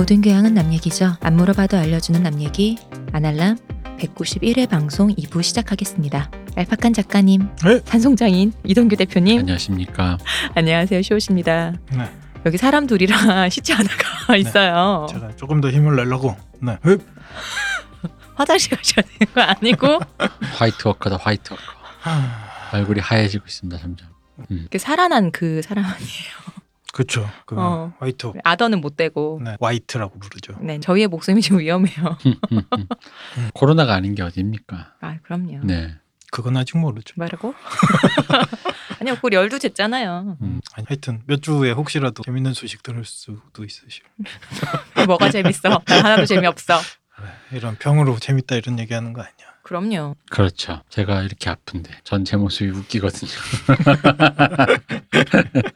모든 교양은 남 얘기죠. 안 물어봐도 알려주는 남 얘기. 아날람 191회 방송 2부 시작하겠습니다. 알파칸 작가님, 네. 산송장인 이동규 대표님, 안녕하십니까. 안녕하세요. 쇼우십니다. 네. 여기 사람 둘이라 시체 하나가 있어요. 제가 조금 더 힘을 내려고. 네. 흡. 화장실 가셔야 되는 거 아니고 화이트 워커다 화이트 워커. 하, 얼굴이 하얘지고 있습니다 점점. 그 살아난 그 사람 아니에요. 그쵸. 그 어. 화이트. 아더는 못 되고. 네. 화이트라고 부르죠. 네, 저희의 목숨이 좀 위험해요. 코로나가 아닌 게 어디입니까? 아, 그럼요. 네. 그건 아직 모르죠. 말고? 아니요, 그 열도 쟀잖아요. 음. 아니, 하여튼 몇 주에 혹시라도 재밌는 소식 들을 수도 있으실. 뭐가 재밌어? 난 하나도 재미없어. 네. 이런 병으로 재밌다 이런 얘기하는 거 아니야. 그럼요. 그렇죠. 제가 이렇게 아픈데 전 제 모습이 웃기거든요.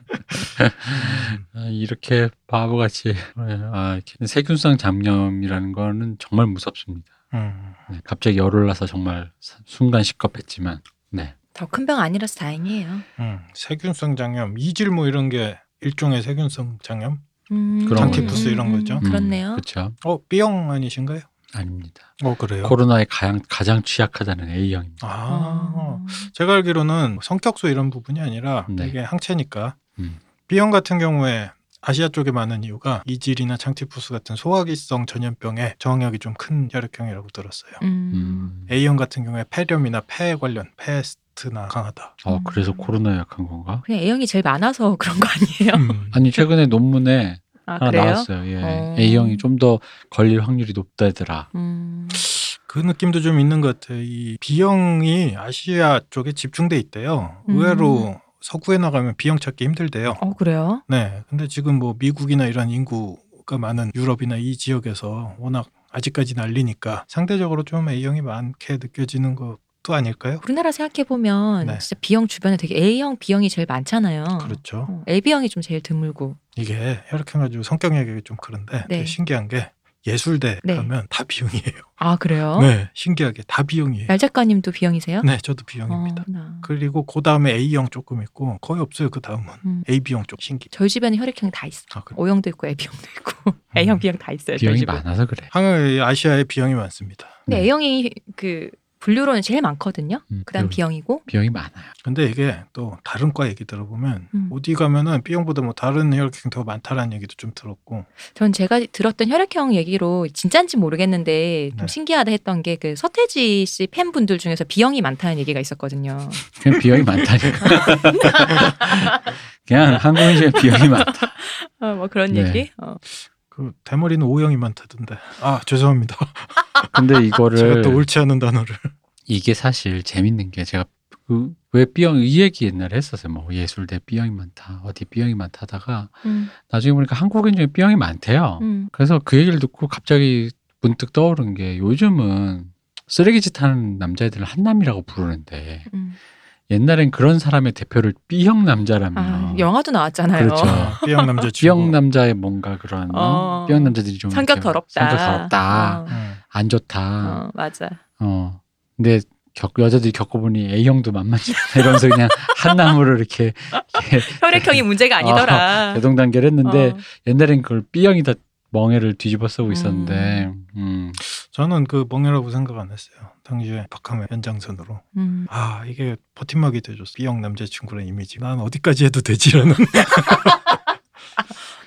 아, 이렇게 바보같이 아, 세균성 장염이라는 거는 정말 무섭습니다. 음. 네, 갑자기 열 올라서 정말 사- 순간 시겁했지만 네. 더 큰 병 아니라서 다행이에요. 음. 세균성 장염, 이질 뭐 이런 게 일종의 세균성 장염? 음, 장티푸스 이런 거죠? 그렇네요. 그렇죠. 어, B형 아니신가요? 아닙니다. 어, 그래요. 코로나에 가장, 가장 취약하다는 A형입니다. 아, 어. 제가 알기로는 성격수 이런 부분이 아니라 네. 이게 항체니까 음. B형 같은 경우에 아시아 쪽에 많은 이유가 이질이나 장티푸스 같은 소화기성 전염병에 저항력이 좀 큰 혈액형이라고 들었어요. 음. 음. A형 같은 경우에 폐렴이나 폐 관련 페스트나 강하다. 어, 그래서 음. 코로나에 약한 건가? 그냥 A형이 제일 많아서 그런 거 아니에요? 음. 아니 최근에 논문에 아, 하나 그래요? 나왔어요. 예. 어. A형이 좀 더 걸릴 확률이 높다더라. 음. 그 느낌도 좀 있는 것 같아요. 이 B형이 아시아 쪽에 집중돼 있대요. 음. 의외로 서구에 나가면 B형 찾기 힘들대요. 어, 그래요? 네. 근데 지금 뭐 미국이나 이런 인구가 많은 유럽이나 이 지역에서 워낙 아직까지 난리니까 상대적으로 좀 A형이 많게 느껴지는 것 도 아닐까요? 우리나라 생각해 보면 네. 진짜 B형 주변에 되게 A형, B형이 제일 많잖아요. 그렇죠. 어, AB형이 좀 제일 드물고. 이게 혈액형 가지고 성격 얘기가 좀 그런데 네. 신기한 게 예술대 네. 가면 다 B형이에요. 아, 그래요? 네. 신기하게 다 B형이에요. 날 작가님도 B형이세요? 네. 저도 B형입니다. 어, 나. 그리고 그 다음에 A형 조금 있고 거의 없어요. 그 다음은 음. AB형 쪽 신기. 저희 집에는 혈액형이 다 있어. 아, 그래. O형도 있고 A형도 있고 A형, B형 다 있어요. 저희 B형이. 많아서 그래. 한국에 아시아에 B형이 많습니다. 근데 네. A형이 그 분류로는 제일 많거든요. 음, 그다음 B형이- B형이고. B형이 많아요. 근데 이게 또 다른 과 얘기 들어보면 음. 어디 가면은 B형보다 뭐 다른 혈액형 더 많다라는 얘기도 좀 들었고 전 제가 들었던 혈액형 얘기로 진짠지 모르겠는데 좀 네. 신기하다 했던 게 그 서태지 씨 팬분들 중에서 B형이 많다는 얘기가 있었거든요. 그냥 B형이 많다니까. 그냥 한국인 중에 B형이 많다. 어, 뭐 그런 네. 얘기. 어. 그 대머리는 O형이 많다던데. 아 죄송합니다. 근데 제가 이거를 또 옳지 않은 단어를. 이게 사실 재밌는 게 제가 그 왜 B형 이 얘기 옛날에 했었어요. 뭐 예술대 B형이 많다. 어디 B형이 많다 하다가 음, 나중에 보니까 한국인 중에 B형이 많대요. 음. 그래서 그 얘기를 듣고 갑자기 문득 떠오른 게 요즘은 쓰레기짓 하는 남자애들을 한남이라고 부르는데 음. 옛날엔 그런 사람의 대표를 B형 남자라면 아, 영화도 나왔잖아요. 그렇죠. B형 남자 B형 남자의 뭔가 그런 어. B형 남자들이 좀 성격 더럽다. 성격 더럽다. 어, 음. 안 좋다. 어, 맞아. 어. 근데 겪, 여자들이 겪어보니 A형도 만만치 않다 이러면서 그냥 한 나무를 이렇게, 혈액형이 문제가 아니더라. 대동 단계를 했는데 어. 옛날엔 그걸 B형이 다 멍해를 뒤집어 쓰고 있었는데 음. 저는 그 멍해라고 생각 안 했어요. 당시에 박하면 연장선으로 음. 아 이게 버팀목이 돼줬어. B형 남자친구란 이미지. 난 어디까지 해도 되지라는.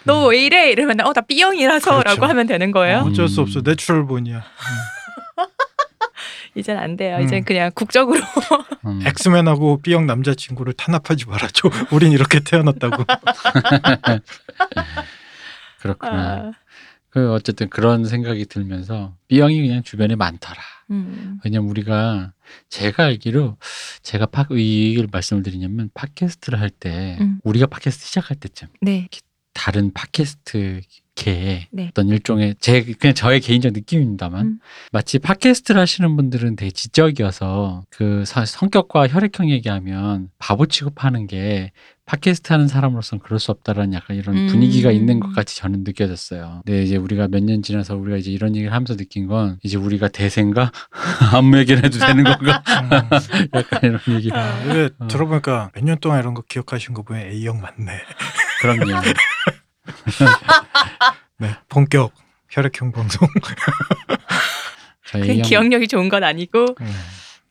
너 왜 이래? 이러면 어 나 B형이라서라고 그렇죠. 하면 되는 거예요. 음. 어쩔 수 없어. natural born이야. 이젠 안 돼요. 음. 이젠 그냥 국적으로. 음. 엑스맨하고 B형 남자친구를 탄압하지 말아줘. 우린 이렇게 태어났다고. 그렇구나. 아, 그 어쨌든 그런 생각이 들면서 B형이 그냥 주변에 많더라. 음. 왜냐면 우리가 제가 알기로 제가 파, 이 얘기를 말씀을 드리냐면 팟캐스트를 할때 음. 우리가 팟캐스트 시작할 때쯤 네. 다른 팟캐스트 계의 네. 어떤 일종의 제 그냥 저의 개인적 느낌입니다만 음. 마치 팟캐스트를 하시는 분들은 되게 지적이어서 그 사- 성격과 혈액형 얘기하면 바보 취급하는 게 팟캐스트 하는 사람으로서는 그럴 수 없다라는 약간 이런 음. 분위기가 있는 것 같이 저는 느껴졌어요. 근데 이제 우리가 몇 년 지나서 우리가 이제 이런 얘기를 하면서 느낀 건 이제 우리가 대세인가 아무 얘기를 해도 되는 건가 음. 약간 이런 얘기. 아, 어. 들어보니까 몇 년 동안 이런 거 기억하신 거 보면 A형 맞네. 그럼요. 네, 본격 혈액형 방송. 저그 A형 기억력이 좋은 건 아니고 음,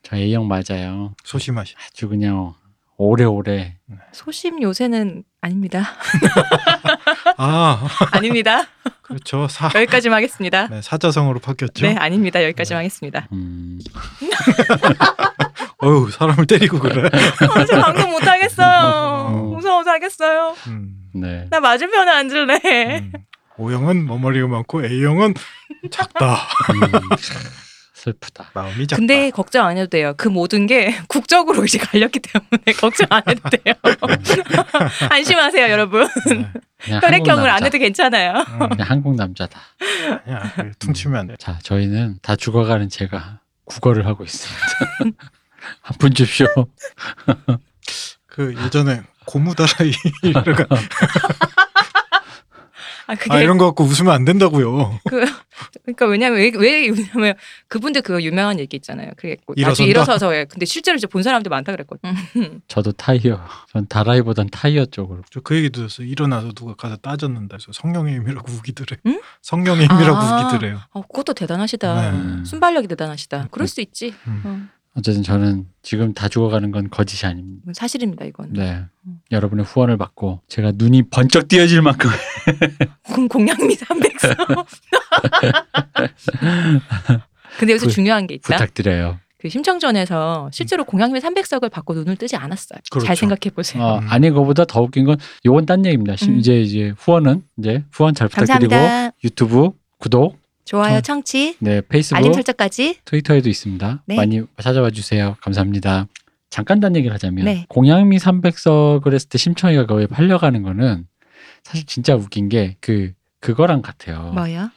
저 A형 맞아요. 소심하시. 아주 그냥 오래오래 소심 요새는 아닙니다. 아, 아닙니다. 그렇죠. 사, 여기까지만 하겠습니다. 네, 사자성어로 바뀌었죠. 네, 아닙니다. 여기까지만 네. 하겠습니다. 음, 어우, 사람을 때리고 그래. 아, 저 방송 못 하겠어요. 어. 무서워서 하겠어요. 음, 네. 나 맞은편에 앉을래. 음. O형은 머머리가 많고 A형은 작다. 음, 슬프다. 마음이 작다. 근데 걱정 안 해도 돼요. 그 모든 게 국적으로 이제 갈렸기 때문에 걱정 안 해도 돼요. 안심하세요, 여러분. 네. 그냥 한국 혈액형을 안. 해도 괜찮아요. 음, 그냥 한국 남자다. 아니야, 그래, 퉁치면 안 돼. 자, 저희는 다 죽어가는 제가 국어를 하고 있습니다. 한푼 줍쇼. 그 예전에 고무다라이 아, 그게 아 이런 거 갖고 웃으면 안 된다고요. 그 그러니까 왜냐면 왜, 왜 왜냐면 그분들 그 유명한 얘기 있잖아요. 그게 뭐 일어선다? 일어서서 해. 근데 실제로 이제 본 사람들 많다 그랬거든. 음. 저도 타이어. 전 다라이보단 타이어 쪽으로. 저 그 얘기 들었어요. 일어나서 누가 가서 따졌는데 그래서 성령의 힘이라고 우기더래. 응? 성령의 힘이라고 아. 우기더래요. 어, 그것도 대단하시다. 네. 음. 순발력이 대단하시다. 그럴 수 있지. 음. 어, 어쨌든 저는 지금 다 죽어가는 건 거짓이 아닙니다. 이건 사실입니다. 이건 네. 음. 여러분의 후원을 받고 제가 눈이 번쩍 띄어질 만큼 공, 공양미 300서. 근데 여기서 부- 중요한 게 있다. 부탁드려요. 그 심청전에서 실제로 공양미 300석을 받고 눈을 뜨지 않았어요. 그렇죠. 잘 생각해 보세요. 어, 음. 아니 그거보다 더 웃긴 건 요건 딴 얘기입니다. 심- 음. 이제 이제 후원은 이제 후원 잘 부탁드리고 감사합니다. 유튜브 구독, 좋아요, 저- 청취, 네 페이스북, 알림 설정까지. 트위터에도 있습니다. 네. 많이 찾아와 주세요. 감사합니다. 잠깐 딴 얘기를 하자면 네. 공양미 300석을 했을 때 심청이가 거의 팔려가는 거는 사실 진짜 웃긴 게 그 그거랑 같아요. 뭐요?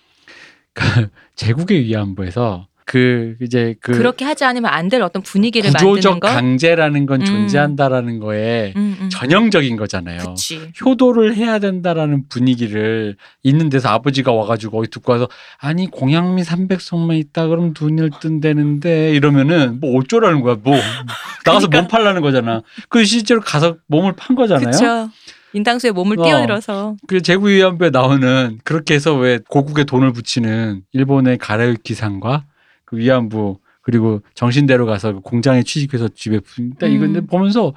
그 제국의 위안부에서 그 이제 그 그렇게 하지 않으면 안 될 어떤 분위기를 구조적 만드는 거. 강제라는 건 음. 존재한다라는 거에 음, 음. 전형적인 거잖아요. 그치. 효도를 해야 된다라는 분위기를 있는 데서 아버지가 와가지고 어디 듣고 와서 아니 공양미 300석만 있다 그럼 눈을 뜬다는데 이러면은 뭐 어쩌라는 거야 뭐 나가서 그러니까. 몸 팔라는 거잖아 그 실제로 가서 몸을 판 거잖아요 그쵸. 인당수에 몸을 어. 뛰어들어서 그 제국위안부에 나오는 그렇게 해서 왜 고국에 돈을 붙이는 일본의 가라유키 상과 그 위안부 그리고 정신대로 가서 그 공장에 취직해서 집에 부- 딱 이거 근데 음. 보면서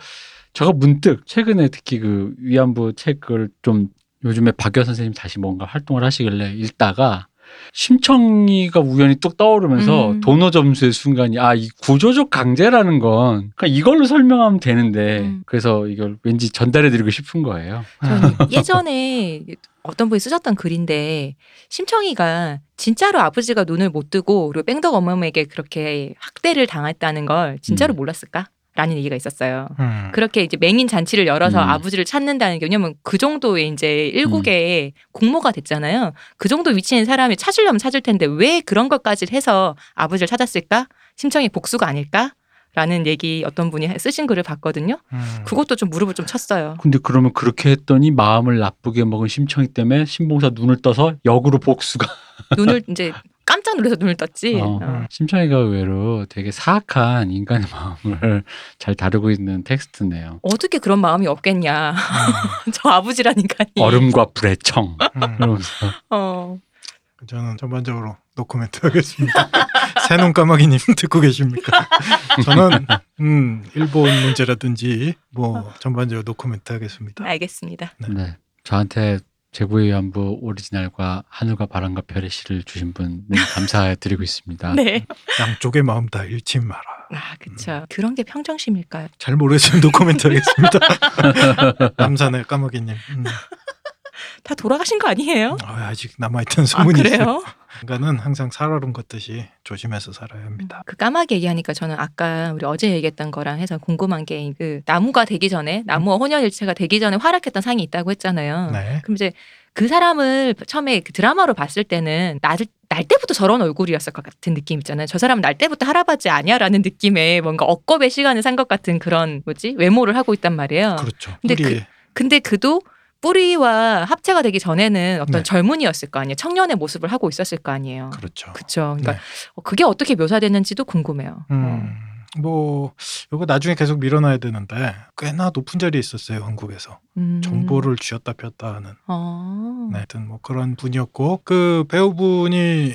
제가 문득 최근에 특히 그 위안부 책을 좀 요즘에 박여 선생님 다시 뭔가 활동을 하시길래 읽다가 심청이가 우연히 뚝 떠오르면서 음. 도너 점수의 순간이 아 이 구조적 강제라는 건 그러니까 이걸로 설명하면 되는데 음. 그래서 이걸 왠지 전달해드리고 싶은 거예요. 예전에 어떤 분이 쓰셨던 글인데 심청이가 진짜로 아버지가 눈을 못 뜨고 그리고 뺑덕 어머니에게 그렇게 학대를 당했다는 걸 진짜로 음. 몰랐을까? 라는 얘기가 있었어요. 음. 그렇게 이제 맹인 잔치를 열어서 음. 아버지를 찾는다는 게 왜냐면 그 정도의 이제 일국의 공모가 됐잖아요. 그 정도 위치인 사람이 찾으려면 찾을 텐데 왜 그런 것까지 해서 아버지를 찾았을까? 심청이 복수가 아닐까? 라는 얘기 어떤 분이 쓰신 글을 봤거든요. 음. 그것도 좀 무릎을 좀 쳤어요. 근데 그러면 그렇게 했더니 마음을 나쁘게 먹은 심청이 때문에 신봉사 눈을 떠서 역으로 복수가 눈을 이제 깜짝 놀라서 눈을 떴지. 어, 어. 심청이가 의외로 되게 사악한 인간의 마음을 잘 다루고 있는 텍스트네요. 어떻게 그런 마음이 없겠냐. 음. 저 아버지란 인간이. 얼음과 불의 청 음. 그러면서 어. 저는 전반적으로 노코멘트 하겠습니다. 새눈 까마귀님 듣고 계십니까? 저는 음, 일본 문제라든지 뭐 전반적으로 노코멘트 하겠습니다. 알겠습니다. 네. 네. 저한테 제부위안부 오리지널과 하늘과 바람과 별의 시를 주신 분은 감사드리고 있습니다. 네. 양쪽의 마음 다 잃지 마라. 아, 그쵸. 그런 게 평정심일까요? 잘 모르겠으면 노코멘트 하겠습니다. 남산의 까마귀님. 음. 다 돌아가신 거 아니에요? 아, 아직 남아있던 아, 소문이 있어요. 그래요? 인간은 항상 살아름 걷듯이 조심해서 살아야 합니다. 그 까마귀 얘기하니까 저는 아까 우리 어제 얘기했던 거랑 해서 궁금한 게 그 나무가 되기 전에 나무와 혼연일체가 되기 전에 활약했던 상이 있다고 했잖아요. 네. 그럼 이제 그 사람을 처음에 그 드라마로 봤을 때는 날, 날 때부터 저런 얼굴이었을 것 같은 느낌 있잖아요. 저 사람은 날 때부터 할아버지 아니야라는 느낌의 뭔가 억겁의 시간을 산 것 같은 그런 뭐지 외모를 하고 있단 말이에요. 그렇죠. 근데 우리 근데 그도 뿌리와 합체가 되기 전에는 어떤 네. 젊은이였을 거 아니에요. 청년의 모습을 하고 있었을 거 아니에요. 그렇죠. 그렇죠. 그러니까 네. 어, 그게 어떻게 묘사됐는지도 궁금해요. 어. 음, 뭐 이거 나중에 계속 밀어놔야 되는데 꽤나 높은 자리에 있었어요 한국에서 음. 정보를 쥐었다 폈다 하는 어. 네, 하여튼 뭐 그런 분이었고 그 배우분이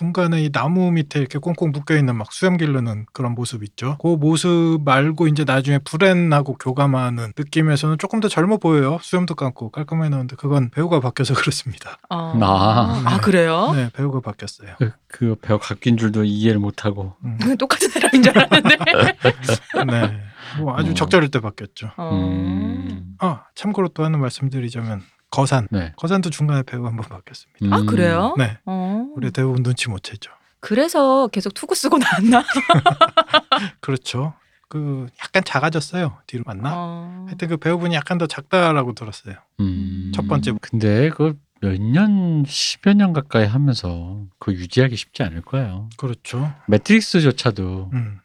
중간에 이 나무 밑에 이렇게 꽁꽁 묶여 있는 막 수염 기르는 그런 모습 있죠. 그 모습 말고 이제 나중에 브랜하고 교감하는 느낌에서는 조금 더 젊어 보여요. 수염도 감고 깔끔하게 나오는데 그건 배우가 바뀌어서 그렇습니다. 어. 아. 아, 그래요? 네, 배우가 바뀌었어요. 그, 그 배우 바뀐 줄도 이해를 못하고. 음, 똑같은 사람인 줄 알았는데. 네, 뭐 아주 어. 적절할 때 바뀌었죠. 어. 음. 아 참고로 또 하나 말씀드리자면 거산, 네. 거산도 중간에 배우 한 번 바뀌었습니다. 아, 그래요? 네, 어. 우리 대부분 눈치 못 채죠. 그래서 계속 투구 쓰고 나왔나? 그렇죠. 그 약간 작아졌어요. 뒤로 맞나? 어. 하여튼 그 배우분이 약간 더 작다라고 들었어요. 음. 첫 번째. 근데 그 몇 년, 십여 년 가까이 하면서 그거 유지하기 쉽지 않을 거예요. 그렇죠. 매트릭스조차도 음,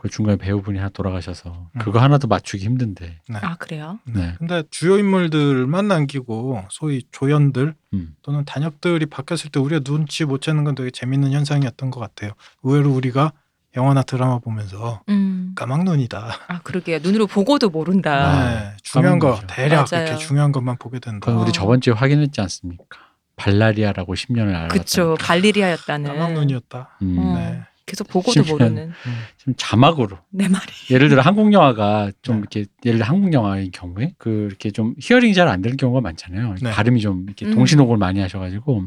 그 중간에 배우분이 하나 돌아가셔서 음. 그거 하나도 맞추기 힘든데. 네. 아, 그래요? 네. 근데 주요 인물들만 남기고 소위 조연들 음. 또는 단역들이 바뀌었을 때 우리가 눈치 못 채는 건 되게 재밌는 현상이었던 것 같아요. 의외로 우리가 영화나 드라마 보면서 음. 까막눈이다. 아, 그러게요. 눈으로 보고도 모른다. 아, 네, 중요한 거 까막눈이죠. 대략 맞아요. 이렇게 중요한 것만 보게 된다. 그건 우리 어. 저번 주에 확인했지 않습니까? 발라리아라고 10년을 알았다. 그쵸. 발리리아였다는. 까막눈이었다. 음. 어. 네. 계속 보고도 심지어는- 모르는 지금 자막으로 내 말이. 예를 들어 한국 영화가 좀 네. 이렇게 예를 들어 한국 영화의 경우에 그 이렇게 좀 히어링이 잘 안 되는 경우가 많잖아요. 네. 발음이 좀 이렇게 음. 동시녹음을 많이 하셔가지고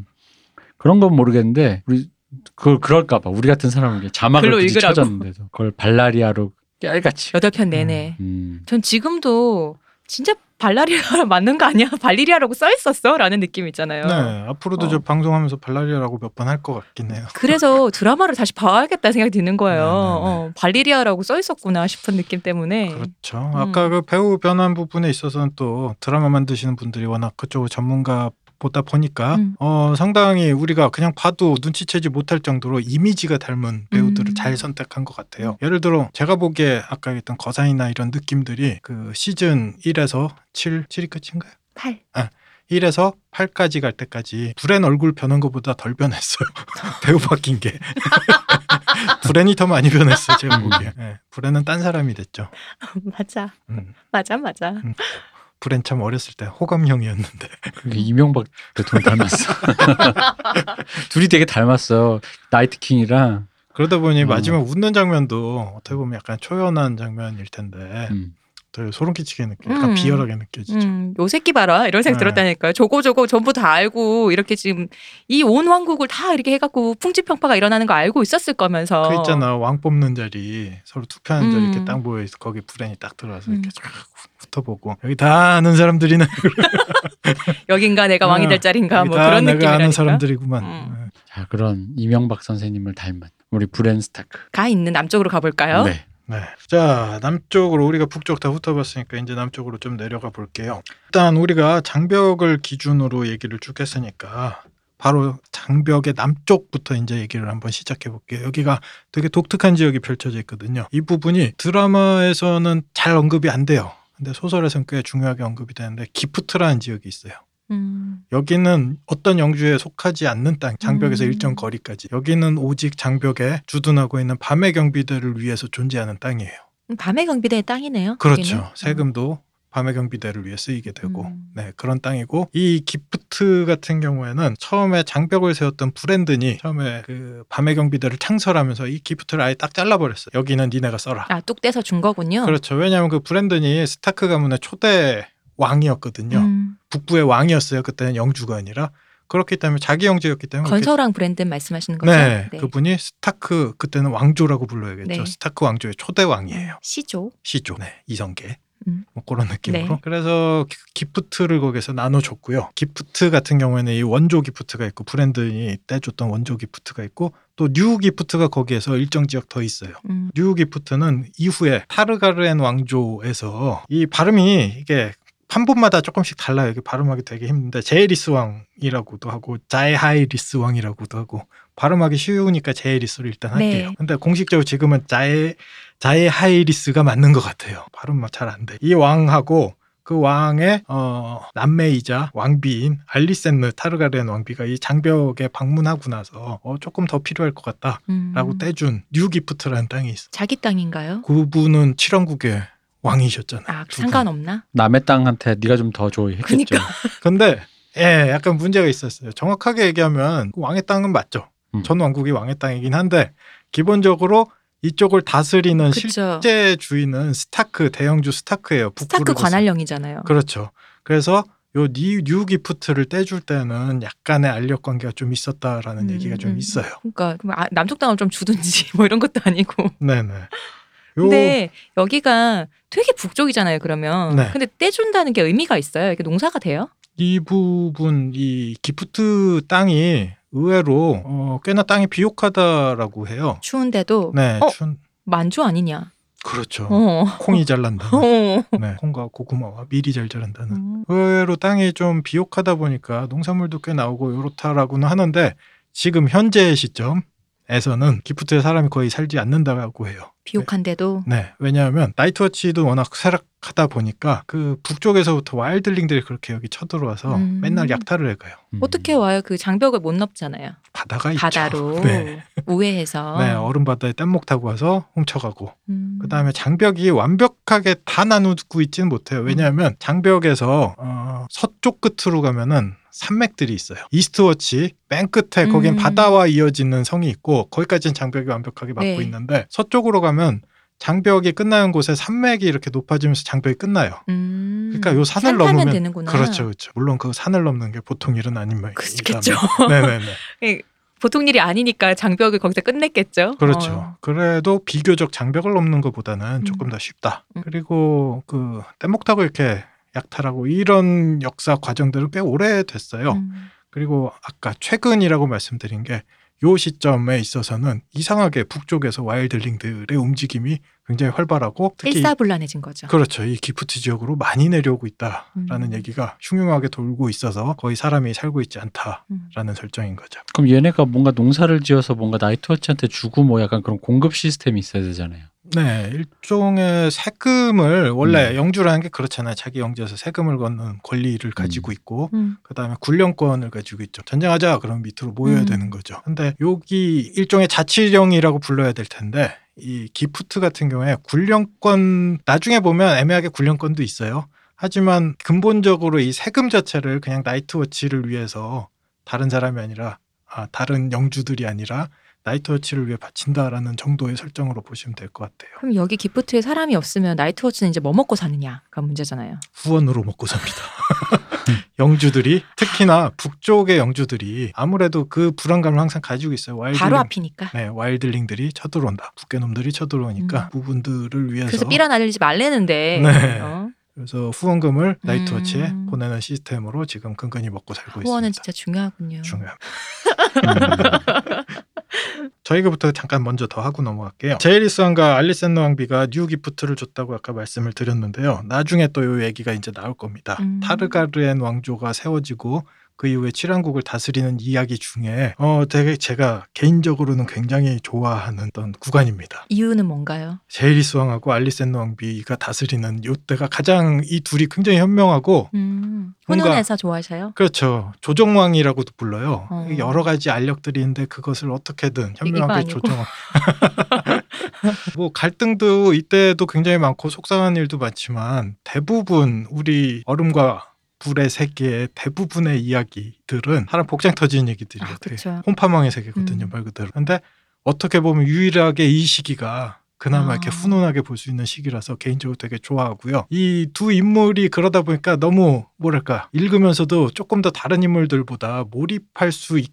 그런 건 모르겠는데 우리 그걸 그럴까봐 우리 같은 사람은 자막을 굳이. 쳐줬는데도 그걸 발라리아로 깨알같이. 여덟 편 내내. 음. 전 지금도 진짜 발라리아 맞는 거 아니야? 발리리아라고 써 있었어? 라는 느낌 있잖아요. 네, 앞으로도 어. 저 방송하면서 발라리아라고 몇 번 할 것 같긴 해요. 그래서 드라마를 다시 봐야겠다 생각이 드는 거예요. 네, 네, 네. 어, 발리리아라고 써 있었구나 싶은 느낌 때문에. 그렇죠. 아까 그 배우 변환 부분에 있어서는 또 드라마 만드시는 분들이 워낙 그쪽 전문가 보다 보니까 음. 어 상당히 우리가 그냥 봐도 눈치채지 못할 정도로 이미지가 닮은 배우들을 음. 잘 선택한 것 같아요. 예를 들어 제가 보기에 아까 했던 거산이나 이런 느낌들이 그 시즌 1에서 7, 7이 끝인가요? 8. 1에서 8까지 갈 때까지 브랜 얼굴 변한 것보다 덜 변했어요. 배우 바뀐 게. 브랜이 더 많이 변했어요, 제가 보기에. 네, 브랜은 딴 사람이 됐죠. 맞아. 음. 맞아, 맞아. 브랜 참 어렸을 때 호감형이었는데. 그게 이명박 대통령 닮았어. 둘이 되게 닮았어. 나이트 킹이랑. 그러다 보니 어. 마지막 웃는 장면도 어떻게 보면 약간 초연한 장면일 텐데 음. 더 소름 끼치게 느껴, 약간 음. 비열하게 느껴지죠. 음, 요 새끼 봐라 이런 생각 네. 들었다니까요. 저거 저거 전부 다 알고 이렇게 지금 이 온 왕국을 다 이렇게 해갖고 풍지평파가 일어나는 거 알고 있었을 거면서. 그 있잖아 왕 뽑는 자리 서로 투표하는 자리 음. 이렇게 딱 모여 있어 거기 브랜이 딱 들어와서 음. 이렇게 쫙 훑어보고 여기 다 아는 사람들이네 여긴가 내가 왕이 될 어, 자리인가 뭐다 그런 내가 느낌이라니까. 아는 사람들이구만 음. 네. 자 그런 이명박 선생님을 닮은 우리 브랜 스타크. 가 있는 남쪽으로 가볼까요? 네. 네. 자, 남쪽으로 우리가 북쪽 다 훑어봤으니까 이제 남쪽으로 좀 내려가 볼게요. 일단 우리가 장벽을 기준으로 얘기를 쭉 했으니까 바로 장벽의 남쪽부터 이제 얘기를 한번 시작해 볼게요. 여기가 되게 독특한 지역이 펼쳐져 있거든요. 이 부분이 드라마에서는 잘 언급이 안 돼요. 근데 소설에서는 꽤 중요하게 언급이 되는데 기프트라는 지역이 있어요. 음. 여기는 어떤 영주에 속하지 않는 땅, 장벽에서 음. 일정 거리까지. 여기는 오직 장벽에 주둔하고 있는 밤의 경비대를 위해서 존재하는 땅이에요. 밤의 경비대의 땅이네요. 그렇죠. 여기는. 세금도 밤의 경비대를 위해 쓰이게 되고, 음. 네 그런 땅이고 이 기프트 같은 경우에는 처음에 장벽을 세웠던 브랜든이 처음에 그 밤의 경비대를 창설하면서 이 기프트를 아예 딱 잘라버렸어요. 여기는 니네가 써라. 아, 뚝 떼서 준 거군요. 그렇죠. 왜냐하면 그 브랜든이 스타크 가문의 초대 왕이었거든요. 음. 북부의 왕이었어요. 그때는 영주가 아니라 그렇기 때문에 자기 영주였기 때문에 건설왕 브랜든 말씀하시는 거죠? 네, 그분이 스타크 그때는 왕조라고 불러야겠죠. 네. 스타크 왕조의 초대 왕이에요. 시조. 시조, 네, 이성계. 음. 뭐 그런 느낌으로. 네. 그래서 기- 기프트를 거기서 나눠줬고요. 기프트 같은 경우에는 이 원조 기프트가 있고 브랜든이 떼줬던 원조 기프트가 있고 또 뉴 기프트가 거기에서 일정 지역 더 있어요. 음. 뉴 기프트는 이후에 타르가르엔 왕조에서 이 발음이 이게 판본마다 조금씩 달라요. 이게 발음하기 되게 힘든데 제이리스 왕이라고도 하고 자에하이리스 왕이라고도 하고 발음하기 쉬우니까 제이리스를 일단 네. 할게요. 근데 공식적으로 지금은 자에 자에하이리스가 맞는 것 같아요. 발음 잘안 돼. 이 왕하고 그 왕의 어, 남매이자 왕비인 알리센느 타르가렌 왕비가 이 장벽에 방문하고 나서 어, 조금 더 필요할 것 같다라고 음. 떼준 뉴기프트라는 땅이 있어. 자기 땅인가요? 그분은 칠왕국의 왕이셨잖아요. 아. 상관없나? 남의 땅한테 네가 좀 더 줘 했겠죠. 그니까. 근데 예, 약간 문제가 있었어요. 정확하게 얘기하면 그 왕의 땅은 맞죠. 음. 전 왕국이 왕의 땅이긴 한데 기본적으로 이쪽을 다스리는 그쵸. 실제 주인은 스타크 대영주 스타크예요. 스타크. 관할령이잖아요. 그렇죠. 그래서 요 니, 뉴 기프트를 떼줄 때는 약간의 알력 관계가 좀 있었다라는 음, 얘기가 좀 음. 있어요. 그러니까 아, 남쪽 땅을 좀 주든지 뭐 이런 것도 아니고. 네네. 요 근데 여기가 되게 북쪽이잖아요. 그러면. 네. 근데 떼준다는 게 의미가 있어요. 이게 농사가 돼요? 이 부분 이 기프트 땅이 의외로 어, 꽤나 땅이 비옥하다라고 해요. 추운데도 네, 어? 춘 만주 아니냐? 그렇죠. 어. 콩이 잘 난다. 어. 네, 콩과 고구마와 밀이 잘 자란다는. 음. 의외로 땅이 좀 비옥하다 보니까 농산물도 꽤 나오고 요렇다라고는 하는데 지금 현재 시점에서는 기프트에 사람이 거의 살지 않는다고 해요. 비옥한데도 네, 왜냐하면 나이트워치도 워낙 쇠락하다 보니까 그 북쪽에서부터 와일드링들이 그렇게 여기 쳐들어와서 음. 맨날 약탈을 해가요. 음. 어떻게 와요? 그 장벽을 못 넘잖아요. 바다가 있죠. 바다로 네, 우회해서. 네, 얼음 바다에 뗏목 타고 와서 훔쳐가고 음. 그 다음에 장벽이 완벽하게 다 나누고 있지는 못해요. 왜냐하면 장벽에서 어, 서쪽 끝으로 가면은 산맥들이 있어요. 이스트워치 맨 끝에 거긴 음. 바다와 이어지는 성이 있고 거기까지는 장벽이 완벽하게 막고 네. 있는데 서쪽으로 가면 장벽이 끝나는 곳에 산맥이 이렇게 높아지면서 장벽이 끝나요. 음. 그러니까 요 산을 넘으면 되는구나. 그렇죠, 그렇죠. 물론 그 산을 넘는 게 보통 일은 아닌 말이죠. 네네네. 보통 일이 아니니까 장벽을 거기서 끝냈겠죠. 그렇죠. 어. 그래도 비교적 장벽을 넘는 것보다는 음. 조금 더 쉽다. 음. 그리고 그 뗏목 타고 이렇게 약탈하고 이런 역사 과정들은 꽤 오래 됐어요. 음. 그리고 아까 최근이라고 말씀드린 게 요 시점에 있어서는 이상하게 북쪽에서 와일드링들의 움직임이 굉장히 활발하고 특히 일사불란해진 거죠. 그렇죠. 이 기프트 지역으로 많이 내려오고 있다라는 음. 얘기가 흉흉하게 돌고 있어서 거의 사람이 살고 있지 않다라는 음. 설정인 거죠. 그럼 얘네가 뭔가 농사를 지어서 뭔가 나이트워치한테 주고 뭐 약간 그런 공급 시스템이 있어야 되잖아요. 네, 일종의 세금을 원래 음. 영주라는 게 그렇잖아요. 자기 영지에서 세금을 걷는 권리를 가지고 있고 음. 그다음에 군령권을 가지고 있죠. 전쟁하자 그럼 밑으로 모여야 음. 되는 거죠. 근데 여기 일종의 자치령이라고 불러야 될 텐데 이 기프트 같은 경우에 군령권 나중에 보면 애매하게 군령권도 있어요. 하지만 근본적으로 이 세금 자체를 그냥 나이트워치를 위해서 다른 사람이 아니라 아, 다른 영주들이 아니라 나이트워치를 위해 바친다라는 정도의 설정으로 보시면 될 것 같아요. 그럼 여기 기프트에 사람이 없으면 나이트워치는 이제 뭐 먹고 사느냐가 문제잖아요. 후원으로 먹고 삽니다. 영주들이 특히나 북쪽의 영주들이 아무래도 그 불안감을 항상 가지고 있어요. 와일드링, 바로 앞이니까. 네, 와일드링들이 쳐들어온다. 북괴 놈들이 쳐들어오니까 음. 부분들을 위해서 그래서 날리지 말래는데. 네. 어? 그래서 후원금을 나이트워치에 음. 보내는 시스템으로 지금 근근히 먹고 살고 후원은 있습니다. 진짜 중요하군요. 중요합니다. 저희가부터 잠깐 먼저 더 하고 넘어갈게요. 제이리스 왕과 알리센느 왕비가 뉴 기프트를 줬다고 아까 말씀을 드렸는데요. 나중에 또 이 얘기가 이제 나올 겁니다. 음. 타르가르엔 왕조가 세워지고 그 이후에 칠왕국을 다스리는 이야기 중에 어 되게 제가 개인적으로는 굉장히 좋아하는 어떤 구간입니다. 이유는 뭔가요? 제이리스 왕하고 알리센느 왕비가 다스리는 요때가 가장 이 둘이 굉장히 현명하고 음, 훈훈해서 좋아하셔요? 그렇죠. 조정왕이라고도 불러요. 어. 여러 가지 알력들이 있는데 그것을 어떻게든 현명하게. 조정왕. 뭐 갈등도 이때도 굉장히 많고 속상한 일도 많지만 대부분 우리 얼음과 불의 세계의 대부분의 이야기들은 하나 복장 터지는 얘기들이에요. 아, 그쵸. 홈파망의 세계거든요, 음. 말 그대로. 근데 어떻게 보면 유일하게 이 시기가 그나마 아. 이렇게 훈훈하게 볼 수 있는 시기라서 개인적으로 되게 좋아하고요. 이 두 인물이 그러다 보니까 너무 뭐랄까 읽으면서도 조금 더 다른 인물들보다 몰입할 수 있게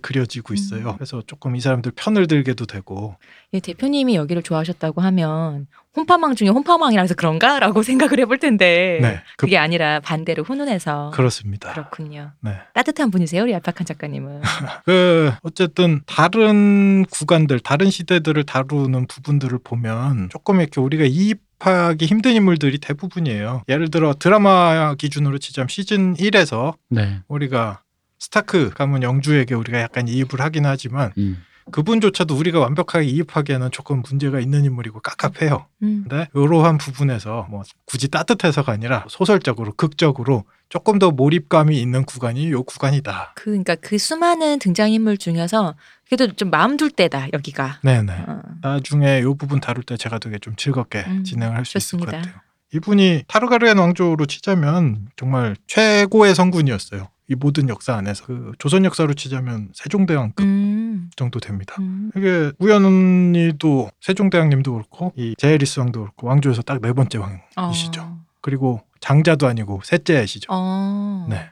그려지고 있어요. 음. 그래서 조금 이 사람들 편을 들게도 되고 이 대표님이 여기를 좋아하셨다고 하면 홈파망 중에 홈파망이라서 그런가라고 생각을 해볼 텐데 네, 그, 그게 아니라 반대로 훈훈해서 그렇습니다. 그렇군요. 네. 따뜻한 분이세요, 우리 알파칸 작가님은. 그 어쨌든 다른 구간들, 다른 시대들을 다루는 부분들을 보면 조금 이렇게 우리가 이입 하기 힘든 인물들이 대부분이에요. 예를 들어 드라마 기준으로 치자면 시즌 1에서 네. 우리가 스타크 가문 영주에게 우리가 약간 이입을 하긴 하지만 음. 그분조차도 우리가 완벽하게 이입하기에는 조금 문제가 있는 인물이고 깝깝해요. 음. 근데 이러한 부분에서 뭐 굳이 따뜻해서가 아니라 소설적으로 극적으로 조금 더 몰입감이 있는 구간이 요 구간이다. 그 그러니까 그 수많은 등장인물 중에서 그래도 좀 마음 둘 때다 여기가. 네네. 어. 나중에 요 부분 다룰 때 제가 되게 좀 즐겁게 음, 진행을 할 수 있을 것. 같아요. 이분이 타르가르엔 왕조로 치자면 정말 최고의 성군이었어요. 이 모든 역사 안에서 그 조선 역사로 치자면 세종대왕급 음. 정도 됩니다. 음. 이게 우연히도 세종대왕님도 그렇고 이 제에리스 왕도 그렇고 왕조에서 딱 네 번째 왕이시죠. 어. 그리고 장자도 아니고 셋째이시죠. 어. 네.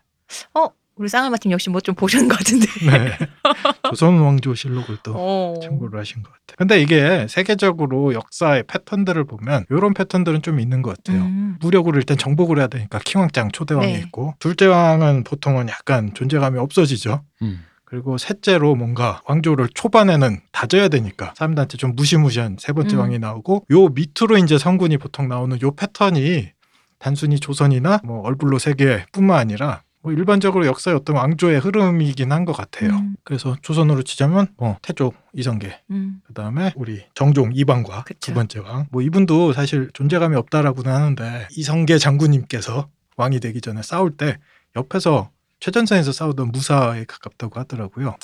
어, 우리 쌍알마팀 역시 뭐 좀 보시는 것 같은데. 네. 조선 왕조실록을 또 어. 참고를 하신 것 같아요. 근데 이게 세계적으로 역사의 패턴들을 보면 이런 패턴들은 좀 있는 것 같아요. 음. 무력으로 일단 정복을 해야 되니까 킹왕짱 초대왕이 네. 있고 둘째 왕은 보통은 약간 존재감이 없어지죠. 음. 그리고 셋째로 뭔가 왕조를 초반에는 다져야 되니까 사람들한테 좀 무시무시한 세 번째 음. 왕이 나오고 요 밑으로 이제 성군이 보통 나오는 요 패턴이 단순히 조선이나 뭐 얼불로 세계뿐만 아니라 뭐 일반적으로 역사의 어떤 왕조의 흐름이긴 한 것 같아요. 음. 그래서 조선으로 치자면 뭐 태조 이성계 음. 그다음에 우리 정종 이방과 그쵸. 두 번째 왕. 뭐 이분도 사실 존재감이 없다라고는 하는데 이성계 장군님께서 왕이 되기 전에 싸울 때 옆에서 최전선에서 싸우던 무사에 가깝다고 하더라고요.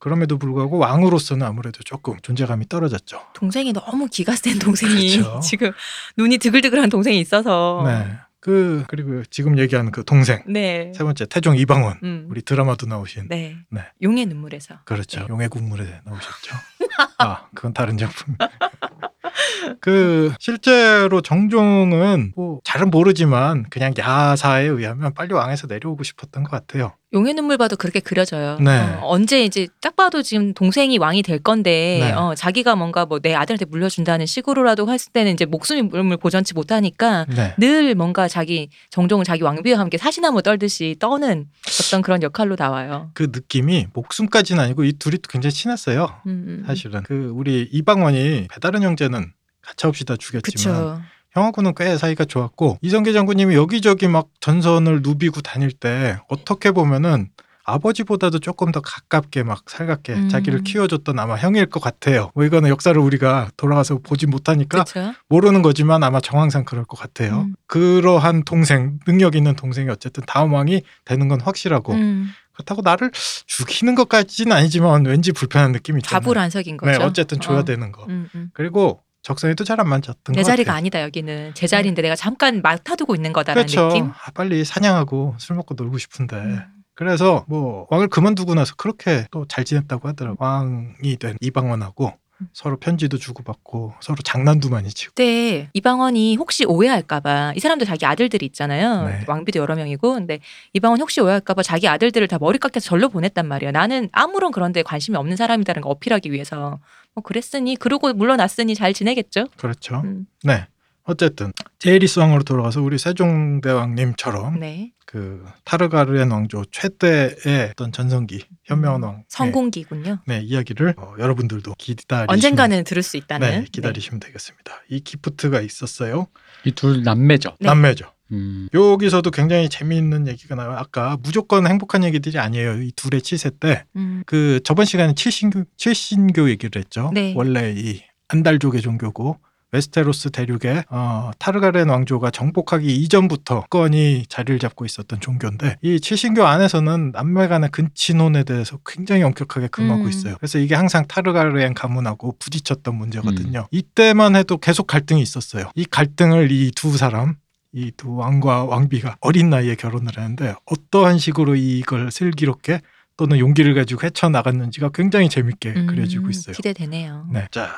그럼에도 불구하고 왕으로서는 아무래도 조금 존재감이 떨어졌죠. 동생이 너무 기가 센 동생이 그렇죠. 지금 눈이 드글드글한 동생이 있어서. 네. 그 그리고 지금 얘기하는 그 동생 네. 세 번째 태종 이방원 음. 우리 드라마도 나오신 네. 네. 용의 눈물에서. 그렇죠. 네. 용의 국물에 나오셨죠. 아, 그건 다른 작품. 그 실제로 정종은 뭐 잘은 모르지만 그냥 야사에 의하면 빨리 왕에서 내려오고 싶었던 것 같아요. 용의 눈물 봐도 그렇게 그려져요. 네. 어, 언제 이제 딱 봐도 지금 동생이 왕이 될 건데 네. 어, 자기가 뭔가 뭐 내 아들한테 물려준다는 식으로라도 했을 때는 이제 목숨을 보전치 못하니까 네. 늘 뭔가 자기 정종을 자기 왕비와 함께 사시나무 떨듯이 떠는 어떤 그런 역할로 나와요. 그 느낌이 목숨까지는 아니고 이 둘이 굉장히 친했어요. 음, 음. 사실은 그 우리 이방원이 배다른 형제는 가차없이 다 죽였지만 그쵸. 형하고는 꽤 사이가 좋았고 이성계 장군님이 여기저기 막 전선을 누비고 다닐 때 어떻게 보면은 아버지보다도 조금 더 가깝게 막 살갑게 음. 자기를 키워줬던 아마 형일 것 같아요. 뭐 이거는 역사를 우리가 돌아가서 보지 못하니까 그쵸. 모르는 거지만 아마 정황상 그럴 것 같아요. 음. 그러한 동생, 능력 있는 동생이 어쨌든 다음 왕이 되는 건 확실하고 음, 그렇다고 나를 죽이는 것까지는 아니지만 왠지 불편한 느낌이 있잖아요. 답을 안 석인 거죠. 네, 어쨌든 줘야 어. 되는 거. 음, 음. 그리고 적성에도 잘 안 맞았던 내것 자리가 같아요. 아니다 여기는 제 자리인데 내가 잠깐 맡아두고 있는 거다라는 그렇죠. 느낌. 아, 빨리 사냥하고 술 먹고 놀고 싶은데. 음. 그래서 뭐 왕을 그만두고 나서 그렇게 또 잘 지냈다고 하더라고. 왕이 된 이방원하고 음. 서로 편지도 주고받고 서로 장난도 많이 치고. 그때 이방원이 혹시 오해할까봐 이 사람도 자기 아들들이 있잖아요. 네. 왕비도 여러 명이고, 근데 이방원 혹시 오해할까봐 자기 아들들을 다 머리 깎여서 절로 보냈단 말이에요. 나는 아무런 그런 데 관심이 없는 사람이다는 거 어필하기 위해서. 뭐 그랬으니 그러고 물러났으니 잘 지내겠죠. 그렇죠. 음, 네. 어쨌든 제이리스 왕으로 돌아가서 우리 세종대왕님처럼 네. 그 타르가르엔 왕조 최대의 어떤 전성기 현명한 왕 성공기군요. 네, 이야기를 어, 여러분들도 기다리시면 언젠가는 들을 수 있다는. 네, 기다리시면 되겠습니다. 이 기프트가 있었어요. 이 둘 남매죠. 네. 남매죠. 음. 여기서도 굉장히 재미있는 얘기가 나와요. 아까 무조건 행복한 얘기들이 아니에요. 이 둘의 치세 때. 음, 그 저번 시간에 칠신교, 칠신교 얘기를 했죠. 네. 원래 이 안달족의 종교고 웨스테로스 대륙의 어, 타르가렌 왕조가 정복하기 이전부터 건이 자리를 잡고 있었던 종교인데 이 칠신교 안에서는 남매 간의 근친혼에 대해서 굉장히 엄격하게 금하고 음. 있어요. 그래서 이게 항상 타르가렌 가문하고 부딪혔던 문제거든요. 이때만 해도 계속 갈등이 있었어요. 이 갈등을 이 두 사람 이 두 왕과 왕비가 어린 나이에 결혼을 했는데 어떠한 식으로 이걸 슬기롭게 또는 용기를 가지고 헤쳐나갔는지가 굉장히 재밌게 음, 그려지고 있어요. 기대되네요. 네. 자,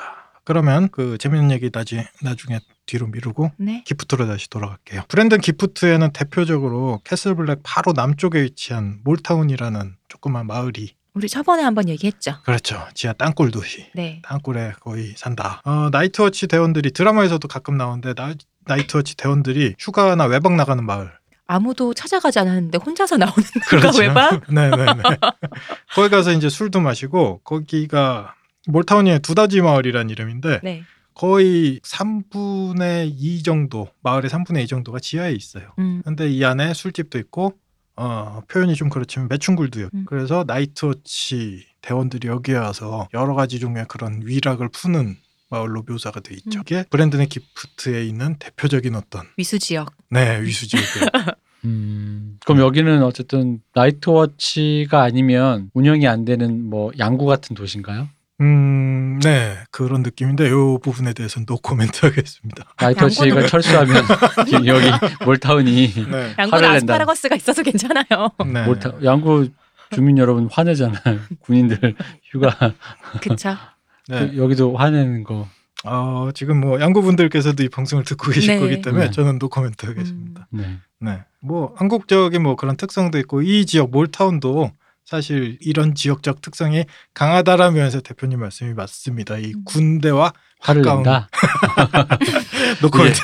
그러면 그 재밌는 얘기 나지, 나중에 뒤로 미루고 네. 기프트로 다시 돌아갈게요. 브랜든 기프트에는 대표적으로 캐슬블랙 바로 남쪽에 위치한 몰타운이라는 조그만 마을이 우리 저번에 한번 얘기했죠. 그렇죠. 지하 땅굴 도시. 네. 땅굴에 거의 산다. 어, 나이트워치 대원들이 드라마에서도 가끔 나오는데 나, 나이트워치 대원들이 휴가나 외박 나가는 마을. 아무도 찾아가지 않았는데 혼자서 나오는 그가 외박? 네네네. 거기 가서 이제 술도 마시고 거기가 몰타운의 두다지 마을이란 이름인데 네. 거의 3분의 2 정도 마을의 3분의 2 정도가 지하에 있어요. 음. 근데 이 안에 술집도 있고 어, 표현이 좀 그렇지만 매춘굴도 있고 음. 그래서 나이트워치 대원들이 여기에 와서 여러 가지 종류의 그런 위락을 푸는 마을로 묘사가 돼 있죠. 이게 브랜든의 기프트에 있는 대표적인 어떤 위수 지역. 네 위수 지역이에요. 음, 그럼 여기는 어쨌든 나이트워치가 아니면 운영이 안 되는 뭐 양구 같은 도시인가요? 음, 네 그런 느낌인데 이 부분에 대해서는 노 코멘트 하겠습니다. 나이트워치가 철수하면 여기 몰타운이 네, 양구는 화를 낸다. 아스파라거스가 있어서 괜찮아요. 네. 몰타 양구 주민 여러분 화내잖아요. 군인들 휴가 그쵸. 네. 그 여기도 화내는 거. 어, 지금 뭐 양구분들께서도 이 방송을 듣고 계실 네. 거기 때문에 네. 저는 노 코멘트 하겠습니다. 네. 네. 뭐 한국적인 뭐 그런 특성도 있고 이 지역 몰타운도 사실 이런 지역적 특성이 강하다라면서 대표님 말씀이 맞습니다. 이 음. 군대와 화를 낸다. 노 코멘트.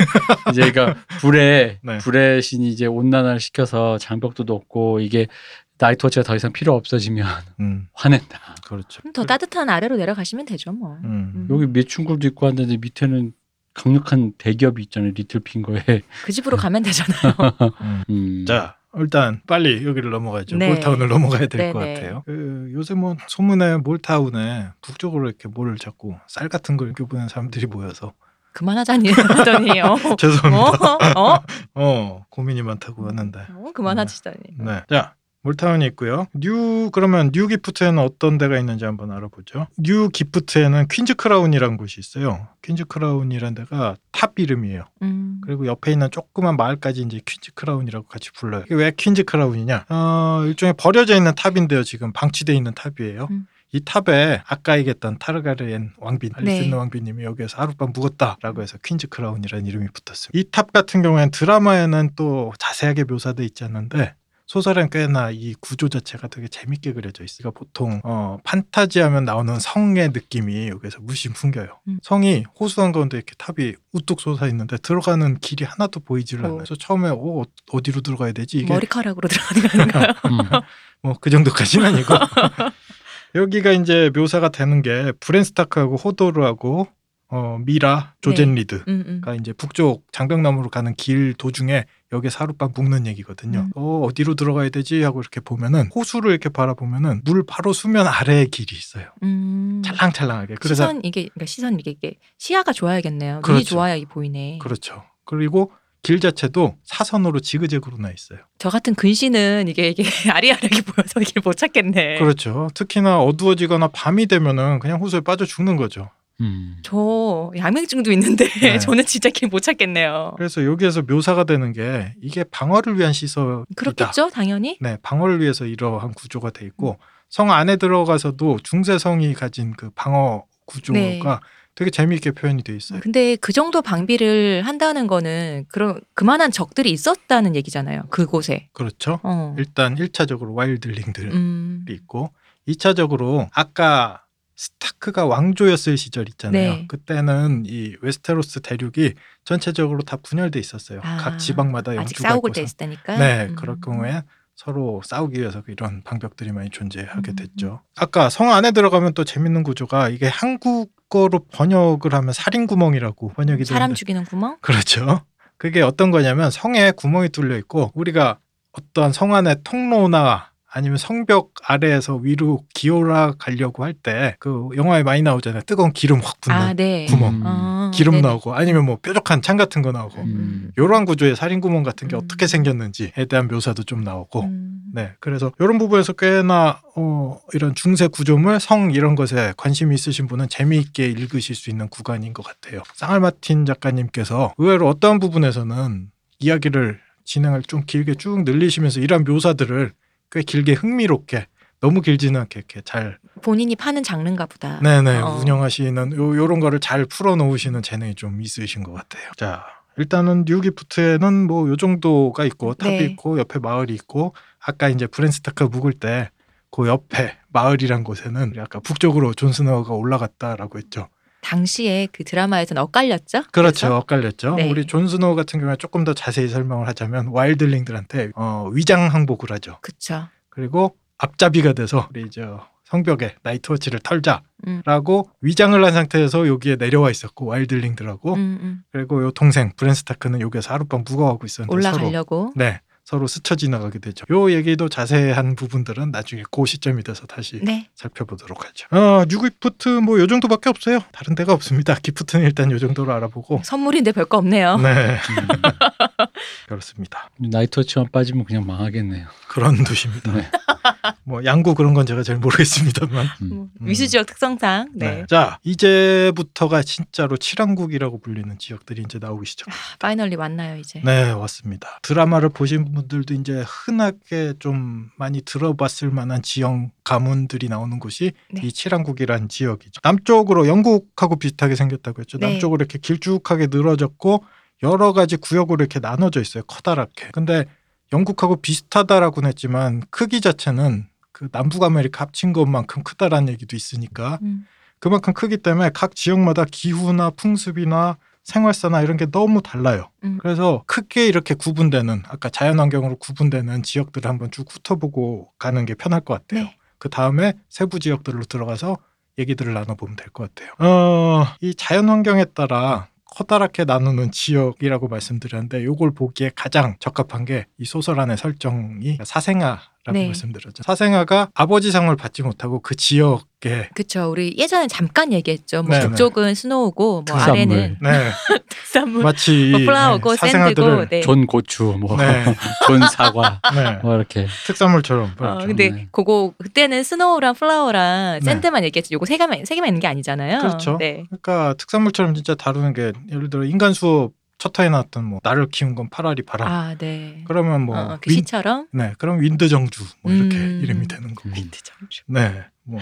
이제 그러니까 불에 네. 불의 신이 이제 온난화를 시켜서 장벽도 높고 이게 나이트워치가 더 이상 필요 없어지면 음, 화낸다. 그렇죠. 더 따뜻한 아래로 내려가시면 되죠 뭐. 음. 여기 매춘굴도 있고 한데 밑에는 강력한 대기업이 있잖아요. 리틀핑거에. 그 집으로 가면 되잖아요. 음. 음. 자, 일단 빨리 여기를 넘어가죠. 네. 몰타운을 넘어가야 될것 네, 네. 같아요. 그 요새 뭐 소문에 몰타운에 북쪽으로 이렇게 뭐를 자꾸 쌀 같은 걸 보는 사람들이 모여서 그만하자니 하더니 요. 죄송합니다. 어? 어? 어, 고민이 많다고 하는데. 어? 그만하시더니. 네. 자, 몰타운이 있고요. 뉴 그러면 뉴 기프트에는 어떤 데가 있는지 한번 알아보죠. 뉴 기프트에는 퀸즈 크라운이라는 곳이 있어요. 퀸즈 크라운이라는 데가 탑 이름이에요. 음. 그리고 옆에 있는 조그만 마을까지 이제 퀸즈 크라운이라고 같이 불러요. 왜 퀸즈 크라운이냐? 어, 일종의 버려져 있는 탑인데요. 지금 방치돼 있는 탑이에요. 음. 이 탑에 아까 얘기했던 타르가르엔 왕빈, 알리산느 네. 왕비님이 여기에서 하룻밤 묵었다라고 해서 퀸즈 크라운이라는 이름이 붙었습니다. 이탑 같은 경우에는 드라마에는 또 자세하게 묘사돼 있지 않는데 소설엔 꽤나 이 구조 자체가 되게 재밌게 그려져 있어요. 그러니까 보통 어, 판타지하면 나오는 성의 느낌이 여기서 물씬 풍겨요. 음. 성이 호수 한 가운데 이렇게 탑이 우뚝 솟아 있는데 들어가는 길이 하나도 보이지를 어. 않아요. 그래서 처음에 어, 어디로 들어가야 되지? 이게 머리카락으로 들어가는 거 아닌가요? 음. 뭐그 정도까지는 아니고 여기가 이제 묘사가 되는 게 브랜 스타크하고 호도르하고 어, 미라, 조젠 네. 리드가 음, 음. 이제 북쪽 장벽 너머로 가는 길 도중에 여기서 하룻밤 묵는 얘기거든요. 음. 어, 어디로 들어가야 되지 하고 이렇게 보면은 호수를 이렇게 바라보면은 물 바로 수면 아래에 길이 있어요. 음. 찰랑찰랑하게. 그래서 시선 이게 그러니까 시선 이게, 이게 시야가 좋아야겠네요. 눈이 그렇죠. 좋아야 이 보이네. 그렇죠. 그리고 길 자체도 사선으로 지그재그로 나 있어요. 저 같은 근시는 이게 이게 아리아리하게 보여서 길 못 찾겠네. 그렇죠. 특히나 어두워지거나 밤이 되면은 그냥 호수에 빠져 죽는 거죠. 음. 저 양맹증도 있는데 네. 저는 진짜 길 못 찾겠네요. 그래서 여기에서 묘사가 되는 게 이게 방어를 위한 시설이다. 그렇겠죠, 당연히. 네, 방어를 위해서 이러한 구조가 돼 있고 성 안에 들어가서도 중세성이 가진 그 방어 구조가 네. 되게 재미있게 표현이 돼 있어요. 근데 그 정도 방비를 한다는 거는 그런 그만한 적들이 있었다는 얘기잖아요. 그곳에. 그렇죠. 어. 일단 1차적으로 와일드링들이 음. 있고 2차적으로 아까 스타크가 왕조였을 시절 있잖아요. 네. 그때는 이 웨스테로스 대륙이 전체적으로 다 분열돼 있었어요. 아, 각 지방마다 영주가 싸우고 있고서. 있다니까. 네, 음. 그럴 경우에 서로 싸우기 위해서 이런 방벽들이 많이 존재하게 음. 됐죠. 아까 성 안에 들어가면 또 재밌는 구조가 이게 한국어로 번역을 하면 살인 구멍이라고 번역이 사람 되는데 죽이는 구멍? 그렇죠. 그게 어떤 거냐면 성에 구멍이 뚫려 있고 우리가 어떠한 성 안의 통로나 아니면 성벽 아래에서 위로 기어라 가려고 할 때 그 영화에 많이 나오잖아요. 뜨거운 기름 확 붙는 아, 네. 구멍. 음. 아, 기름 네네. 나오고 아니면 뭐 뾰족한 창 같은 거 나오고 음. 요런 구조의 살인 구멍 같은 게 음. 어떻게 생겼는지에 대한 묘사도 좀 나오고 음. 네 그래서 이런 부분에서 꽤나 어, 이런 중세 구조물 성 이런 것에 관심이 있으신 분은 재미있게 읽으실 수 있는 구간인 것 같아요 쌍알 마틴 작가님께서 의외로 어떠한 부분에서는 이야기를 진행을 좀 길게 쭉 늘리시면서 이런 묘사들을 꽤 길게 흥미롭게 너무 길지는 않게 이렇게 잘 본인이 파는 장르인가 보다. 네네 어. 운영하시는 요, 요런 거를 잘 풀어놓으시는 재능이 좀 있으신 것 같아요. 자 일단은 뉴기프트에는 뭐 요 정도가 있고 탑이 네. 있고 옆에 마을이 있고 아까 이제 브랜스타크 묵을 때 그 옆에 마을이란 곳에는 아까 북쪽으로 존 스노우가 올라갔다라고 했죠. 당시에 그 드라마에서는 엇갈렸죠? 그렇죠. 그래서? 엇갈렸죠. 네. 우리 존스노 같은 경우에 조금 더 자세히 설명을 하자면 wildling들한테 어, 위장 항복을 하죠. 그쵸. 그리고 앞잡이가 돼서 우리 저 성벽에 나이트워치를 음. 털자라고 위장을 한 상태에서 여기에 내려와 있었고 wildling들하고 음, 음. 그리고 요 동생 브랜스타크는 여기서 하룻밤 묵어가고 있었는데 서로 올라가려고. 네 서로 스쳐 지나가게 되죠. 요 얘기도 자세한 부분들은 나중에 그 시점이 돼서 다시 네. 살펴보도록 하죠. 어, 뉴기프트 뭐 요 정도밖에 없어요. 다른 데가 없습니다. 기프트는 일단 요 정도로 알아보고. 선물인데 별거 없네요. 네, 음. 그렇습니다. 나이트워치만 빠지면 그냥 망하겠네요. 그런 도시입니다. 네. 뭐 양구 그런 건 제가 잘 모르겠습니다만. 음. 뭐, 위수 지역 특성상 네. 네. 자, 이제부터가 진짜로 칠왕국이라고 불리는 지역들이 이제 나오기 시작. Finally 왔나요 이제? 네, 왔습니다. 드라마를 보신 분들도 이제 흔하게 좀 많이 들어봤을 만한 지역 가문들이 나오는 곳이 네. 이 칠왕국이라는 지역이죠. 남쪽으로 영국하고 비슷하게 생겼다고 했죠. 네. 남쪽으로 이렇게 길쭉하게 늘어졌고 여러 가지 구역으로 이렇게 나눠져 있어요. 커다랗게. 근데 영국하고 비슷하다라고는 했지만 크기 자체는 그 남북 아메리카 합친 것만큼 크다라는 얘기도 있으니까 음. 그만큼 크기 때문에 각 지역마다 기후나 풍습이나 생활사나 이런 게 너무 달라요. 음. 그래서 크게 이렇게 구분되는 아까 자연환경으로 구분되는 지역들을 한번 쭉 훑어보고 가는 게 편할 것 같아요. 네. 그 다음에 세부 지역들로 들어가서 얘기들을 나눠보면 될 것 같아요. 어, 이 자연환경에 따라 커다랗게 나누는 지역이라고 말씀드렸는데 요걸 보기에 가장 적합한 게 이 소설 안의 설정이 사생아라고 네. 말씀드렸죠. 사생아가 아버지 상을 받지 못하고 그 지역에 그쵸. 우리 예전에 잠깐 얘기했죠. 뭐 네, 북쪽은 스노우고 뭐 특산물. 아래는 네, 특산물, 마치 뭐 플라워고 네, 샌드고 네. 존 고추, 뭐, 네. 존 사과, 네, 뭐 이렇게. 특산물처럼 어, 그렇죠. 근데 네. 그거 그때는 스노우랑 플라워랑 네. 샌드만 얘기했지. 요거 세 개만 세 개만 있는 게 아니잖아요. 그렇죠. 네. 그러니까 특산물처럼 진짜 다루는 게 예를 들어 인간 수업 첫 회에 나왔던 뭐 나를 키운 건 팔할이 바람. 아, 네. 그러면 뭐 어, 그 윈, 시처럼 네, 그럼 wind 정주 뭐 이렇게 음. 이름이 되는 거. 음. wind 정주. 네, 뭐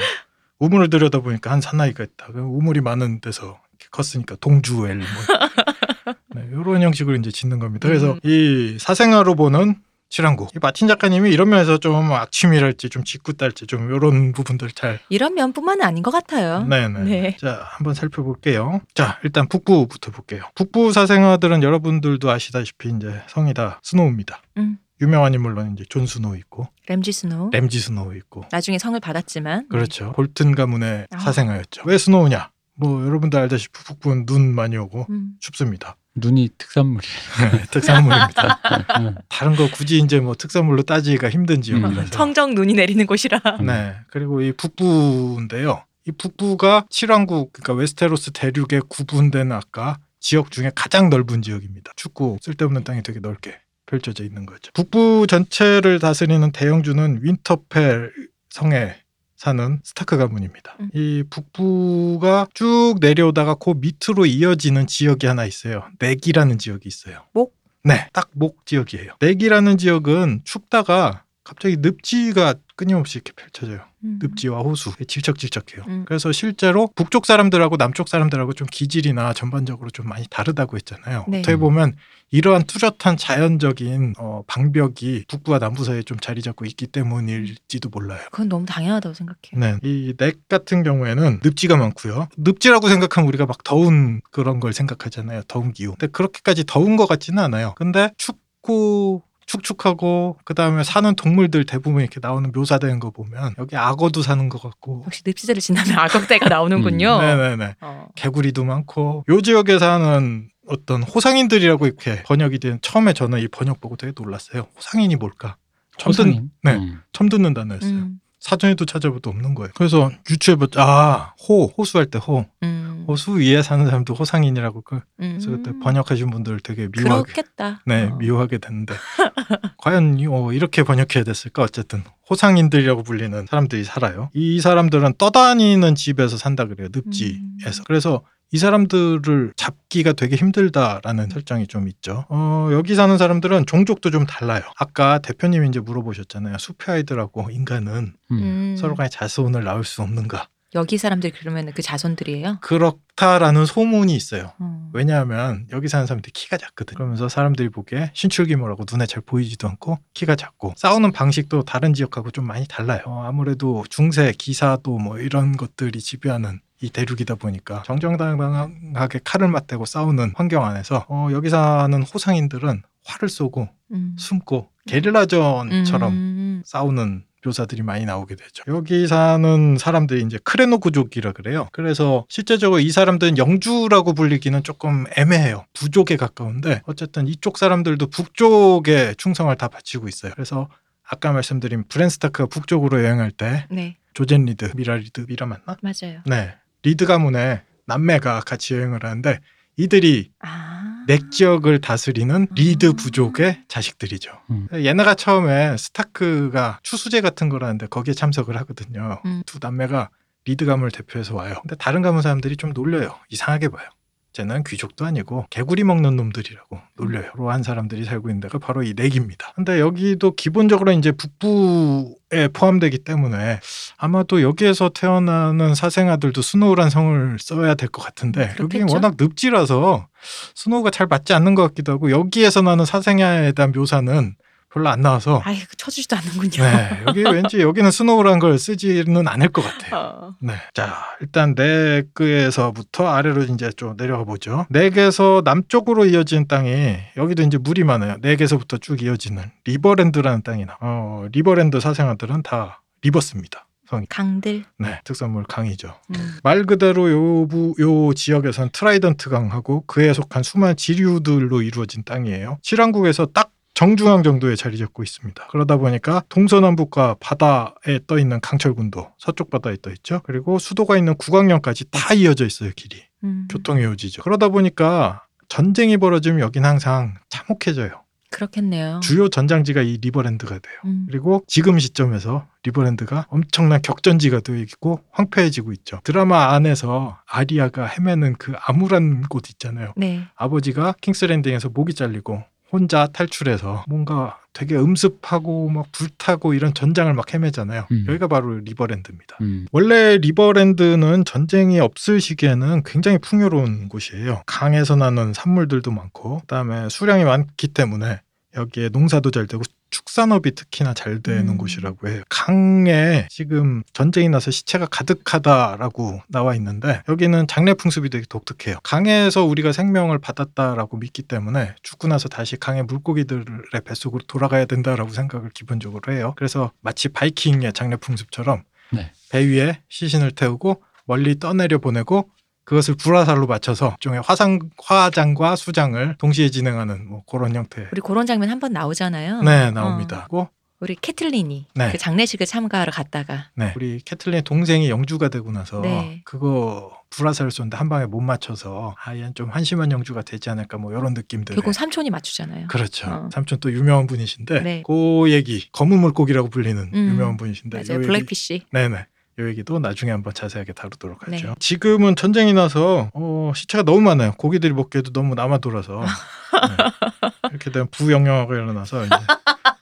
우물을 들여다 보니까 한 사나이가 있다. 그 우물이 많은 데서 컸으니까 동주 well 뭐 네, 이런 형식으로 이제 짓는 겁니다. 그래서 음. 이 사생아로 보는 칠왕국. 이 마틴 작가님이 이런 면에서 좀 악취미랄지 좀 짓궂달지 좀 이런 부분들 잘 이런 면뿐만은 아닌 것 같아요. 네네. 네. 자, 한번 살펴볼게요. 자, 일단 북부부터 볼게요. 북부 사생아들은 여러분들도 아시다시피 이제 성이 다 스노우입니다. 음. 유명한 인물로는 이제 존 스노우 있고 램지 스노우. 램지 스노우 있고 나중에 성을 받았지만 그렇죠. 볼튼 가문의 아. 사생아였죠. 왜 스노우냐? 뭐 여러분들 알다시피 북부는 눈 많이 오고 음. 춥습니다. 눈이 특산물이. 특산물입니다. 응. 다른 거 굳이 이제 뭐 특산물로 따지기가 힘든 지역이라서. 청정 눈이 내리는 곳이라. 네. 그리고 이 북부인데요. 이 북부가 칠왕국 그러니까 웨스테로스 대륙에 구분된 아까 지역 중에 가장 넓은 지역입니다. 춥고 쓸데없는 땅이 되게 넓게 펼쳐져 있는 거죠. 북부 전체를 다스리는 대영주는 윈터펠 성에 사는 스타크 가문입니다. 음. 이 북부가 쭉 내려오다가 그 밑으로 이어지는 지역이 하나 있어요. 넥이라는 지역이 있어요. 목? 네, 딱 목 지역이에요. 넥이라는 지역은 춥다가 갑자기 늪지가 끊임없이 이렇게 펼쳐져요. 음. 늪지와 호수 질척질척해요. 음. 그래서 실제로 북쪽 사람들하고 남쪽 사람들하고 좀 기질이나 전반적으로 좀 많이 다르다고 했잖아요. 네. 어떻게 보면 이러한 뚜렷한 자연적인 어, 방벽이 북부와 남부 사이에 좀 자리 잡고 있기 때문일지도 몰라요. 그건 너무 당연하다고 생각해요. 네, 이 넥 같은 경우에는 늪지가 많고요. 늪지라고 생각하면 우리가 막 더운 그런 걸 생각하잖아요. 더운 기후. 근데 그렇게까지 더운 것 같지는 않아요. 근데 춥고 축축하고 그 다음에 사는 동물들 대부분 이렇게 나오는 묘사되는 거 보면 여기 악어도 사는 것 같고. 역시 늪지대를 지나면 악역대가 나오는군요. 음, 네네네. 어. 개구리도 많고 요 지역에 사는 어떤 호상인들이라고 이렇게 번역이 된 처음에 저는 이 번역 보고 되게 놀랐어요. 호상인이 뭘까? 처음, 듣, 초상인. 네. 음. 처음 듣는 단어였어요. 음. 사전에도 찾아봐도 없는 거예요. 그래서 유추해봤자 아, 호, 호수할 때 호. 음. 호수 위에 사는 사람도 호상인이라고 그- 음. 그래서 그때 번역하신 분들 되게 미워하게 그렇겠다. 네, 어. 미워하게 됐는데 과연 이- 어, 이렇게 번역해야 됐을까? 어쨌든 호상인들이라고 불리는 사람들이 살아요. 이 사람들은 떠다니는 집에서 산다 그래요. 늪지에서. 음. 그래서 이 사람들을 잡기가 되게 힘들다라는 설정이 좀 있죠. 어, 여기 사는 사람들은 종족도 좀 달라요. 아까 대표님이 이제 물어보셨잖아요. 숲의 아이들하고 인간은 음. 음. 서로 간에 자손을 낳을 수 없는가? 여기 사람들이 그러면 그 자손들이에요? 그렇다라는 소문이 있어요. 어. 왜냐하면 여기 사는 사람들이 키가 작거든. 그러면서 사람들이 보기에 신출귀몰하고 눈에 잘 보이지도 않고 키가 작고 싸우는 방식도 다른 지역하고 좀 많이 달라요. 어, 아무래도 중세 기사도 뭐 이런 것들이 지배하는 이 대륙이다 보니까 정정당당하게 칼을 맞대고 싸우는 환경 안에서 어, 여기 사는 호상인들은 활을 쏘고 음. 숨고 게릴라전처럼 음. 싸우는 묘사들이 많이 나오게 되죠. 여기 사는 사람들이 이제 크래노그 부족이라 그래요. 그래서 실제적으로 이 사람들은 영주라고 불리기는 조금 애매해요. 부족에 가까운데 어쨌든 이쪽 사람들도 북쪽에 충성을 다 바치고 있어요. 그래서 아까 말씀드린 브랜스타크가 북쪽으로 여행할 때 네, 조젠 리드, 미라 리드, 미라 맞나? 맞아요. 네. 리드 가문의 남매가 같이 여행을 하는데 이들이 아. 넥 지역을 다스리는 리드 부족의 자식들이죠. 음. 얘네가 처음에 스타크가 추수제 같은 거라는데 거기에 참석을 하거든요. 음. 두 남매가 리드 가문을 대표해서 와요. 근데 다른 가문 사람들이 좀 놀려요. 이상하게 봐요. 쟤는 귀족도 아니고 개구리 먹는 놈들이라고 놀려요. 그러한 사람들이 살고 있는 데가 바로 이 넥입니다. 근데 여기도 기본적으로 이제 북부에 포함되기 때문에 아마도 여기에서 태어나는 사생아들도 스노우란 성을 써야 될 것 같은데 여기 그렇겠죠. 워낙 늪지라서 스노우가 잘 맞지 않는 것 같기도 하고 여기에서 나는 사생아에 대한 묘사는 별로 안 나와서 아이 그 쳐주지도 않는군요. 네, 여기 왠지 여기는 스노우란 걸 쓰지는 않을 것 같아요. 어. 네. 자, 일단 넥에서부터 아래로 이제 좀 내려가 보죠. 넥에서 남쪽으로 이어진 땅이 여기도 이제 물이 많아요. 넥에서부터 쭉 이어지는 리버랜드라는 땅이 나. 어, 리버랜드 사생아들은 다 리버스입니다. 성이. 강들. 네, 특산물 강이죠. 음. 말 그대로 요, 부, 요 지역에선 트라이던트 강하고 그에 속한 수많은 지류들로 이루어진 땅이에요. 칠왕국에서 딱 정중앙 정도에 자리 잡고 있습니다. 그러다 보니까 동서남북과 바다에 떠 있는 강철군도 서쪽 바다에 떠 있죠. 그리고 수도가 있는 국왕령까지 다 이어져 있어요, 길이. 음. 교통의 요지죠. 그러다 보니까 전쟁이 벌어지면 여긴 항상 참혹해져요. 그렇겠네요. 주요 전장지가 이 리버랜드가 돼요. 음. 그리고 지금 시점에서 리버랜드가 엄청난 격전지가 되어 있고 황폐해지고 있죠. 드라마 안에서 아리아가 헤매는 그 암울한 곳 있잖아요. 네. 아버지가 킹스랜딩에서 목이 잘리고 혼자 탈출해서 뭔가 되게 음습하고 막 불타고 이런 전장을 막 헤매잖아요. 음. 여기가 바로 리버랜드입니다. 음. 원래 리버랜드는 전쟁이 없을 시기에는 굉장히 풍요로운 곳이에요. 강에서 나는 산물들도 많고, 그다음에 수량이 많기 때문에 여기에 농사도 잘 되고 축산업이 특히나 잘 되는 음. 곳이라고 해요. 강에 지금 전쟁이 나서 시체가 가득하다라고 나와 있는데 여기는 장례 풍습이 되게 독특해요. 강에서 우리가 생명을 받았다라고 믿기 때문에 죽고 나서 다시 강의 물고기들의 뱃속으로 돌아가야 된다라고 생각을 기본적으로 해요. 그래서 마치 바이킹의 장례 풍습처럼 네. 배 위에 시신을 태우고 멀리 떠내려 보내고 그것을 불화살로 맞춰서 일종의 화상 화장과 수장을 동시에 진행하는 뭐 그런 형태. 우리 그런 장면 한 번 나오잖아요. 네 나옵니다. 어. 우리 캐틀린이 네. 그 장례식을 참가하러 갔다가 네. 우리 캐틀린의 동생이 영주가 되고 나서 네. 그거 불화살을 쏘는데 한 방에 못 맞춰서 아 얘는 좀 한심한 영주가 되지 않을까 뭐 이런 느낌들. 결국 삼촌이 맞추잖아요. 그렇죠. 어. 삼촌 또 유명한 분이신데 네. 그 얘기 검은 물고기라고 불리는 음. 유명한 분이신데 맞아요. 블랙피쉬. 네네. 이 얘기도 나중에 한번 자세하게 다루도록 하죠. 네. 지금은 전쟁이 나서 어, 시체가 너무 많아요. 고기들이 먹기에도 너무 남아 돌아서 네. 이렇게 되면 부영향화가 일어나서 이제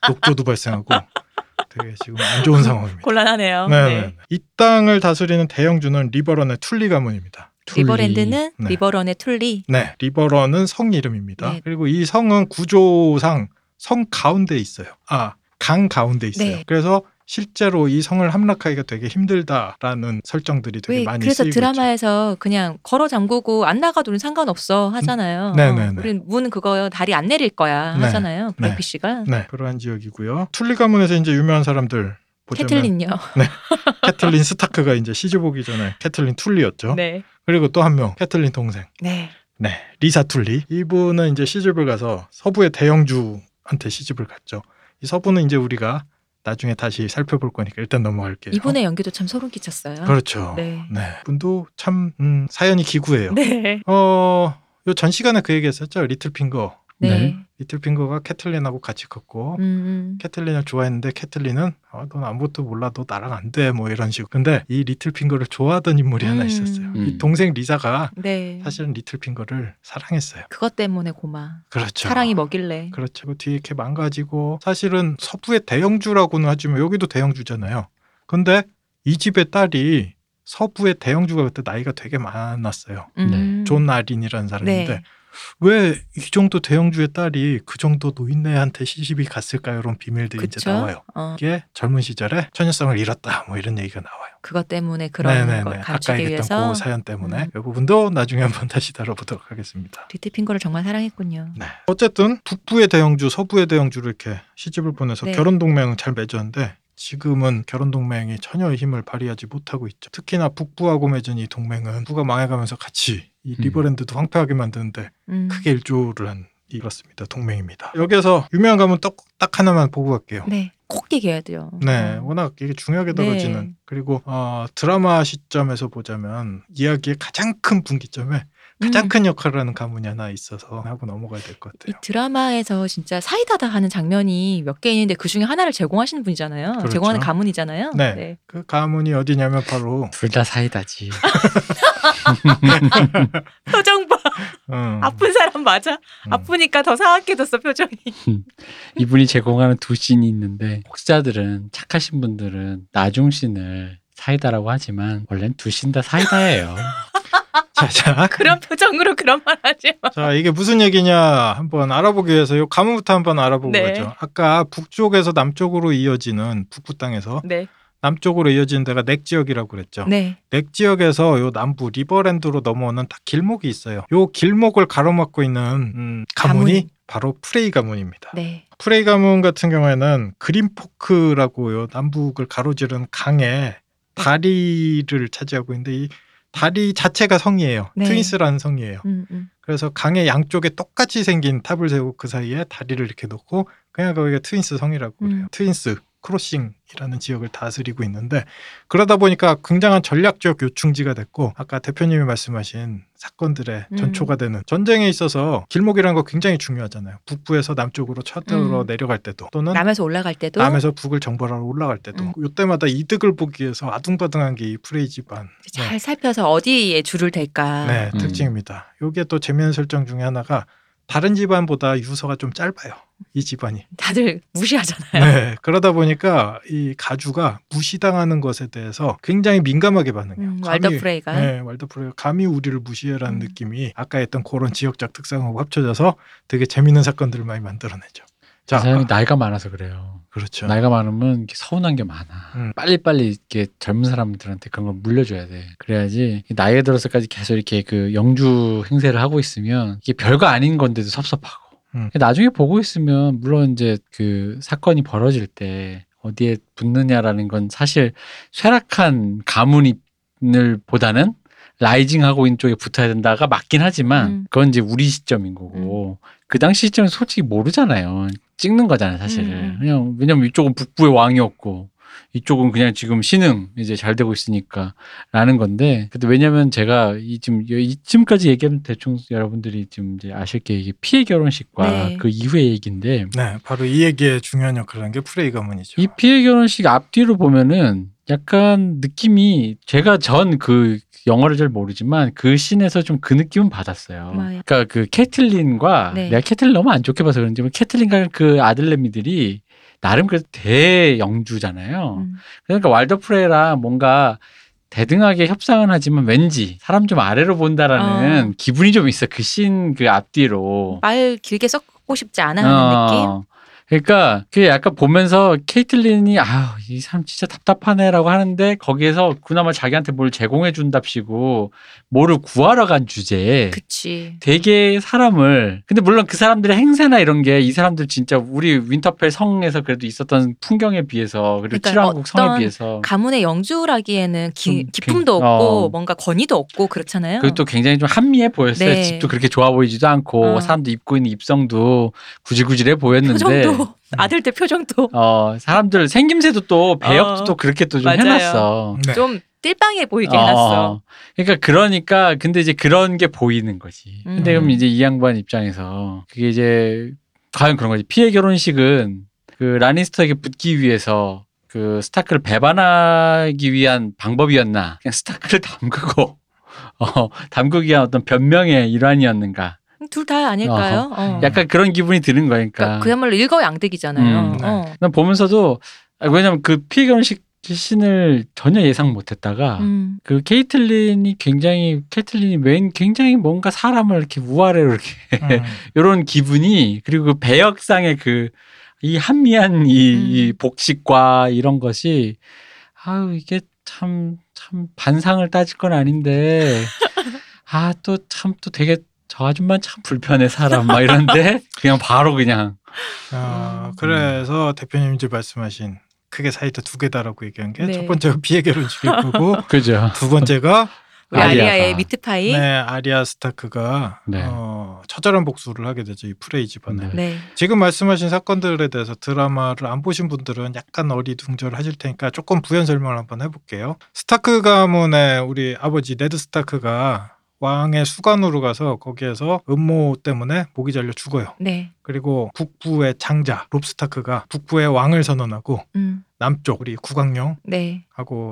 녹조도 발생하고 되게 지금 안 좋은 상황입니다. 곤란하네요. 네네. 이 땅을 다스리는 대영주는 리버런의 툴리 가문입니다. 툴리. 리버랜드는 네. 리버런의 툴리. 네, 리버런은 성 이름입니다. 네. 그리고 이 성은 구조상 성 가운데 있어요. 아, 강 가운데 있어요. 네. 그래서 실제로 이 성을 함락하기가 되게 힘들다라는 설정들이 되게 왜 많이 그래서 쓰이고 있죠. 드라마에서 그냥 걸어 잠그고 안 나가도 상관없어 하잖아요. 음. 네네네. 우린 문 그거 다리 안 내릴 거야 네. 하잖아요. 네. 블랙피쉬가. 네, 그러한 지역이고요. 툴리 가문에서 이제 유명한 사람들 보자면 캐틀린요. 캐틀린 스타크가 이제 시집 오기 전에 캐틀린 툴리였죠. 네. 그리고 또 한 명, 캐틀린 동생. 네. 네, 리사 툴리. 이분은 이제 시집을 가서 서부의 대영주한테 시집을 갔죠. 이 서부는 이제 우리가 나중에 다시 살펴볼 거니까 일단 넘어갈게요. 이분의 연기도 참 소름 끼쳤어요. 그렇죠. 네. 분도 참 음, 사연이 기구해요. 네. 어, 요 전 시간에 그 얘기했었죠. 리틀 핑거. 네. 네. 리틀 핑거가 캐틀린하고 같이 컸고 음, 캐틀린을 좋아했는데 캐틀린은 어, 넌 아무것도 몰라 너 나랑 안 돼 뭐 이런 식으로 근데 이 리틀 핑거를 좋아하던 인물이 하나 음. 있었어요 이 음. 동생 리사가 네. 사실은 리틀 핑거를 사랑했어요 그것 때문에 그만. 그렇죠 사랑이 뭐길래. 그렇죠 그 뒤에 이렇게 망가지고 사실은 서부의 대영주라고는 하지만 여기도 대영주잖아요 근데 이 집의 딸이 서부의 대영주가 그때 나이가 되게 많았어요 음. 존 아린이라는 사람인데 네. 왜 이 정도 대영주의 딸이 그 정도 노인네한테 시집이 갔을까요? 이런 비밀들이 이제 그쵸? 나와요. 어, 이게 젊은 시절에 처녀성을 잃었다 뭐 이런 얘기가 나와요. 그것 때문에 그런 네네네. 걸 아까 감추기 얘기했던 위해서 그 사연 때문에 음. 이 부분도 나중에 한번 다시 다뤄보도록 하겠습니다. 리틀핑거를 정말 사랑했군요. 네. 어쨌든 북부의 대영주, 서부의 대영주를 이렇게 시집을 보내서 네. 결혼 동맹을 잘 맺었는데 지금은 결혼 동맹이 전혀 힘을 발휘하지 못하고 있죠. 특히나 북부하고 맺은 이 동맹은 북부가 망해가면서 같이 이 음. 리버랜드도 황폐하게 만드는데 음. 크게 일조를 한 이렇습니다. 동맹입니다. 여기에서 유명한 가문 딱, 딱 하나만 보고 갈게요. 네. 꼭 얘기해야 돼요. 네, 어. 워낙 이게 중요하게 네. 다뤄지는 그리고 어, 드라마 시점에서 보자면 이야기의 가장 큰 분기점에 가장 음. 큰 역할을 하는 가문이 하나 있어서 하고 넘어가야 될것이 같아요. 드라마에서 진짜 사이다다 하는 장면이 몇 개 있는데 그 중에 하나를 제공하시는 분이잖아요. 그렇죠. 제공하는 가문이잖아요. 네. 그 가문이 어디냐면 바로 둘 다 사이다지. 표정 봐. 음, 아픈 사람 맞아. 음. 아프니까 더 사악해졌어 표정이. 이분이 제공하는 두 씬이 있는데 혹자들은 착하신 분들은 나중 씬을 사이다라고 하지만 원래는 두 씬 다 사이다예요. 자, 자, 그런 표정으로 그런 말 하지 마. 자, 이게 무슨 얘기냐 한번 알아보기 위해서 요 가문부터 한번 알아보고 네. 가죠. 아까 북쪽에서 남쪽으로 이어지는 북부 땅에서 네. 남쪽으로 이어지는 데가 넥 지역이라고 그랬죠. 네. 넥 지역에서 요 남부 리버랜드로 넘어오는 딱 길목이 있어요. 요 길목을 가로막고 있는 음, 가문이 가문. 바로 프레이 가문입니다. 네. 프레이 가문 같은 경우에는 그린포크라고 요 남북을 가로지른 강에 다리를 차지하고 있는데 이 다리 자체가 성이에요. 네. 트윈스라는 성이에요. 음, 음. 그래서 강의 양쪽에 똑같이 생긴 탑을 세우고 그 사이에 다리를 이렇게 놓고 그냥 거기가 트윈스 성이라고 그래요. 음. 트윈스 크로싱이라는 지역을 다스리고 있는데 그러다 보니까 굉장한 전략적 요충지가 됐고 아까 대표님이 말씀하신 사건들의 음. 전초가 되는 전쟁에 있어서 길목이라는 거 굉장히 중요하잖아요. 북부에서 남쪽으로 쳐들어 음. 내려갈 때도 또는 남에서 올라갈 때도 남에서 북을 정벌하러 올라갈 때도 음. 요때마다 이득을 보기 위해서 아둥바둥한 게 이 프레이 집안 잘 네. 살펴서 어디에 줄을 댈까. 네, 음. 특징입니다. 요게 또 재미있는 설정 중에 하나가 다른 집안보다 유서가 좀 짧아요. 이 집안이. 다들 무시하잖아요. 네. 그러다 보니까 이 가주가 무시당하는 것에 대해서 굉장히 민감하게 반응해요. 음, 감히- 왈더 프레이가. 네, 왈더 프레이가 감히 우리를 무시해라는 음. 느낌이 아까 했던 그런 지역적 특성하고 합쳐져서 되게 재밌는 사건들을 많이 만들어내죠. 자, 그 사람이 아, 나이가 많아서 그래요. 그렇죠. 나이가 많으면 이렇게 서운한 게 많아. 음. 빨리빨리 이렇게 젊은 사람들한테 그런 걸 물려줘야 돼. 그래야지 나이에 들어서까지 계속 이렇게 그 영주 행세를 하고 있으면 이게 별거 아닌 건데도 섭섭하고. 음. 나중에 보고 있으면 물론 이제 그 사건이 벌어질 때 어디에 붙느냐라는 건 사실 쇠락한 가문을 보다는 라이징하고 있는 쪽에 붙어야 된다가 맞긴 하지만 음. 그건 이제 우리 시점인 거고 그 당시 시점은 솔직히 모르잖아요. 찍는 거잖아요, 사실은. 음. 그냥 왜냐면 이쪽은 북부의 왕이었고 이쪽은 그냥 지금 신흥 이제 잘 되고 있으니까라는 건데 근데 왜냐면 제가 이 지금 이쯤까지 얘기하면 대충 여러분들이 지금 이제 아실 게 이게 피해 결혼식과 네. 그 이후의 얘기인데 네, 바로 이 얘기에 중요한 역할을 한 게 프레이 가문이죠. 이 피해 결혼식 앞뒤로 보면은 약간 느낌이 제가 전 그 영어를 잘 모르지만 그 씬에서 좀 그 느낌은 받았어요. 뭐예요? 그러니까 그 캐틀린과 네. 내가 캐틀린 너무 안 좋게 봐서 그런지 뭐 캐틀린과 그 아들내미들이 나름 그래도 대영주잖아요. 음. 그러니까 왈더 프레이랑 뭔가 대등하게 협상은 하지만 왠지 사람 좀 아래로 본다라는 어. 기분이 좀 있어. 그 씬 그 앞뒤로. 말 길게 섞고 싶지 않아 하는 느낌. 어. 그러니까 그게 약간 보면서 케이틀린이 아이 사람 진짜 답답하네라고 하는데 거기에서 그나마 자기한테 뭘 제공해 준답시고 뭐를 구하러 간 주제에 그치. 되게 사람을 근데 물론 그 사람들의 행세나 이런 게 이 사람들 진짜 우리 윈터펠 성에서 그래도 있었던 풍경에 비해서 그리고 그러니까 칠왕국 성에 비해서 가문의 영주라기에는 기, 좀 기품도 그- 없고 어. 뭔가 권위도 없고 그렇잖아요. 그리고 또 굉장히 좀 한미해 보였어요. 네. 집도 그렇게 좋아 보이지도 않고 어. 사람도 입고 있는 입성도 구질구질해 보였는데 표정도 아들들 표정도 어 사람들 생김새도 또 배역도 어. 또 그렇게 또 좀 맞아요. 해놨어. 네. 좀 띨빵해 보이게 어, 해놨어. 그러니까 그러니까 근데 이제 그런 게 보이는 거지. 근데 음. 그럼 이제 이 양반 입장에서 그게 이제 과연 그런 거지. 피해 결혼식은 그 라니스터에게 붙기 위해서 그 스타크를 배반하기 위한 방법이었나? 그냥 스타크를 담그고 어 담그기 위한 어떤 변명의 일환이었는가? 둘 다 아닐까요? 어. 약간 그런 기분이 드는 거니까. 그러니까 그야말로 일거양득이잖아요. 음, 네. 어. 난 보면서도 아, 왜냐면 그 피해 결혼식 씬을 전혀 예상 못했다가 음. 그 케이틀린이 굉장히 케이틀린이 웬 굉장히 뭔가 사람을 이렇게 우아래로 이렇게 음. 이런 기분이 그리고 그 배역상의 그 이 한미한 이, 음. 이 복식과 이런 것이 아유 이게 참참 반상을 따질 건 아닌데 아 또 참또 되게 저 아줌마 참 불편해 사람 막 이런데 그냥 바로 그냥 아, 음. 그래서 대표님 이제 말씀하신 크게 사이트 두 개다라고 얘기한 게 네. 첫 번째가 피의 결혼식일 거고 그죠. 두 번째가 우리 아리아가. 아리아의 미트파이. 네, 네. 아리아 스타크가 네. 어, 처절한 복수를 하게 되죠. 이 프레이 집안에. 네. 지금 말씀하신 사건들에 대해서 드라마를 안 보신 분들은 약간 어리둥절하실 테니까 조금 부연 설명을 한번 해볼게요. 스타크 가문의 우리 아버지 네드 스타크가 왕의 수관으로 가서 거기에서 음모 때문에 목이 잘려 죽어요. 네. 그리고 북부의 장자 롭 스타크가 북부의 왕을 선언하고 음. 남쪽 우리 국왕령하고 네.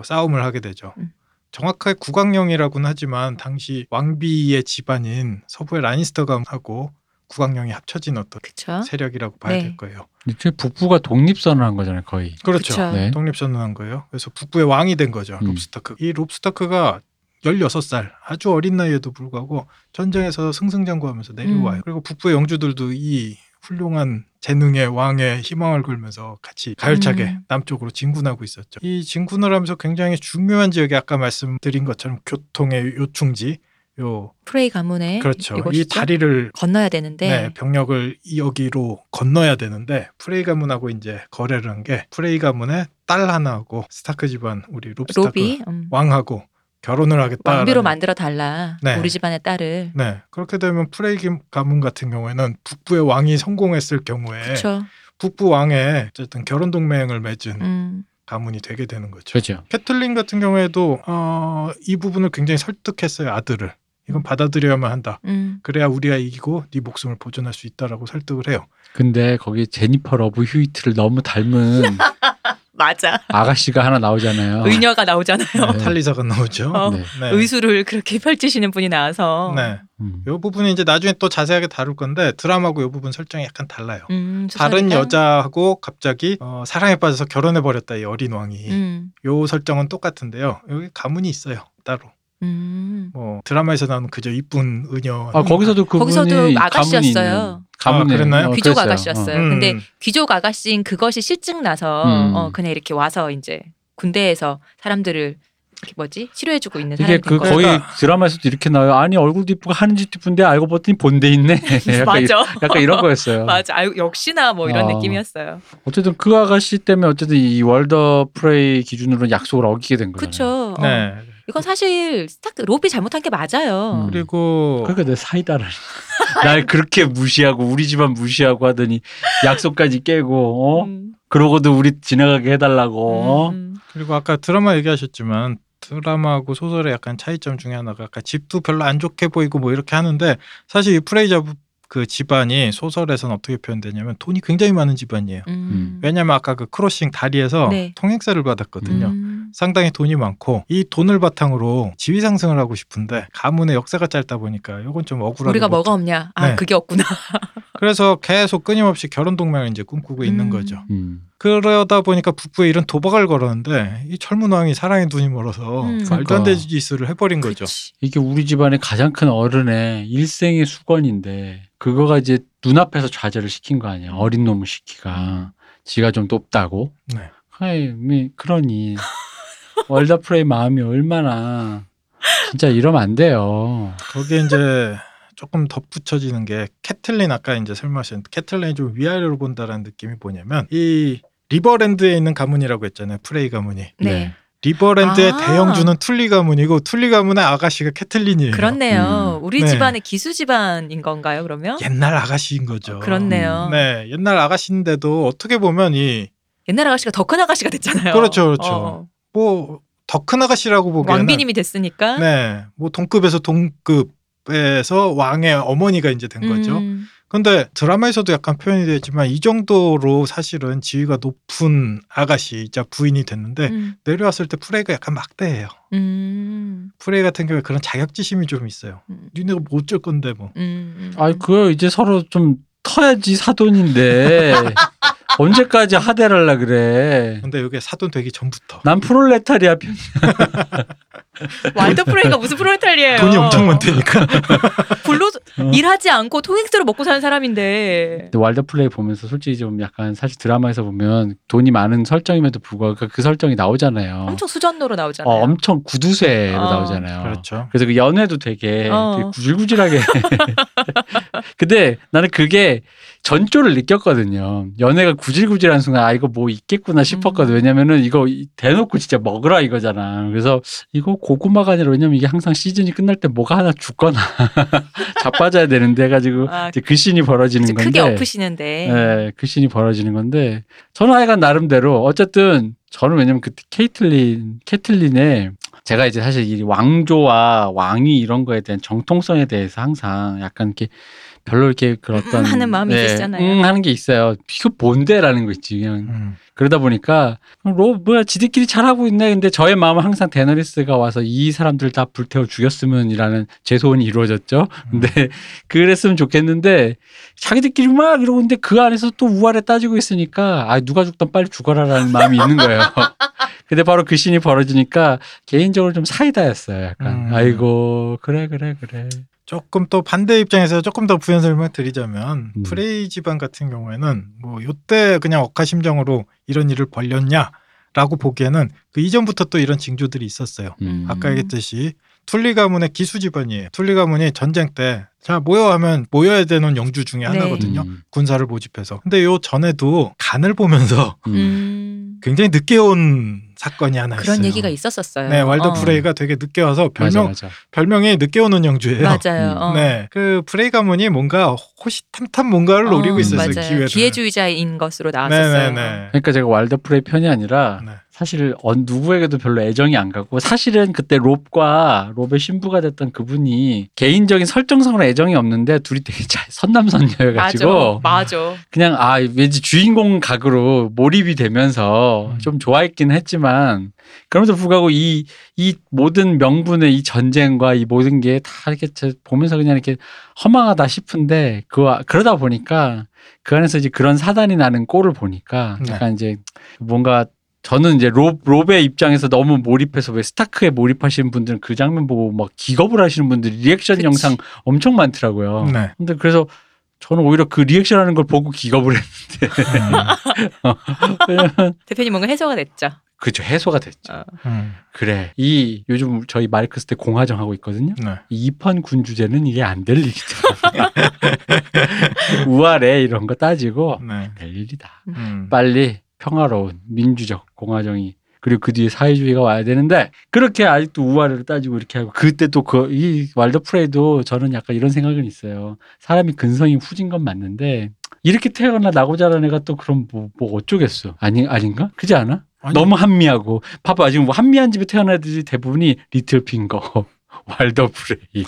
싸움을 하게 되죠. 음. 정확하게 국왕령이라고는 하지만 당시 왕비의 집안인 서부의 라니스터 가문하고 국왕령이 합쳐진 어떤 그쵸. 세력이라고 봐야 네. 될 거예요. 이제 북부가 독립선언한 거잖아요, 거의. 그렇죠. 네. 독립선언한 거예요. 그래서 북부의 왕이 된 거죠. 음. 롭스타크. 이 롭스타크가 16살 아주 어린 나이에도 불구하고 전쟁에서 승승장구하면서 내려와요. 음. 그리고 북부의 영주들도 이 훌륭한 재능의 왕의 희망을 걸면서 같이 가열차게 음. 남쪽으로 진군하고 있었죠. 이 진군을 하면서 굉장히 중요한 지역이 아까 말씀드린 것처럼 교통의 요충지 요 프레이 가문의 그렇죠. 이 이곳이죠. 다리를 건너야 되는데 네, 병력을 여기로 건너야 되는데 프레이 가문하고 이제 거래를 한 게 프레이 가문의 딸 하나하고 스타크 집안 우리 롭스타크 음, 왕하고 결혼을 하겠다. 왕비로 만들어 달라. 네. 우리 집안의 딸을. 네, 그렇게 되면 프레이 가문 같은 경우에는 북부의 왕이 성공했을 경우에 그렇죠. 북부 왕의 어쨌든 결혼 동맹을 맺은 음. 가문이 되게 되는 거죠. 그렇죠. 캐틀린 같은 경우에도 어, 이 부분을 굉장히 설득했어요 아들을. 이건 받아들여야만 한다. 음. 그래야 우리가 이기고 네 목숨을 보존할 수 있다라고 설득을 해요. 근데 거기 제니퍼 러브 휴이트를 너무 닮은 맞아. 아가씨가 하나 나오잖아요. 의녀가 나오잖아요. 네. 탈리사가 나오죠. 어. 네. 네. 의술을 그렇게 펼치시는 분이 나와서. 네. 음. 이 부분은 이제 나중에 또 자세하게 다룰 건데 드라마하고 이 부분 설정이 약간 달라요. 음, 다른? 여자하고 갑자기 어, 사랑에 빠져서 결혼해 버렸다 이 어린 왕이. 음. 요 설정은 똑같은데요. 여기 가문이 있어요. 따로. 음. 뭐 드라마에서 나오는 그저 이쁜 의녀. 아 거기서도 그분이 거기서도 가문이 아가씨였어요. 가문이 아, 그랬나요? 어, 귀족 그랬어요. 아가씨였어요. 음. 근데 귀족 아가씨인 그것이 실증 나서 음. 어, 그냥 이렇게 와서 이제 군대에서 사람들을 이렇게 뭐지 치료해주고 있는 이게 사람이 그된 거예요. 거의 그러니까- 드라마에서도 이렇게 나와요. 아니 얼굴도 이쁘고 하는 짓도 이쁜데 알고 봤더니 본데 있네. 약간, 이- 맞아. 약간 이런 거였어요. 맞아. 아유, 역시나 뭐 이런 어. 느낌이었어요. 어쨌든 그 아가씨 때문에 어쨌든 이 월더 프레이 기준으로 약속을 어기게 된 거잖아요. 그쵸. 어. 네. 이건 사실 스타크 롭이 잘못한 게 맞아요. 음. 그리고 그러니까 내 사이다를 날 그렇게 무시하고 우리 집안 무시하고 하더니 약속까지 깨고 어? 음, 그러고도 우리 지나가게 해달라고 어? 음, 그리고 아까 드라마 얘기하셨지만 드라마하고 소설의 약간 차이점 중에 하나가 아까 집도 별로 안 좋게 보이고 뭐 이렇게 하는데 사실 이 프레이 저 그 집안이 소설에서는 어떻게 표현되냐면 돈이 굉장히 많은 집안이에요. 음. 왜냐면 아까 그 크로싱 다리에서 네. 통행세를 받았거든요. 음. 상당히 돈이 많고 이 돈을 바탕으로 지위 상승을 하고 싶은데 가문의 역사가 짧다 보니까 이건 좀 억울하고 우리가 뭐가 없냐? 아 네. 그게 없구나. 그래서 계속 끊임없이 결혼 동맹을 이제 꿈꾸고 있는 음. 거죠. 음. 그러다 보니까 북부에 이런 도박을 걸었는데 이 젊은 왕이 사랑의 눈이 멀어서 음. 말도 안 그러니까. 되는 짓을 해버린 거죠. 그치. 이게 우리 집안의 가장 큰 어른의 일생의 수건인데 그거가 이제 눈앞에서 좌절을 시킨 거 아니야 어린 놈의 시키가 지가 좀 높다고 네. 아이 미- 그러니 월더 프레이 마음이 얼마나 진짜 이러면 안 돼요 거기에 이제 조금 덧붙여지는 게 캐틀린 아까 이제 설명하신 캐틀린이 좀 위아래로 본다라는 느낌이 뭐냐면 이 리버랜드에 있는 가문이라고 했잖아요. 프레이 가문이. 네. 리버랜드의 아. 대영주는 툴리 가문이고 툴리 가문의 아가씨가 캐틀린이에요. 그렇네요. 음. 우리 네. 집안의 기수 집안인 건가요? 그러면? 옛날 아가씨인 거죠. 그렇네요. 네, 옛날 아가씨인데도 어떻게 보면 이 옛날 아가씨가 더 큰 아가씨가 됐잖아요. 그렇죠, 그렇죠. 어. 뭐더 큰 아가씨라고 보기에는 왕비님이 됐으니까. 네, 뭐 동급에서 동급에서 왕의 어머니가 이제 된 거죠. 음. 근데 드라마에서도 약간 표현이 되지만 이 정도로 사실은 지위가 높은 아가씨이자 부인이 됐는데 음. 내려왔을 때 프레이가 약간 막대해요. 음. 프레이 같은 경우에 그런 자격지심이 좀 있어요. 음. 니네가 뭐 어쩔 건데 뭐. 음. 음. 아이 그거 이제 서로 좀 터야지 사돈인데 언제까지 하대를 하려 그래 근데 이게 사돈 되기 전부터. 난 프롤레타리아 편 왈더 프레이가 무슨 프로레탈리예요? 돈이 엄청 많다니까. 불로 어. 일하지 않고 토익스로 먹고 사는 사람인데. 왈더 플레이 보면서 솔직히 좀 약간 사실 드라마에서 보면 돈이 많은 설정임에도 불구하고 그- 그 설정이 나오잖아요. 엄청 수전노로 나오잖아요. 어, 엄청 구두쇠로 어. 나오잖아요. 그렇죠. 그래서 그 연애도 되게, 어. 되게 구질구질하게. 근데 나는 그게 전조를 느꼈거든요. 연애가 구질구질한 순간 아 이거 뭐 있겠구나 싶었거든. 음. 왜냐면은 이거 이- 대놓고 진짜 먹으라 이거잖아. 그래서 이거 고구마가 아니라 왜냐면 이게 항상 시즌이 끝날 때 뭐가 하나 죽거나 자빠져야 되는데 해가지고 아, 이제 그 씬이 벌어지는 건데. 크게 엎으시는데. 네, 그 씬이 벌어지는 건데 저는 하여간 나름대로 어쨌든 저는 왜냐면 그때 케이틀린 케틀린의 제가 이제 사실 이 왕조와 왕위 이런 거에 대한 정통성에 대해서 항상 약간 이렇게 별로 이렇게 그런 음, 어떤 하는 마음이 있으시잖아요. 응 하는 게 있어요. 이거 뭔데라는 거 있지 그냥 음. 그러다 보니까 로 뭐야 지들끼리 잘하고 있네. 근데 저의 마음은 항상 데너리스가 와서 이 사람들 다 불태워 죽였으면이라는 제 소원이 이루어졌죠. 근데 그랬으면 좋겠는데 자기들끼리 막 이러고 있는데 그 안에서 또 우아래 따지고 있으니까 아 누가 죽든 빨리 죽어라라는 마음이 있는 거예요. 근데 바로 그 신이 벌어지니까 개인적으로 좀 사이다였어요. 약간 음. 아이고 그래 그래 그래. 조금 또 반대 입장에서 조금 더 부연 설명 드리자면 음. 프레이 집안 같은 경우에는 뭐 요때 그냥 억하심정으로 이런 일을 벌렸냐라고 보기에는 그 이전부터 또 이런 징조들이 있었어요. 음. 아까 얘기했듯이 툴리 가문의 기수 집안이에요. 툴리 가문이 전쟁 때 자 모여 하면 모여야 되는 영주 중에 네. 하나거든요. 음. 군사를 모집해서. 근데 요 전에도 간을 보면서 음. 음. 굉장히 늦게 온 사건이 하나 있어요. 그런 얘기가 있었었어요. 네, 왈더 어. 프레이가 되게 늦게 와서 맞아 별명 맞아. 별명이 늦게 오는 영주예요. 맞아요. 음. 어. 네, 그 프레이 가문이 뭔가 호시탐탐 뭔가를 노리고 어, 있었어요. 기회를. 기회주의자인 것으로 나왔었어요. 네네네. 그러니까 제가 왈더 프레이 편이 아니라 네. 사실 어, 누구에게도 별로 애정이 안 가고 사실은 그때 롭과 롭의 신부가 됐던 그분이 개인적인 설정상으로 애정이 없는데 둘이 되게 잘 맞아. 선남선녀여가지고 맞아. 그냥 아 왠지 주인공 각으로 몰입이 되면서 음. 좀 좋아했긴 했지만 그럼에도 불구하고 이 이 모든 명분의 이 전쟁과 이 모든 게 다 이렇게 제- 보면서 그냥 이렇게 허망하다 싶은데 그 그러다 보니까 그 안에서 이제 그런 사단이 나는 꼴을 보니까 네. 약간 이제 뭔가 저는 이제 롭, 롭의 입장에서 너무 몰입해서 왜 스타크에 몰입하시는 분들은 그 장면 보고 막 기겁을 하시는 분들이 리액션 그치. 영상 엄청 많더라고요. 네. 근데 그래서 저는 오히려 그 리액션 하는 걸 보고 기겁을 했. 음, 대표님 뭔가 해소가 됐죠. 그죠 해소가 됐죠. 어. 음, 그래 이 요즘 저희 마이크스 때 공화정 하고 있거든요. 네. 이 이판 군 주제는 이게 안 될 일이다. 우아래 이런 거 따지고 네. 될 일이다. 음. 빨리 평화로운 민주적 공화정이 그리고 그 뒤에 사회주의가 와야 되는데 그렇게 아직도 우아래를 따지고 이렇게 하고 그때 또 그 이 왈더 프레이도 저는 약간 이런 생각은 있어요. 사람이 근성이 후진 건 맞는데 이렇게 태어나 나고 자란 애가 또 그럼 뭐, 뭐 어쩌겠어. 아니 아닌가? 그지 않아? 아니, 너무 한미하고 봐봐 지금 뭐 한미한 집에 태어난 애들이 대부분이 리틀 핑거 왈더 프레이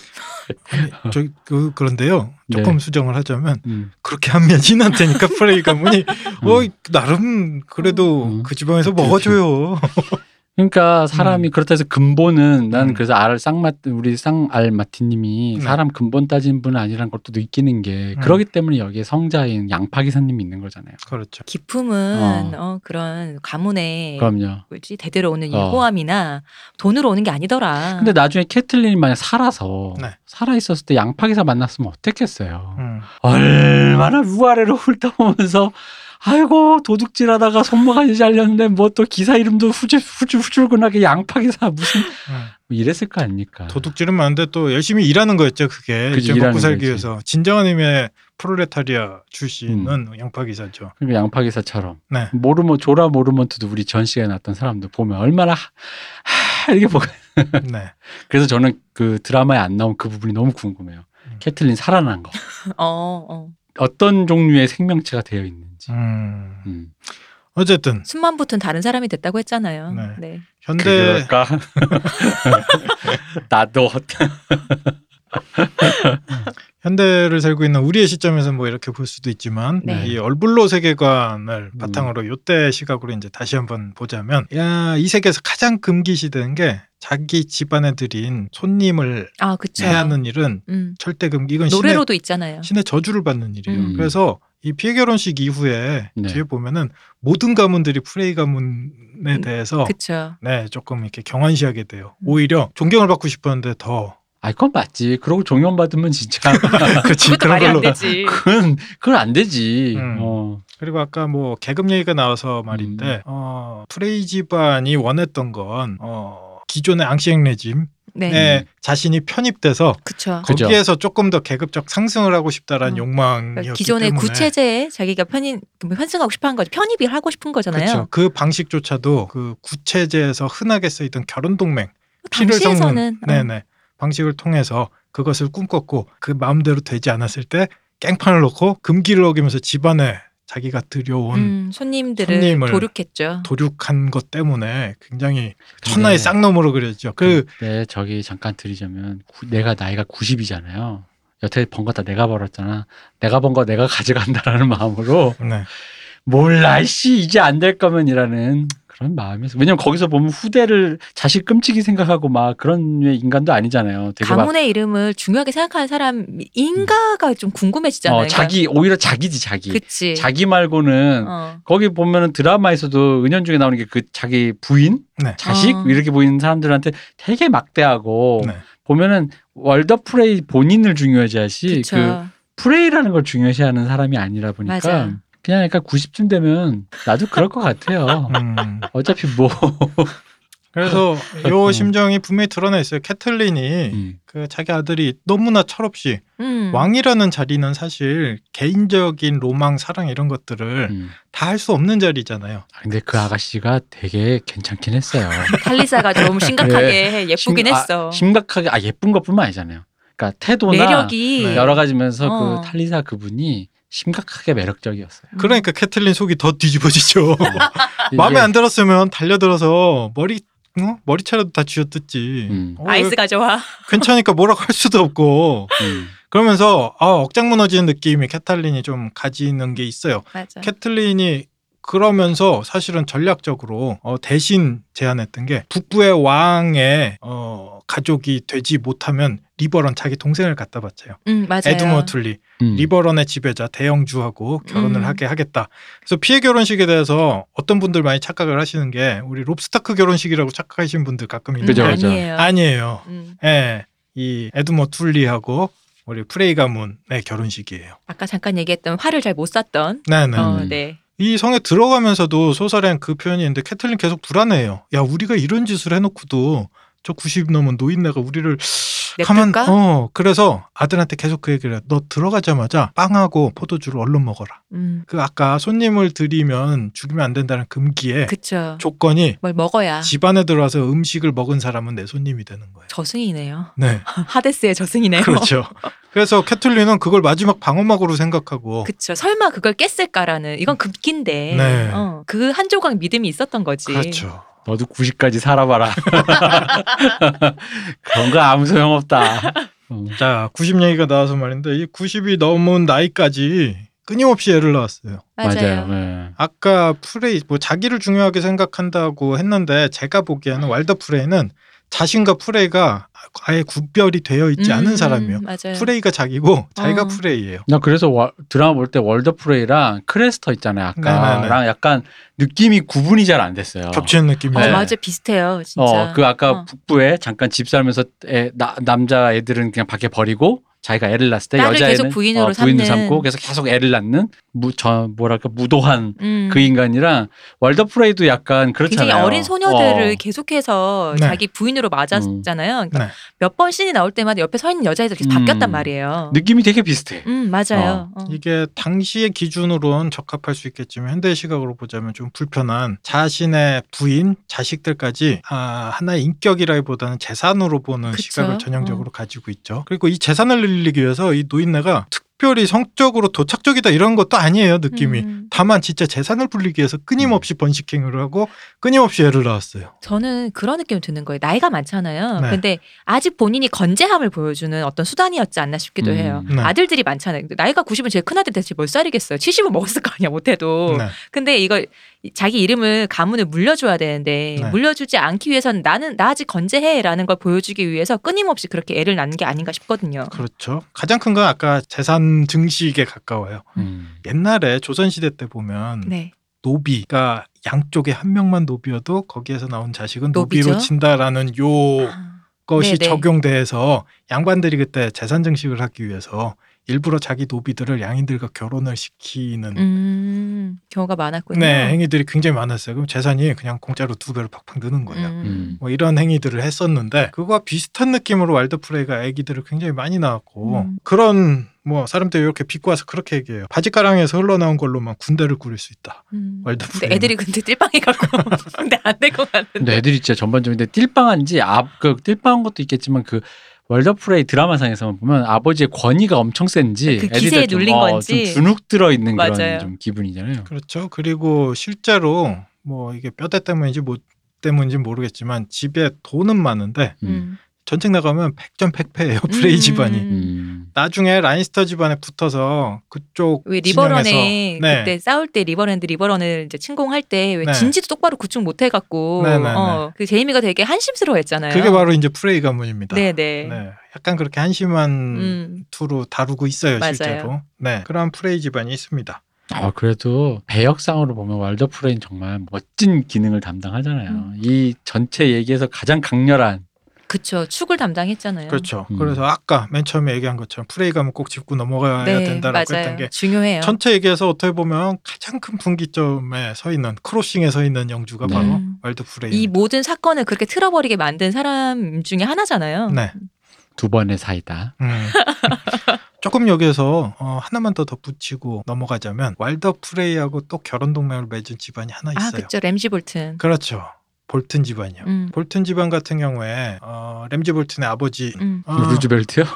아니, 저, 그, 그런데요. 네. 조금 수정을 하자면 음. 그렇게 한미하진 않다니까 프레이 가문이 어 나름 그래도 음. 그 지방에서 먹어줘요. 그러니까 사람이 그렇다 해서 근본은 나는 음. 그래서 알 쌍마 우리 쌍알 마티님이 네. 사람 근본 따지는 분은 아니라는 것도 느끼는 게 음. 그러기 때문에 여기에 성자인 양파 기사님이 있는 거잖아요. 그렇죠. 기품은 어. 어. 그런 가문의 그럼요. 뭐지 대대로 오는 이 어. 호함이나 돈으로 오는 게 아니더라. 근데 나중에 캐틀린이 만약 살아서 네. 살아 있었을 때 양파 기사 만났으면 어땠겠어요. 음. 얼마나 위아래로 훑어보면서 아이고 도둑질하다가 손모가지 잘렸는데 뭐 또 기사 이름도 후줄 후줄 후줄근하게 양파 기사 무슨 음. 뭐 이랬을 거 아닙니까? 도둑질은 많은데 또 열심히 일하는 거였죠. 그게 그치, 이제 먹고 살기 거지. 위해서 진정한 의미의 프롤레타리아 출신은 양파 기사죠. 그러니까 양파 기사처럼 네. 모르모 조라 모르먼트도 우리 전 시간에 나왔던 사람들 보면 얼마나 하, 하 이렇게 보고 네. 그래서 저는 그 드라마에 안 나온 그 부분이 너무 궁금해요. 음. 캐틀린 살아난 거 어, 어. 어떤 종류의 생명체가 되어 있는지. 음. 음. 어쨌든 숨만 붙은 다른 사람이 됐다고 했잖아요. 네. 네. 현대 그럴까? 나도 현대를 살고 있는 우리의 시점에서 뭐 이렇게 볼 수도 있지만 네. 이 얼블로 세계관을 음. 바탕으로 요때 시각으로 이제 다시 한번 보자면 야, 이 세계에서 가장 금기시된 게 자기 집안에 들인 손님을 아, 그쵸. 해야 하는 일은 음. 절대 금기 이건 신의, 노래로도 있잖아요. 신의 저주를 받는 일이에요. 음. 그래서 이 피해 결혼식 이후에 네. 뒤에 보면은 모든 가문들이 프레이 가문에 대해서 그쵸. 네 조금 이렇게 경환시하게 돼요. 음. 오히려 존경을 받고 싶었는데 더 아, 그건 맞지. 그러고 종용 받으면 진짜 그치 그것도 말이 안 걸로. 되지. 그건 그건 안 되지. 음. 어. 그리고 아까 뭐 계급 얘기가 나와서 음. 말인데 어, 프레이 집안이 원했던 건 어, 기존의 앙시앵 레짐에 네. 자신이 편입돼서 그쵸. 거기에서 조금 더 계급적 상승을 하고 싶다라는 어. 욕망이었기 그러니까 기존의 때문에 구체제에 자기가 편입 뭐 환승하고 싶어한 거죠. 편입이 하고 싶은 거잖아요. 그렇죠. 그 방식조차도 그 구체제에서 흔하게 쓰이던 결혼 동맹 피를 섞는 어, 네네 방식을 통해서 그것을 꿈꿨고 그 마음대로 되지 않았을 때 깽판을 놓고 금기를 어기면서 집안에 자기가 들여온 음, 손님들을 손님을 도륙했죠. 도륙한 것 때문에 굉장히 천하의 네. 쌍놈으로 그려졌죠. 그 네, 저기 잠깐 드리자면 구- 내가 나이가 90이잖아요. 여태 번 거 다 내가 벌었잖아. 내가 번 거 내가 가져간다라는 마음으로 네. 몰라 씨 이제 안 될 거면이라는 그런 마음에서 왜냐면 거기서 보면 후대를 자식 끔찍이 생각하고 막 그런 인간도 아니잖아요. 되게 막 가문의 이름을 중요하게 생각하는 사람인가가 좀 궁금해지잖아요. 어, 자기 오히려 자기지 자기. 그치. 자기 말고는 어. 거기 보면은 드라마에서도 은연중에 나오는 게 그 자기 부인, 네. 자식 어. 이렇게 보이는 사람들한테 되게 막대하고 네. 보면은 월더 프레이 본인을 중요시하지. 그 프레이라는 걸 중요시하는 사람이 아니라 보니까 맞아. 그냥 약간 90쯤 되면 나도 그럴 것 같아요. 음. 어차피 뭐 그래서 요 심정이 분명히 드러나 있어요. 캐틀린이 음. 그 자기 아들이 너무나 철없이 음. 왕이라는 자리는 사실 개인적인 로망, 사랑 이런 것들을 음. 다할 수 없는 자리잖아요. 아, 근데 그 아가씨가 되게 괜찮긴 했어요. 탈리사가 좀 심각하게 예쁘긴 심- 아, 했어. 심각하게 아 예쁜 것뿐만 아니잖아요. 그러니까 태도나 매력이 네. 여러 가지면서 어. 그 탈리사 그분이 심각하게 매력적이었어요. 음. 그러니까 캐틀린 속이 더 뒤집어지죠. 마음에 이게- 안 들었으면 달려들어서 머리 어? 머리채라도 다 쥐어뜯지. 음. 어, 아이스가 좋아. 괜찮으니까 뭐라고 할 수도 없고 음. 그러면서 아, 억장 무너지는 느낌이 캐틀린이 좀 가지는 게 있어요. 맞아. 캐틀린이 그러면서 사실은 전략적으로 어, 대신 제안했던 게 북부의 왕의 어, 가족이 되지 못하면 리버런 자기 동생을 갖다 바쳐요. 음, 맞아요. 에드머 툴리 음. 리버런의 지배자 대영주하고 결혼을 음. 하게 하겠다. 그래서 피의 결혼식에 대해서 어떤 분들 많이 착각을 하시는 게 우리 롭스타크 결혼식이라고 착각하시는 분들 가끔 음, 있는데 그죠, 그죠. 아니에요. 아니에요. 음, 예, 이 에드머 툴리하고 우리 프레이 가문의 결혼식이에요. 아까 잠깐 얘기했던 활을 잘 못 쐈던. 네네. 어, 음. 네. 이 성에 들어가면서도 소설엔 그 표현이 있는데 캐틀린 계속 불안해요. 야 우리가 이런 짓을 해놓고도 저 90 넘은 노인네가 우리를 냅둘까? 어 그래서 아들한테 계속 그 얘기를 해. 너 들어가자마자 빵하고 포도주를 얼른 먹어라. 음, 그 아까 손님을 들이면 죽이면 안 된다는 금기에 그쵸. 조건이 뭘 먹어야 집안에 들어와서 음식을 먹은 사람은 내 손님이 되는 거예요. 저승이네요. 네, 하데스의 저승이네요. 그렇죠. 그래서 캐틀린은 그걸 마지막 방어막으로 생각하고 그쵸. 설마 그걸 깼을까라는 이건 급기인데 네. 어, 그 한 조각 믿음이 있었던 거지. 그렇죠. 너도 90까지 살아봐라. 그런 거 아무 소용없다. 어. 자, 90 얘기가 나와서 말인데 이 90이 넘은 나이까지 끊임없이 애를 낳았어요. 맞아요. 예. 아까 프레이 뭐 자기를 중요하게 생각한다고 했는데 제가 보기에는 왈더 프레이는 자신과 프레이가 아예 구별이 되어 있지 음, 않은 사람이에요. 맞아요. 프레이가 자기고 자기가 어. 프레이예요. 나 그래서 와- 드라마 볼 때 월더 프레이랑 크레스터 있잖아요. 아까랑 네네네. 약간 느낌이 구분이 잘 안 됐어요. 겹치는 느낌이. 어, 네. 맞아 비슷해요. 진짜. 어, 그 아까 어. 북부에 잠깐 집 살면서 애, 나, 남자 애들은 그냥 밖에 버리고 자기가 애를 낳았을 때 여자애는 계속 부인으로 어, 삼는. 삼고 계속 계속 애를 낳는 무, 저, 뭐랄까 무도한 음. 그 인간이랑 월더 프레이도 약간 그렇잖아요. 굉장히 어린 소녀들을 어. 계속해서 네. 자기 부인으로 맞았잖아요. 그러니까 네. 몇번 씬이 나올 때마다 옆에 서 있는 여자애들 계속 음. 바뀌었단 말이에요. 느낌이 되게 비슷해. 음 맞아요. 어. 이게 당시의 기준으로는 적합할 수 있겠지만 현대 시각으로 보자면 좀 불편한 자신의 부인, 자식들까지 아, 하나의 인격이라기보다는 재산으로 보는 그쵸. 시각을 전형적으로 가지고 있죠. 그리고 이 재산을 늘리기 위해서 이 노인네가 특별히 성적으로 도착적이다 이런 것도 아니에요 느낌이. 음. 다만 진짜 재산을 불리기 위해서 끊임없이 번식행위를 하고 끊임없이 애를 낳았어요. 저는 그런 느낌이 드는 거예요. 나이가 많잖아요. 네. 근데 아직 본인이 건재함을 보여주는 어떤 수단이었지 않나 싶기도 음. 해요. 네. 아들들이 많잖아요. 나이가 90은 제일 큰 아들 대체 몇 살이겠어요? 70은 먹었을 거 아니야, 못해도. 네. 근데 이걸 이- 자기 이름을 가문을 물려줘야 되는데 네. 물려주지 않기 위해서는 나는 나 아직 건재해라는 걸 보여주기 위해서 끊임없이 그렇게 애를 낳는 게 아닌가 싶거든요. 그렇죠. 가장 큰 건 아까 재산 증식에 가까워요. 음. 옛날에 조선 시대 때 보면 네. 노비가 양쪽에 한 명만 노비여도 거기에서 나온 자식은 노비죠? 노비로 친다라는 요 아, 것이 네네. 적용돼서 양반들이 그때 재산 증식을 하기 위해서 일부러 자기 노비들을 양인들과 결혼을 시키는 음, 경우가 많았군요. 네, 행위들이 굉장히 많았어요. 그럼 재산이 그냥 공짜로 두 배로 팍팍 느는 거예요. 음. 음. 뭐 이런 행위들을 했었는데 그거와 비슷한 느낌으로 월더 프레이가 아기들을 굉장히 많이 낳았고 음. 그런 뭐 사람들이 이렇게 비꼬 와서 그렇게 얘기해요. 바지가랑에서 흘러나온 걸로만 군대를 꾸릴 수 있다. 음. 월더 근데 프레이. 애들이 근데 띨빵이 갖고 근데 안 될 것 같은데. 근데 애들이 진짜 전반적인데 띨빵한지 앞그 띨빵한 것도 있겠지만 그 월더프레이 드라마상에서만 보면 아버지의 권위가 엄청 센지 그 애들이 기세에 좀, 눌린 어, 건지. 좀 주눅 들어 있는 맞아요. 그런 좀 기분이잖아요. 그렇죠. 그리고 실제로 뭐 이게 뼈대 때문인지 뭐 때문인지 모르겠지만 집에 돈은 많은데 음. 음. 전쟁 나가면 백전백패예요. 프레이 음. 집안이. 음. 나중에 라니스터 집안에 붙어서 그쪽 왜 진영에서 리버런에 네. 그때 싸울 때 리버랜드 리버런을 이제 침공할 때왜 네. 진지도 똑바로 구축 못 해갖고 네, 네, 네. 어, 그 제이미가 되게 한심스러워했잖아요. 그게 바로 이제 프레이 가문입니다. 네네. 네, 약간 그렇게 한심한 음. 투로 다루고 있어요, 맞아요. 실제로. 네, 그런 프레이 집안이 있습니다. 아 그래도 배역상으로 보면 월더프레이는 정말 멋진 기능을 담당하잖아요. 음. 이 전체 얘기에서 가장 강렬한 그쵸 축을 담당했잖아요. 그렇죠. 음. 그래서 아까 맨 처음에 얘기한 것처럼 프레이 가문 꼭 짚고 넘어가야 네, 된다라고 맞아요. 했던 게 중요해요. 전체 얘기에서 어떻게 보면 가장 큰 분기점에 서 있는 crossing에 서 있는 영주가 네. 바로 음. 월더 프레이. 이 모든 사건을 그렇게 틀어버리게 만든 사람 중에 하나잖아요. 네. 두 번의 사이다. 음. 조금 여기에서 어, 하나만 더 덧붙이고 넘어가자면 월더 프레이하고 또 결혼 동맹을 맺은 집안이 하나 아 있어요. 그쵸 램지 볼튼. 그렇죠. 볼튼 집안이요. 음. 볼튼 집안 같은 경우에 어, 램지 볼튼의 아버지 음. 어, 루즈벨트요?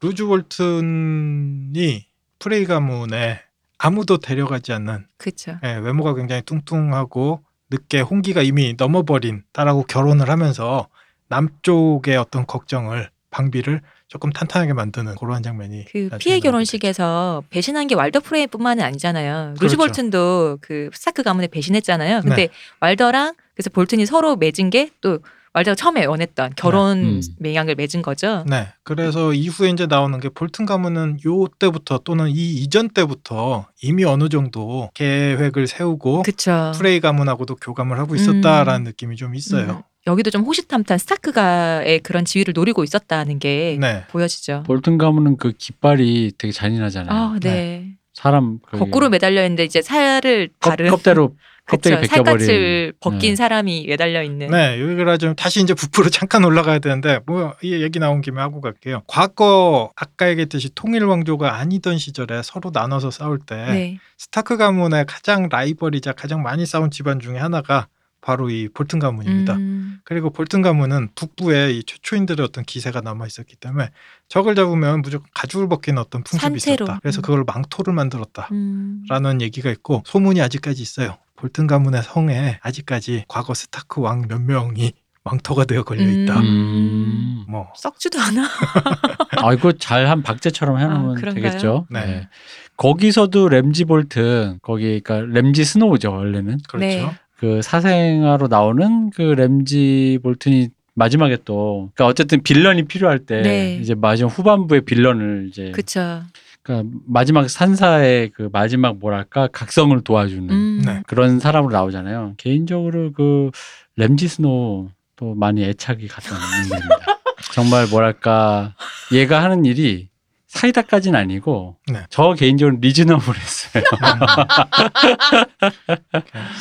루즈 볼튼이 프레이 가문에 아무도 데려가지 않는 그쵸. 예, 외모가 굉장히 뚱뚱하고 늦게 혼기가 이미 넘어버린 딸하고 결혼을 하면서 남쪽의 어떤 걱정을 방비를 조금 탄탄하게 만드는 그러한 장면이 그 피의 결혼식에서 배신한 게 왈더 프레이뿐만은 아니잖아요. 루즈 그렇죠. 볼튼도 그 스타크 가문에 배신했잖아요. 근데 네. 왈더랑 그래서 볼튼이 서로 맺은 게 또 왈더가 처음에 원했던 결혼 음. 맹약을 맺은 거죠. 네. 그래서 이후에 이제 나오는 게 볼튼 가문은 요 때부터 또는 이 이전 때부터 이미 어느 정도 계획을 세우고 그쵸. 프레이 가문하고도 교감을 하고 있었다라는 느낌이 좀 있어요. 음, 여기도 좀 호시탐탐 스타크가의 그런 지위를 노리고 있었다는 게 네. 보여지죠. 볼튼 가문은 그 깃발이 되게 잔인하잖아요. 아, 네. 사람 그 거꾸로 매달려 있는데 이제 살을 껍, 다른 껍데로 껍데기 벗겨버린 살갗을 벗긴 네. 사람이 매달려 있는. 네, 여기가 좀 다시 이제 북부로 잠깐 올라가야 되는데 뭐 이 얘기 나온 김에 하고 갈게요. 과거 아까 얘기했듯이 통일 왕조가 아니던 시절에 서로 나눠서 싸울 때 네. 스타크 가문의 가장 라이벌이자 가장 많이 싸운 집안 중에 하나가 바로 이 볼튼 가문입니다. 음, 그리고 볼튼 가문은 북부에 이 최초인들의 어떤 기세가 남아 있었기 때문에 적을 잡으면 무조건 가죽을 벗기는 어떤 풍습이 산채로. 있었다. 그래서 음. 그걸 망토를 만들었다. 음. 라는 얘기가 있고 소문이 아직까지 있어요. 볼튼 가문의 성에 아직까지 과거 스타크 왕 몇 명이 망토가 되어 걸려 있다. 음. 뭐 썩지도 않아. 아 이거 잘 한 박제처럼 해놓으면 아? 되겠죠. 네. 거기서도 램지 볼튼 거기 그러니까 램지 스노우죠 원래는 그렇죠. 네. 그 사생아로 나오는 그 램지 볼튼이 마지막에 또 그러니까 어쨌든 빌런이 필요할 때 네. 이제 마지막 후반부에 빌런을 이제 그쵸. 그러니까 마지막 산사의 그 마지막 뭐랄까 각성을 도와주는 음. 네. 그런 사람으로 나오잖아요. 개인적으로 그 램지 스노우 또 많이 애착이 갔던 인물입니다. 정말 뭐랄까 얘가 하는 일이 사이다까지는 아니고 네. 저 개인적으로 reasonable 했어요.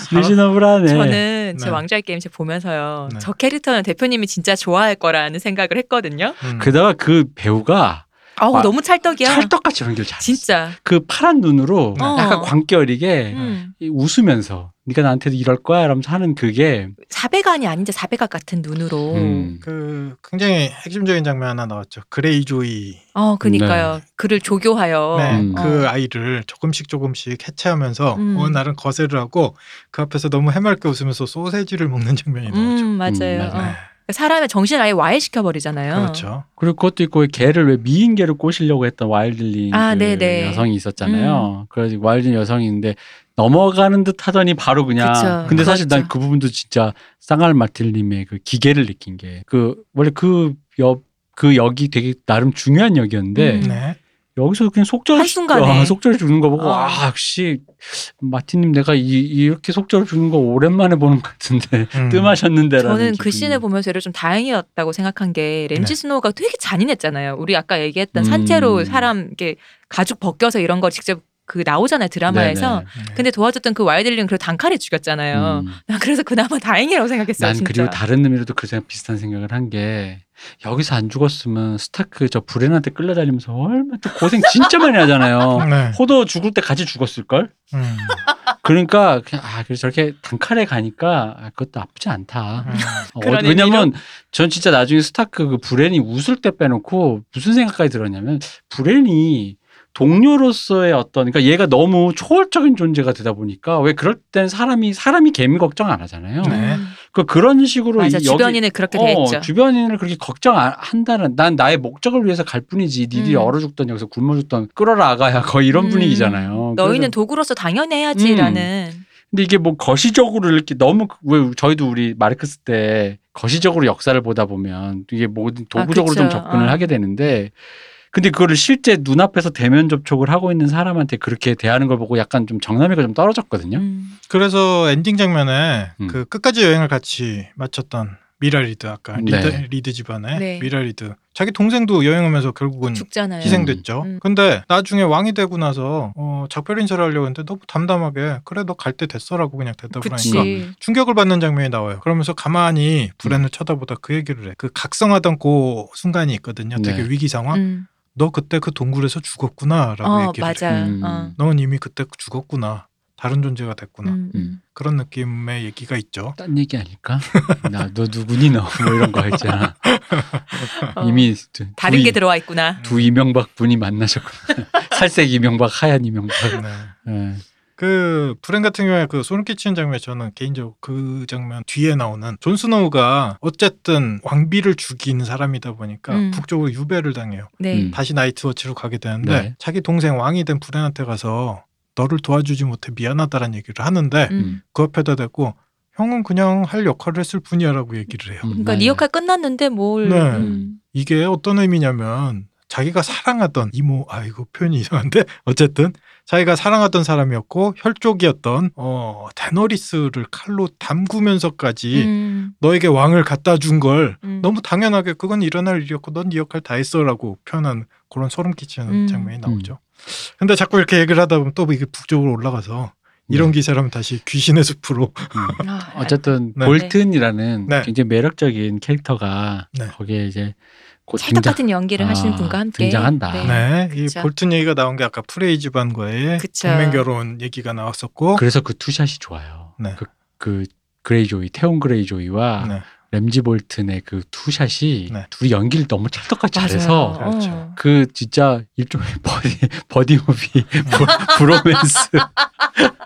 사- reasonable하네. 저는 제 네. 왕좌의 게임 제 보면서요. 네. 저 캐릭터는 대표님이 진짜 좋아할 거라는 생각을 했거든요. 음. 게다가 그 배우가 아우 아, 너무 찰떡이야. 찰떡같이 연기를 잘했어. 진짜. 그 파란 눈으로 어. 약간 광기 있게 음. 이 웃으면서 네가 나한테도 이럴 거야 이러면서 하는 그게 사백안이 아닌데 사백안 같은 눈으로. 음. 그 굉장히 핵심적인 장면 하나 나왔죠. 그레이 조이 어, 그니까요. 그를 조교하여. 네, 음. 그 어. 아이를 조금씩 조금씩 해체하면서 음. 어느 날은 거세를 하고 그 앞에서 너무 해맑게 웃으면서 소세지를 먹는 장면이 나오죠. 음, 맞아요. 음, 맞아요. 어. 네. 사람의 정신을 아예 와해시켜 버리잖아요. 그렇죠. 그리고 그것도 있고 걔를 왜 미인 개를 꼬시려고 했던 와일드린 아, 그. 음. 여성이 있었잖아요. 그래서 와일드린 여성인데 넘어가는 듯 하더니 바로 그냥 그쵸. 근데 사실 난 그렇죠. 그 부분도 진짜 쌍알 마틸님의 그 기계를 느낀 게 그 원래 그 옆그 역이 되게 나름 중요한 역이었는데 음. 네. 여기서 그냥 속절 한순간에. 속절 주는 거 보고 어. 아 역시 마틴님 내가 이, 이렇게 속절 주는 거 오랜만에 보는 것 같은데 음. 뜸하셨는데라는 저는 그 기분이. 씬을 보면서 오히려 좀 다행이었다고 생각한 게 램지 네. 스노우가 되게 잔인했잖아요. 우리 아까 얘기했던 음. 산채로 사람 이렇게 가죽 벗겨서 이런 거 직접 그 나오잖아요 드라마에서. 네네. 네. 근데 도와줬던 그 wildling 그 단칼에 죽였잖아요. 음. 난 그래서 그나마 다행이라고 생각했어요. 난 진짜. 그리고 다른 의미로도 그 생각 비슷한 생각을 한게 여기서 안 죽었으면 스타크 저 브랜한테 끌려다니면서 얼마나 또 고생 진짜 많이 하잖아요. 네. 호도 죽을 때 같이 죽었을 걸. 음. 그러니까 그냥 아 그래서 저렇게 단칼에 가니까 아, 그것도 나쁘지 않다. 음. 어, 왜냐면 전 진짜 나중에 스타크 그 브렌이 웃을 때 빼놓고 무슨 생각까지 들었냐면 브렌이 동료로서의 어떤 그러니까 얘가 너무 초월적인 존재가 되다 보니까 왜 그럴 땐 사람이 사람이 개미 걱정 안 하잖아요. 네. 음. 그 그런 식으로 맞아 이- 주변인을 그렇게 어, 대했죠. 주변인을 그렇게 걱정 안 한다는 난 나의 목적을 위해서 갈 뿐이지 니들이 음. 얼어 죽던 여기서 굶어 죽던 끌어라 아가야 거의 이런 음. 분위기잖아요. 너희는 도구로서 당연히 해야지라는. 근데 이게 뭐 거시적으로 이렇게 너무 그- 왜 저희도 우리 마르크스 때 거시적으로 역사를 보다 보면 이게 모든 도구적으로 좀 그쵸. 접근을 어. 하게 되는데 근데 그거를 실제 눈앞에서 대면 접촉을 하고 있는 사람한테 그렇게 대하는 걸 보고 약간 좀 정나미가 좀 떨어졌거든요. 음. 그래서 엔딩 장면에 음. 그 끝까지 여행을 같이 마쳤던 미라 리드 아까 리드, 네. 리드 집안의 네. 미라 리드 자기 동생도 여행하면서 결국은 죽잖아요. 희생됐죠. 음. 근데 나중에 왕이 되고 나서 어, 작별 인사를 하려고 했는데 너무 담담하게 그래 너 갈 때 됐어라고 그냥 대답을 그치. 하니까 충격을 받는 장면이 나와요. 그러면서 가만히 브랜을 쳐다보다 그 얘기를 해. 그 각성하던 그 순간이 있거든요. 되게 네. 위기 상황. 음. 너 그때 그 동굴에서 죽었구나라고 어 얘기를 해. 맞아. 음. 어. 넌 이미 그때 죽었구나. 다른 존재가 됐구나. 음, 음. 그런 느낌의 얘기가 있죠. 딴 얘기 아닐까? 나 너 누구니 너? 뭐 이런 거 있잖아. 어. 이미 두, 다른 두게 이- 들어와 있구나. 두 이명박 분이 만나셨구나. 살색 이명박, 하얀 이명박. 네. 예. 그 브랜 같은 경우에 그 소름 끼치는 장면 저는 개인적으로 그 장면 뒤에 나오는 존 스노우가 어쨌든 왕비를 죽인 사람이다 보니까 음. 북쪽으로 유배를 당해요. 네. 음. 다시 나이트워치로 가게 되는데 네. 자기 동생 왕이 된 브랜한테 가서 너를 도와주지 못해 미안하다라는 얘기를 하는데 음. 그 앞에다 대고 형은 그냥 할 역할을 했을 뿐이야라고 얘기를 해요. 음, 그러니까 맞아요. 네 역할 끝났는데 뭘? 네. 음. 이게 어떤 의미냐면 자기가 사랑하던 이모 아 이거 표현이 이상한데 어쨌든 자기가 사랑하던 사람이었고 혈족이었던 어 데너리스를 칼로 담그면서까지 음. 너에게 왕을 갖다 준걸 음. 너무 당연하게 그건 일어날 일이었고 넌 네 역할 다 했어라고 표현한 그런 소름 끼치는 음. 장면이 나오죠. 근데 자꾸 이렇게 얘기를 하다 보면 또 이게 북쪽으로 올라가서 이런 네. 기사라면 다시 귀신의 숲으로 음. 아, 어쨌든 네. 볼튼이라는 네. 굉장히 매력적인 캐릭터가 네. 거기에 이제 곧 찰떡 등장- 같은 연기를 아, 하시는 분과 함께 등장한다. 네, 이 그쵸. 볼튼 얘기가 나온 게 아까 프레이 집안과의 그쵸. 동맹 결혼 얘기가 나왔었고 그래서 그 two shot이 좋아요. 네. 그, 그 그레이조이 태온 그레이조이와 네. 램지 볼튼의 그 two shot이 네. 둘이 연기를 너무 찰떡같이 맞아요. 잘해서 그렇죠. 어. 그 진짜 일종의 buddy buddy movie 브- 브로맨스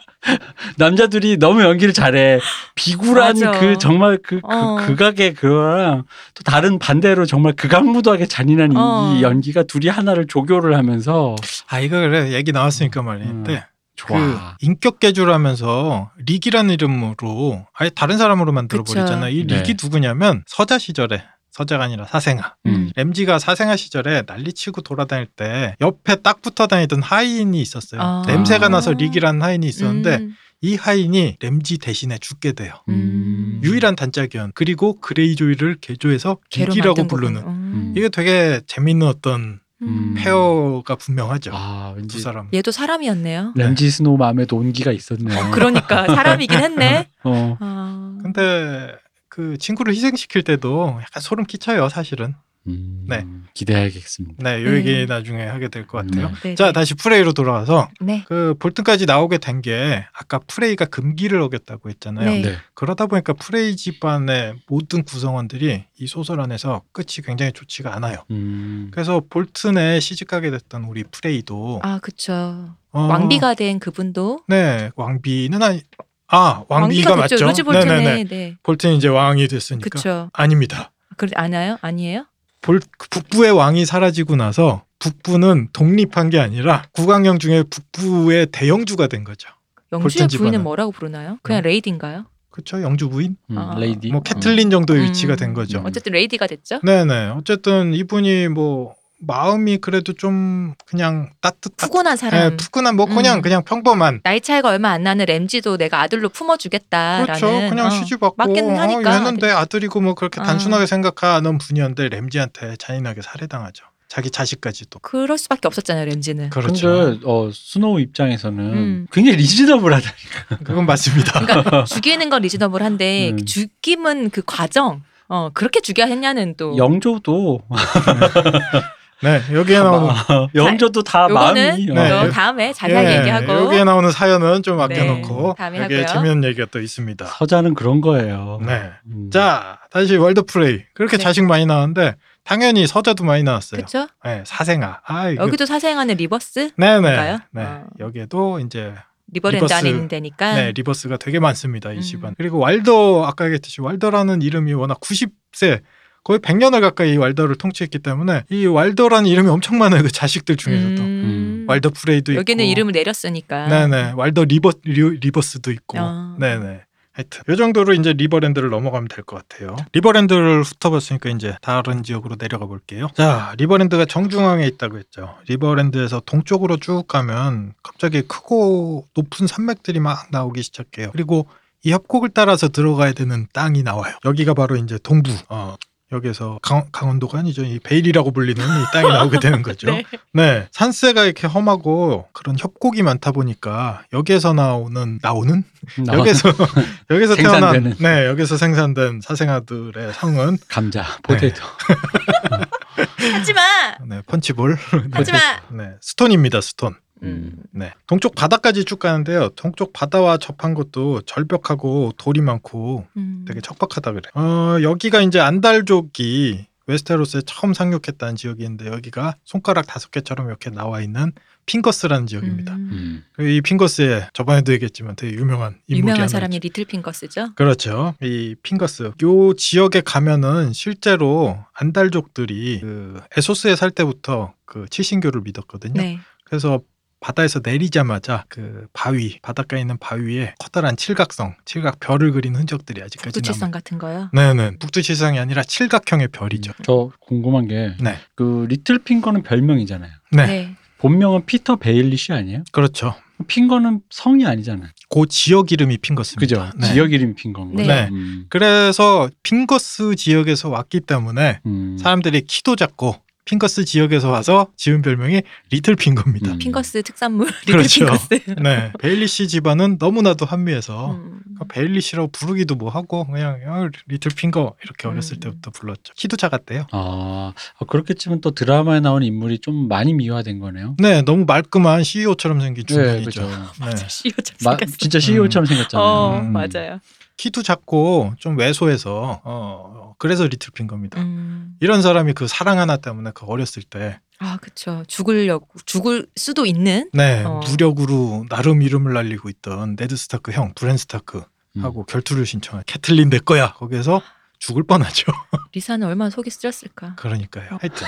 남자들이 너무 연기를 잘해 비굴한 맞아. 그 정말 그, 그 어. 극악의 그거랑 또 다른 반대로 정말 극악무도하게 잔인한 이- 어. 이 연기가 둘이 하나를 조교를 하면서 아 이거 그래 얘기 나왔으니까 말인데 음. 좋아 그 인격 개조하면서 릭이라는 이름으로 아예 다른 사람으로 만들어. 버리잖아. 이 네. 릭이 누구냐면 서자 시절에 서자가 아니라 사생아. 음. 램지가 사생아 시절에 난리치고 돌아다닐 때 옆에 딱 붙어 다니던 하인이 있었어요. 아. 냄새가 나서 릭이라는 하인이 있었는데 음. 이 하인이 램지 대신에 죽게 돼요. 음. 유일한 단짝이었. 그리고 그레이조이를 개조해서 만든 부르는. 음. 이게 되게 재밌는 어떤 음. pair가 분명하죠. 아두 왠지 사람. 얘도 사람이었네요. 램지 스노우 마음에도 온기가 있었네요. 그러니까 사람이긴 했네. 어. 아. 근데 그 친구를 희생시킬 때도 약간 소름 끼쳐요, 사실은. 음, 네. 기대해야겠습니다. 네, 요 네. 얘기 나중에 하게 될 것 같아요. 네. 네, 자, 네. 다시 프레이로 돌아가서 네. 그 볼튼까지 나오게 된 게 아까 프레이가 금기를 어겼다고 했잖아요. 네. 네. 그러다 보니까 프레이 집안의 모든 구성원들이 이 소설 안에서 끝이 굉장히 좋지가 않아요. 음. 그래서 볼튼에 시집가게 됐던 우리 프레이도 아 그쵸. 어, 왕비가 된 그분도 네 왕비는 아니 아 왕비가 맞죠? 볼튼의 네네네. 네. 볼튼이 이제 왕이 됐으니까 그렇죠. 아닙니다. 그래 아나요? 아니에요? 볼, 북부의 왕이 사라지고 나서 북부는 독립한 게 아니라 국왕령 중에 북부의 대영주가 된 거죠. 영주의 부인은. 뭐라고 부르나요? 그냥 레이디인가요? 그렇죠. 영주 부인? 음, 아. 레이디. 뭐 캐틀린 정도의 위치가 음. 된 거죠. 음. 어쨌든 레이디가 됐죠. 네네. 어쨌든 이분이 뭐 마음이 그래도 좀 그냥 따뜻한 푸근한 사람. 네, 푸근한 뭐 그냥 음. 그냥 평범한 나이 차이가 얼마 안 나는 램지도 내가 아들로 품어주겠다라는. 그렇죠. 그냥 어, 시집받고 맞기는 어, 하니까. 얘는 내 아들이고 뭐 그렇게 어. 단순하게 생각하는 분이었는데 램지한테 잔인하게 살해당하죠. 자기 자식까지도. 그럴 수밖에 없었잖아요 램지는. 그렇죠. 근데 어, 스노우 입장에서는 음. 굉장히 reasonable하다. 그건 맞습니다. 그러니까 죽이는 건 reasonable한데 음. 죽임은 그 과정. 어 그렇게 죽여야 했냐는 또. 영조도 네, 여기에 나오는 영조도 다 요거는 마음이 어, 네. 요 다음에 자세하게 예, 얘기하고. 여기에 나오는 사연은 좀 네, 아껴놓고 다음에 여기에 하고요. 재미있는 얘기가 또 있습니다. 서자는 그런 거예요. 네. 음. 자, 다시 왈더 프레이. 그렇게 네. 자식 많이 나왔는데 당연히 서자도 많이 나왔어요. 그렇죠. 네, 사생아. 아, 이거 여기도 사생아는 리버스 네네. 볼까요? 네. 어. 여기에도 이제 리버랜드 리버스. 있는 데니까. 네, 리버스가 되게 많습니다. 이 음. 집안. 그리고 왈더 아까 얘기했듯이 왈더라는 이름이 워낙 90세 거의 100년을 가까이 이 왈더를 통치했기 때문에 이 왈더라는 이름이 엄청 많아요. 그 자식들 중에서도. 음. 왈더 프레이도 여기는 있고. 이름을 내렸으니까. 네네. 왈더 리버 리, 리버스도 있고. 어. 네네. 하여튼 이 정도로 이제 리버랜드를 넘어가면 될 것 같아요. 리버랜드를 훑어봤으니까 이제 다른 지역으로 내려가 볼게요. 자, 리버랜드가 정중앙에 있다고 했죠. 리버랜드에서 동쪽으로 쭉 가면 갑자기 크고 높은 산맥들이 막 나오기 시작해요. 그리고 이 협곡을 따라서 들어가야 되는 땅이 나와요. 여기가 바로 이제 동부. 어, 여기서 강, 강원도가 아니죠. 이 베일이라고 불리는 이 땅이 나오게 되는 거죠. 네. 네, 산세가 이렇게 험하고 그런 협곡이 많다 보니까 여기에서 나오는 나오는 나와- 여기서 여기서 태어난 생산되는. 네 여기서 생산된 사생아들의 성은 감자, potato. 하지 마. 네 펀치볼 하지 마. 네 스톤입니다 스톤 음. 네 동쪽 바다까지 쭉 가는데요 동쪽 바다와 접한 것도 절벽하고 돌이 많고 음. 되게 척박하다 그래 어 여기가 이제 안달족이 웨스테로스에 처음 상륙했다는 지역인데 여기가 손가락 다섯 개처럼 이렇게 나와 있는 핑거스라는 지역입니다 음. 음. 그이 핑거스에 저번에도 얘기했지만 되게 유명한 인물이 유명한 사람이 있죠. 리틀 핑거스죠. 그렇죠. 이 핑거스. 요 지역에 가면은 실제로 안달족들이 그 에소스에 살 때부터 그 칠신교를 믿었거든요. 네. 그래서 바다에서 내리자마자 그 바위, 바닷가에 있는 바위에 커다란 칠각성, 칠각 별을 그린 흔적들이 아직까지 남아. 북두칠성 같은 거요. 네네. 북두칠성이 아니라 칠각형의 별이죠. 저 궁금한 게 네. 그 리틀 핑거는 별명이잖아요. 네. 네. 본명은 피터 베일리시 아니에요? 그렇죠. 핑거는 성이 아니잖아요. 그 지역 이름이 핑거스입니다. 그죠? 네. 지역 이름 핑거인 거죠. 네. 음. 그래서 핑거스 지역에서 왔기 때문에 음. 사람들이 키도 작고 핑거스 지역에서 와서 지은 별명이 리틀 핑거입니다. 음. 핑거스 특산물 리틀 그렇죠. 핑거스. 네, 베일리시 집안은 너무나도 한미해서 음. 베일리시라고 부르기도 뭐 하고 그냥 야, 리틀 핑거 이렇게 어렸을 음. 때부터 불렀죠. 키도 작았대요. 아, 어, 그렇게 치면 또 드라마에 나오는 인물이 좀 많이 미화된 거네요. 네, 너무 말끔한 CEO처럼 생긴 네, 중년이죠. 그죠. 네. CEO처럼 마, 생겼어. 진짜 CEO처럼 생겼잖아요. 어 음. 맞아요. 키도 작고 좀 왜소해서 어, 그래서 리틀 핑거입니다. 음. 이런 사람이 그 사랑 하나 때문에 그 어렸을 때 아 그쵸. 죽으려고 죽을 수도 있는. 네, 어. 무력으로 나름 이름을 날리고 있던 네드 스타크 형 브랜 스타크 음. 하고 결투를 신청한 캐틀린 내 거야. 거기에서 죽을 뻔하죠. 리사는 얼마나 속이 쓰렸을까. 그러니까요. 하여튼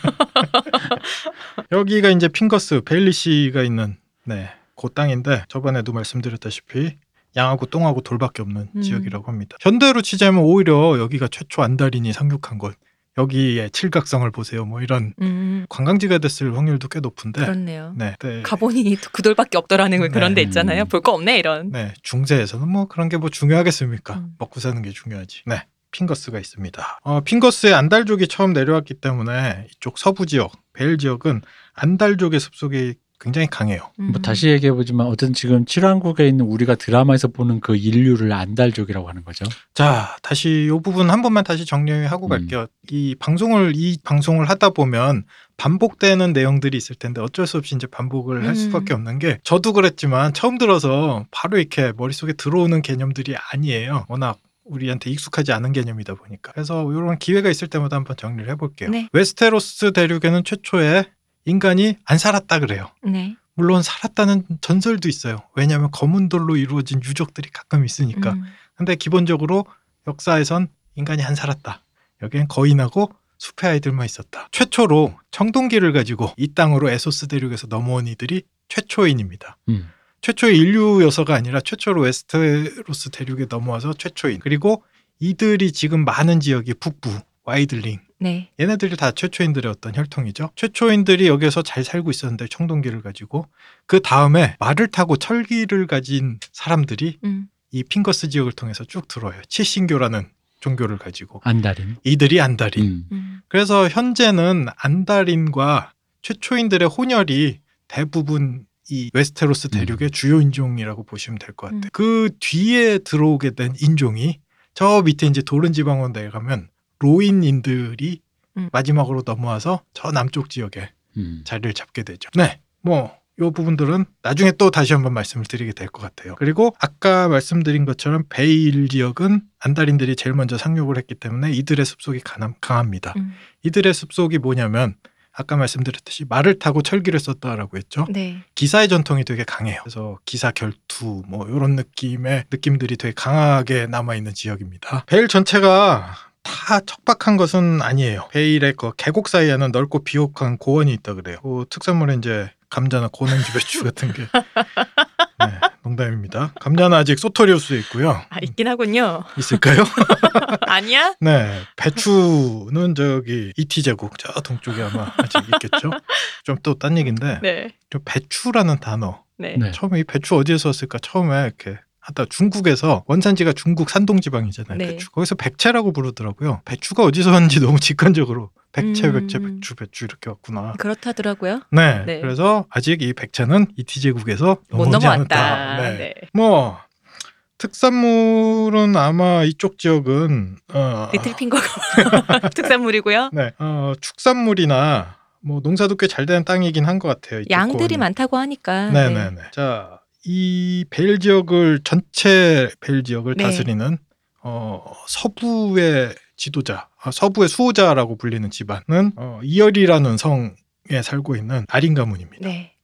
여기가 이제 핑거스 베일리시가 있는 네, 그 땅인데 저번에도 말씀드렸다시피 양하고 똥하고 돌밖에 없는 음. 지역이라고 합니다. 현대로 치자면 오히려 여기가 최초 안달인이 상륙한 곳. 여기에 칠각성을 보세요. 뭐 이런 음 관광지가 됐을 확률도 꽤 높은데. 그렇네요. 네. 네. 가보니 그 돌밖에 없더라는 그런 데 네. 있잖아요. 볼 거 없네 이런. 네, 중세에서는 뭐 그런 게 뭐 중요하겠습니까? 음. 먹고 사는 게 중요하지. 네. 핑거스가 있습니다. 어, 핑거스에 안달족이 처음 내려왔기 때문에 이쪽 서부 지역, 베일 지역은 안달족의 습속이 굉장히 강해요. 음. 뭐 다시 얘기해 보지만 어쨌든 지금 칠왕국에 있는 우리가 드라마에서 보는 그 인류를 안달족이라고 하는 거죠. 자, 다시 이 부분 한 번만 다시 정리하고 음. 갈게요. 이 방송을 이 방송을 하다 보면 반복되는 내용들이 있을 텐데 어쩔 수 없이 이제 반복을 할 음. 수밖에 없는 게 저도 그랬지만 처음 들어서 바로 이렇게 머릿속에 들어오는 개념들이 아니에요. 워낙 우리한테 익숙하지 않은 개념이다 보니까. 그래서 이런 기회가 있을 때마다 한번 정리를 해볼게요. 네. 웨스테로스 대륙에는 최초에 인간이 안 살았다 그래요. 네. 물론 살았다는 전설도 있어요. 왜냐하면 검은 돌로 이루어진 유적들이 가끔 있으니까. 음. 근데 기본적으로 역사에선 인간이 안 살았다. 여기엔 거인하고 숲의 아이들만 있었다. 최초로 청동기를 가지고 이 땅으로 에소스 대륙에서 넘어온 이들이 최초인입니다. 음. 최초의 인류여서가 아니라 최초로 웨스테로스 대륙에 넘어와서 최초인. 그리고 이들이 지금 많은 지역이 북부, wildling. 네. 얘네들이 다 최초인들의 어떤 혈통이죠. 최초인들이 여기서 잘 살고 있었는데 청동기를 가지고 그 다음에 말을 타고 철기를 가진 사람들이 음. 이 핑거스 지역을 통해서 쭉 들어와요. 칠신교라는 종교를 가지고 안달인. 이들이 안달인. 음. 음. 그래서 현재는 안달인과 최초인들의 혼혈이 대부분 이 웨스테로스 음. 대륙의 주요 인종이라고 보시면 될 것 같아요. 그 뒤에 들어오게 된 인종이 저 밑에 이제 도른 지방으로 내려가면 로인인들이 음. 마지막으로 넘어와서 저 남쪽 지역에 음. 자리를 잡게 되죠. 네. 뭐, 요 부분들은 나중에 또 다시 한번 말씀을 드리게 될 것 같아요. 그리고 아까 말씀드린 것처럼 베일 지역은 안달인들이 제일 먼저 상륙을 했기 때문에 이들의 습속이 강함- 강합니다. 음. 이들의 습속이 뭐냐면 아까 말씀드렸듯이 말을 타고 철기를 썼다라고 했죠. 네. 기사의 전통이 되게 강해요. 그래서 기사 결투 뭐 이런 느낌의 느낌들이 되게 강하게 남아 있는 지역입니다. 베일 전체가 다 척박한 것은 아니에요. 베일의 그 계곡 사이에는 넓고 비옥한 고원이 있다 그래요. 그 특산물은 이제 감자나 고냉지 배추 같은 게 네, 농담입니다. 감자는 아직 소토리우스에 있고요. 아 있긴 하군요. 있을까요? 아니야? 네, 배추는 저기 이티 제국 저 동쪽에 아마 아직 있겠죠. 좀 또 딴 얘기인데 네. 저 배추라는 단어 네. 네. 처음에 이 배추 어디에서 왔을까 처음에 이렇게 하다 중국에서 원산지가 중국 산동 지방이잖아요. 네. 배추 거기서 백채라고 부르더라고요. 배추가 어디서 왔는지 너무 직관적으로 백채 음. 백채 배추 배추 이렇게 왔구나. 그렇다더라고요. 네, 네. 그래서 아직 이 백채는 이티 제국에서 못 넘어오지 넘어왔다. 않았다. 네. 네. 뭐 특산물은 아마 이쪽 지역은 어, 리틀 핑거가 특산물이고요. 네, 어, 축산물이나 뭐 농사도 꽤 잘 되는 땅이긴 한 것 같아요. 양들이. 많다고 하니까. 네네네. 자, 이 베일 지역을 전체 베일 지역을 네. 다스리는 어, 서부의 지도자, 아, 서부의 수호자라고 불리는 집안은 어, 이열이라는 성에 살고 있는 아린 가문입니다. 네.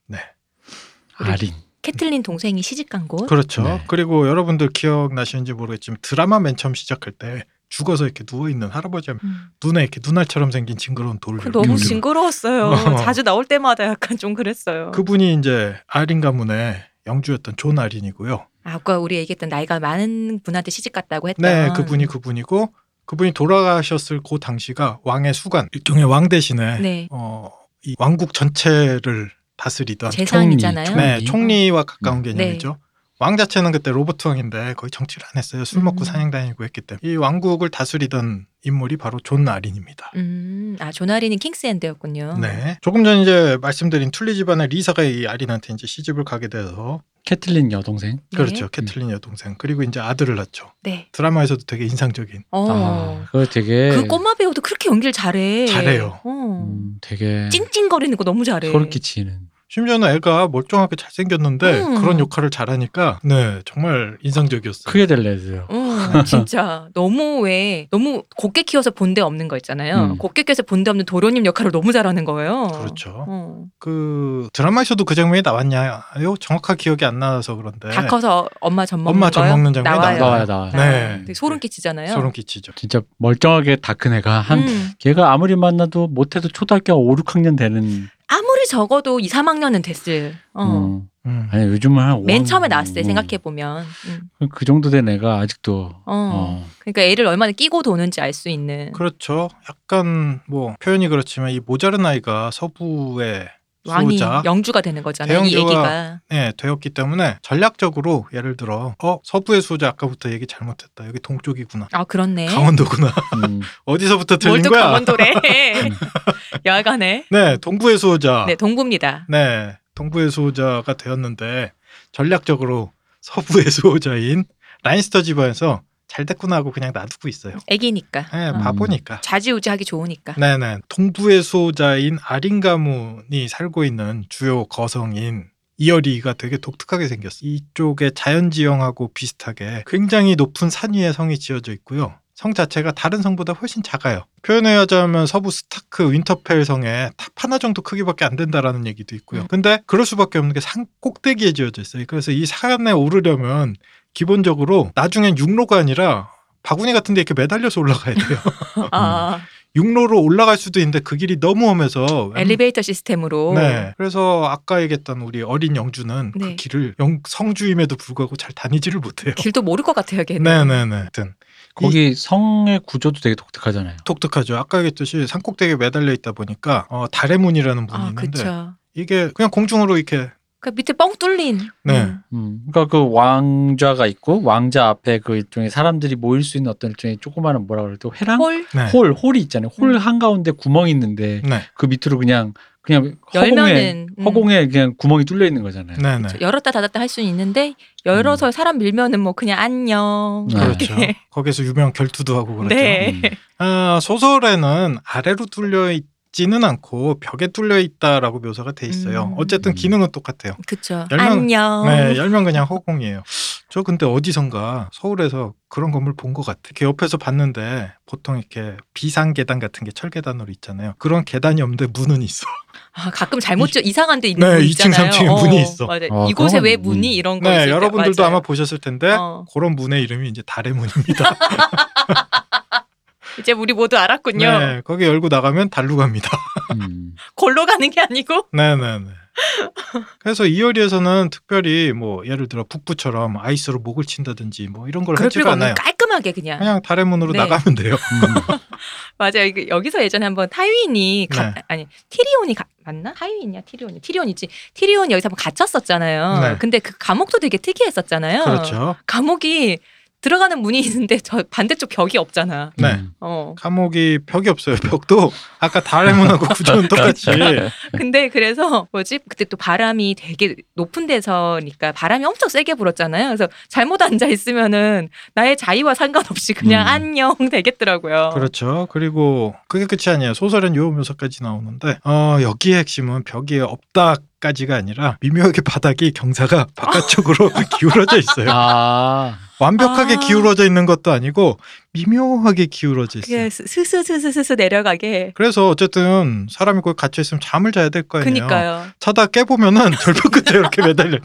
아린. 캐틀린 동생이 시집 간 곳. 그렇죠. 네. 그리고 여러분들 기억나시는지 모르겠지만 드라마 맨 처음 시작할 때 죽어서 이렇게 누워 있는 할아버지 한 음. 눈에 이렇게 눈알처럼 생긴 징그러운 돌을 그 너무 징그러웠어요. 어. 자주 나올 때마다 약간 좀 그랬어요. 그분이 이제 아린 가문의 영주였던 존 아린이고요. 아, 아까 우리 얘기했던 나이가 많은 분한테 시집 갔다고 했던. 네, 그분이 그분이고 그분이 돌아가셨을 그 당시가 왕의 수관 일종의 왕 대신에 네. 어, 이 왕국 전체를 다스리던 재상이잖아요. 총리, 네, 총리. 총리와 가까운 음. 개념이죠. 왕 자체는 그때 로버트 왕인데 거의 정치를 안 했어요. 술 먹고 음. 사냥 다니고 했기 때문에 이 왕국을 다스리던 인물이 바로 존 아린입니다. 음, 아 존 아린은 King's Hand였군요. 네. 조금 전 이제 말씀드린 툴리 집안의 리사가 이 아린한테 이제 시집을 가게 돼서 캐틀린 여동생. 네. 그렇죠. 캐틀린 여동생. 그리고 이제 아들을 낳죠. 네. 드라마에서도 되게 인상적인. 어. 아, 그거 되게 그 꼬마 배우도 그렇게 연기를 잘해. 잘해요. 어. 음, 되게 찡찡거리는 거 너무 잘해. 소름 끼치는. 심지어는 애가 멀쩡하게 잘생겼는데 음. 그런 역할을 잘하니까 네 정말 인상적이었어요. 크게 될래서요. 어, 진짜 너무 왜 너무 곱게 키워서 본데 없는 거 있잖아요. 음. 곱게 키워서 본데 없는 도련님 역할을 너무 잘하는 거예요. 그렇죠. 어. 그 드라마에서도 그 장면이 나왔냐요? 정확하게 기억이 안 나서 그런데 다 커서 엄마 젖 먹는 엄마 젖? 먹는 장면이 나와요. 나와요, 나와요. 네. 되게 소름 끼치잖아요. 소름 끼치죠. 진짜 멀쩡하게 다 큰 애가 한 음. 걔가 아무리 만나도 못해도 초등학교 5, 6학년 되는 아무리 적어도 2, 3학년은 됐을. 어. 어. 음. 아니 요즘은 한맨 5학년, 처음에 나왔을 때 어. 생각해 보면, 음. 그 정도 된 애가 아직도 어. 어. 그러니까 애를 얼마나 끼고 도는지 알 수 있는 그렇죠. 약간 뭐 표현이 그렇지만 이 모자른 아이가 서부의 왕이 수호자 영주가 되는 거잖아요. 이 얘기가. 네, 되었기 때문에 전략적으로 예를 들어 어 서부의 수호자 아까부터 얘기 잘못했다. 여기 동쪽이구나. 아 그렇네. 강원도구나. 음, 어디서부터 틀린 거야? 강원도래. 야간에. 네, 동부의 수호자. 네 동부입니다. 네, 동부의 수호자가 되었는데 전략적으로 서부의 수호자인 라니스터 집안에서 잘 됐구나 하고 그냥 놔두고 있어요. 애기니까. 네, 어. 바보니까. 자지우지하기 좋으니까. 네네. 동부의 수호자인 아린 가문이 살고 있는 주요 거성인 이어리가 되게 독특하게 생겼어요. 이쪽에 자연지형하고 비슷하게 굉장히 높은 산 위에 성이 지어져 있고요. 성 자체가 다른 성보다 훨씬 작아요. 표현하자면 서부 스타크 윈터펠 성의 탑 하나 정도 크기밖에 안 된다라는 얘기도 있고요. 음. 근데 그럴 수밖에 없는 게 산 꼭대기에 지어져 있어요. 그래서 이 산에 오르려면 기본적으로 나중엔 육로가 아니라 바구니 같은 데 이렇게 매달려서 올라가야 돼요. 아, 육로로 올라갈 수도 있는데 그 길이 너무 험해서 엘리베이터 시스템으로. 네. 그래서 아까 얘기했던 우리 어린 영주는 그 네. 길을 영, 성주임에도 불구하고 잘 다니지를 못해요. 길도 모를 것 같아요, 걔는. 네네네. 하여튼 거기 성의 구조도 되게 독특하잖아요. 독특하죠. 아까 얘기했듯이 산꼭대기에 매달려 있다 보니까 어, 달의 문이라는 문이 아, 있는데 그쵸. 이게 그냥 공중으로 이렇게 그 밑에 뻥 뚫린. 네. 음. 음, 그러니까 그 왕좌가 있고 왕자 앞에 그 일종의 사람들이 모일 수 있는 어떤 일종의 조그마한 뭐라 그래도 회랑 홀 네. 홀 홀이 있잖아요. 홀 음. 한 가운데 구멍이 있는데 네. 그 밑으로 그냥 그냥 허공에 열면은 음. 허공에 그냥 구멍이 뚫려 있는 거잖아요. 네 네. 열었다 닫았다 할 수는 있는데 열어서 사람 밀면은 뭐 그냥 안녕. 네. 그렇죠. 거기서 유명 결투도 하고 그렇죠. 네. 음. 아, 소설에는 아래로 뚫려 있 지는 않고 벽에 뚫려 있다라고 묘사가 돼 있어요. 음. 어쨌든 음. 기능은 똑같아요. 그쵸. 열면- 안녕. 네, 열면 그냥 허공이에요. 저 근데 어디선가 서울에서 그런 건물 본 것 같아. 이렇게 옆에서 봤는데 보통 이렇게 비상 계단 같은 게 철 계단으로 있잖아요. 그런 계단이 없는데 문은 있어. 아, 가끔 잘못 지 이상한 데 있는 네, 문 2층, 있잖아요. 3층에 어, 문이 있어. 맞아. 아, 이곳에 왜 문. 문이 이런 거 네, 있을 때 여러분들도 맞아요. 아마 보셨을 텐데 어. 그런 문의 이름이 이제 달의 문입니다. 이제 우리 모두 알았군요. 네, 거기 열고 나가면 달로 갑니다. 음. 골로 가는 게 아니고 네네네. 그래서 이어리에서는 특별히 뭐 예를 들어 북부처럼 아이스로 목을 친다든지 뭐 이런 걸 하지가 없는 않아요. 깔끔하게 그냥. 그냥 달의 문으로 네. 나가면 돼요. 음. 맞아요. 여기서 예전에 한번 타윈이 가- 네. 아니 티리온이 가- 맞나? 타윈이냐 티리온이 티리온이지. 티리온이 여기서 한번 갇혔었잖아요. 네. 근데 그 감옥도 되게 특이했었잖아요. 그렇죠. 감옥이 들어가는 문이 있는데 저 반대쪽 벽이 없잖아. 네. 음. 어. 감옥이 벽이 없어요. 벽도 아까 달의 문하고 구조는 똑같이. 근데 그래서 뭐지? 그때 또 바람이 되게 높은 데서니까 바람이 엄청 세게 불었잖아요. 그래서 잘못 앉아 있으면은 나의 자의와 상관없이 그냥 음. 안녕 되겠더라고요. 그렇죠. 그리고 그게 끝이 아니에요. 소설엔 요 묘사까지 나오는데 어, 여기의 핵심은 벽이 없다 까지가 아니라 미묘하게 바닥이 경사가 바깥쪽으로 기울어져 있어요. 아, 완벽하게 아. 기울어져 있는 것도 아니고 미묘하게 기울어져 있어요. 그게 스스스스스스 내려가게. 그래서 어쨌든 사람이 거기 갇혀 있으면 잠을 자야 될 거 아니에요. 그니까요. 자다 깨 보면은 절벽 끝에 이렇게 매달려.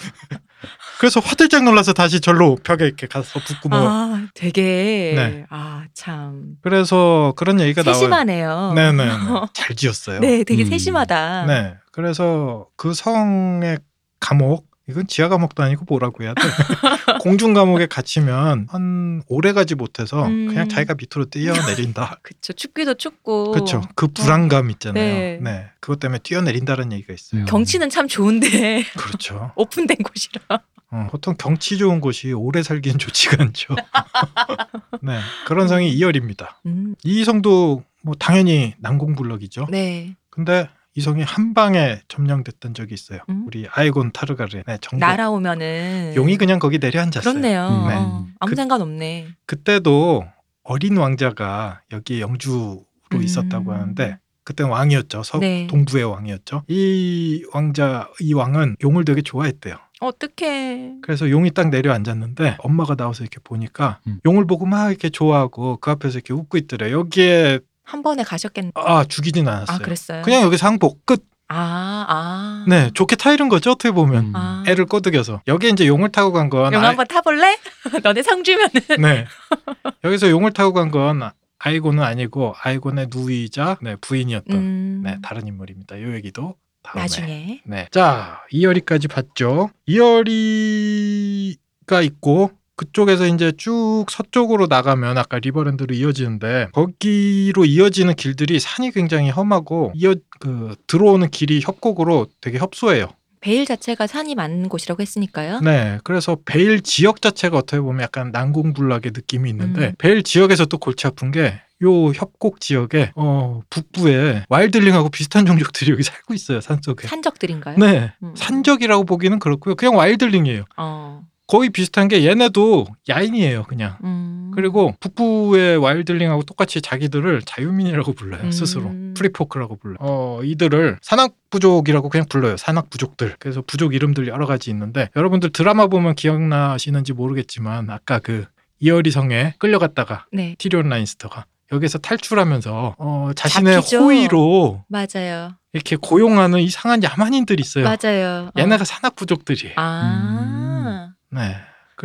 그래서 화들짝 놀라서 다시 절로 벽에 이렇게 가서 붙고 뭐. 아, 되게 네. 아, 참 그래서 그런 얘기가 나와요. 세심하네요. 네네. 잘 지었어요. 네, 되게 음. 세심하다. 네. 그래서 그 성의 감옥 이건 지하 감옥도 아니고 뭐라고 해야 돼? 공중 감옥에 갇히면 한 오래 가지 못해서 음. 그냥 자기가 밑으로 뛰어내린다. 그쵸. 춥기도 춥고. 그렇죠. 그 불안감 있잖아요. 네. 네. 그것 때문에 뛰어내린다는 얘기가 있어요. 음. 경치는 참 좋은데 그렇죠. 오픈된 곳이라. 어, 보통 경치 좋은 곳이 오래 살기엔 좋지가 않죠. 네. 그런 성이 이열입니다. 음, 이 성도 뭐 당연히 난공불락이죠. 네. 근데 이 성이 한 방에 점령됐던 적이 있어요. 음? 우리 아이곤 타르가렌의 정복. 날아오면은 용이 그냥 거기 내려앉았어요. 그렇네요. 음. 네. 어, 아무 그- 상관 없네. 그때도 어린 왕자가 여기 영주로 음. 있었다고 하는데 그때 왕이었죠. 서 네. 동부의 왕이었죠. 이 왕자 이 왕은 용을 되게 좋아했대요. 어떡해. 그래서 용이 딱 내려앉았는데 엄마가 나와서 이렇게 보니까 음. 용을 보고 막 이렇게 좋아하고 그 앞에서 이렇게 웃고 있더래. 여기에 한 번에 가셨겠네. 아 죽이진 않았어요. 아, 그랬어요. 그냥 여기서 항복 끝. 아, 아. 네, 좋게 타이른 거죠 어떻게 보면 음. 아. 애를 꺼득여서 여기 이제 용을 타고 간 건용 한번 타볼래? 너네 상 주면은. 네 여기서 용을 타고 간 건 아이곤은 아니고 아이곤의 누이자 네, 부인이었던 음, 네 다른 인물입니다. 요 얘기도 다음에. 나중에. 네. 자, 이어리까지 봤죠. 이어리가 있고 그쪽에서 이제 쭉 서쪽으로 나가면 아까 리버랜드로 이어지는데 거기로 이어지는 길들이 산이 굉장히 험하고 이어 그 들어오는 길이 협곡으로 되게 협소해요. 베일 자체가 산이 많은 곳이라고 했으니까요. 네. 그래서 베일 지역 자체가 어떻게 보면 약간 난공불락의 느낌이 있는데 음. 베일 지역에서 또 골치 아픈 게 요 협곡 지역에 어 북부에 wildling하고 비슷한 종족들이 여기 살고 있어요 산속에. 산적들인가요? 네. 음. 산적이라고 보기는 그렇고요. 그냥 wildling이에요. 어. 거의 비슷한 게 얘네도 야인이에요, 그냥. 음. 그리고 북부의 wildling하고 똑같이 자기들을 자유민이라고 불러요, 음. 스스로. Free Folk라고 불러요. 어, 이들을 산악 부족이라고 그냥 불러요, 산악 부족들. 그래서 부족 이름들 여러 가지 있는데, 여러분들 드라마 보면 기억나시는지 모르겠지만, 아까 그 이어리 성에 끌려갔다가 네. 티리온 라니스터가 여기서 탈출하면서 어, 자신의 잡히죠. 호의로 맞아요. 이렇게 고용하는 이상한 야만인들이 있어요. 맞아요. 어. 얘네가 산악 부족들이에요. 아. 네.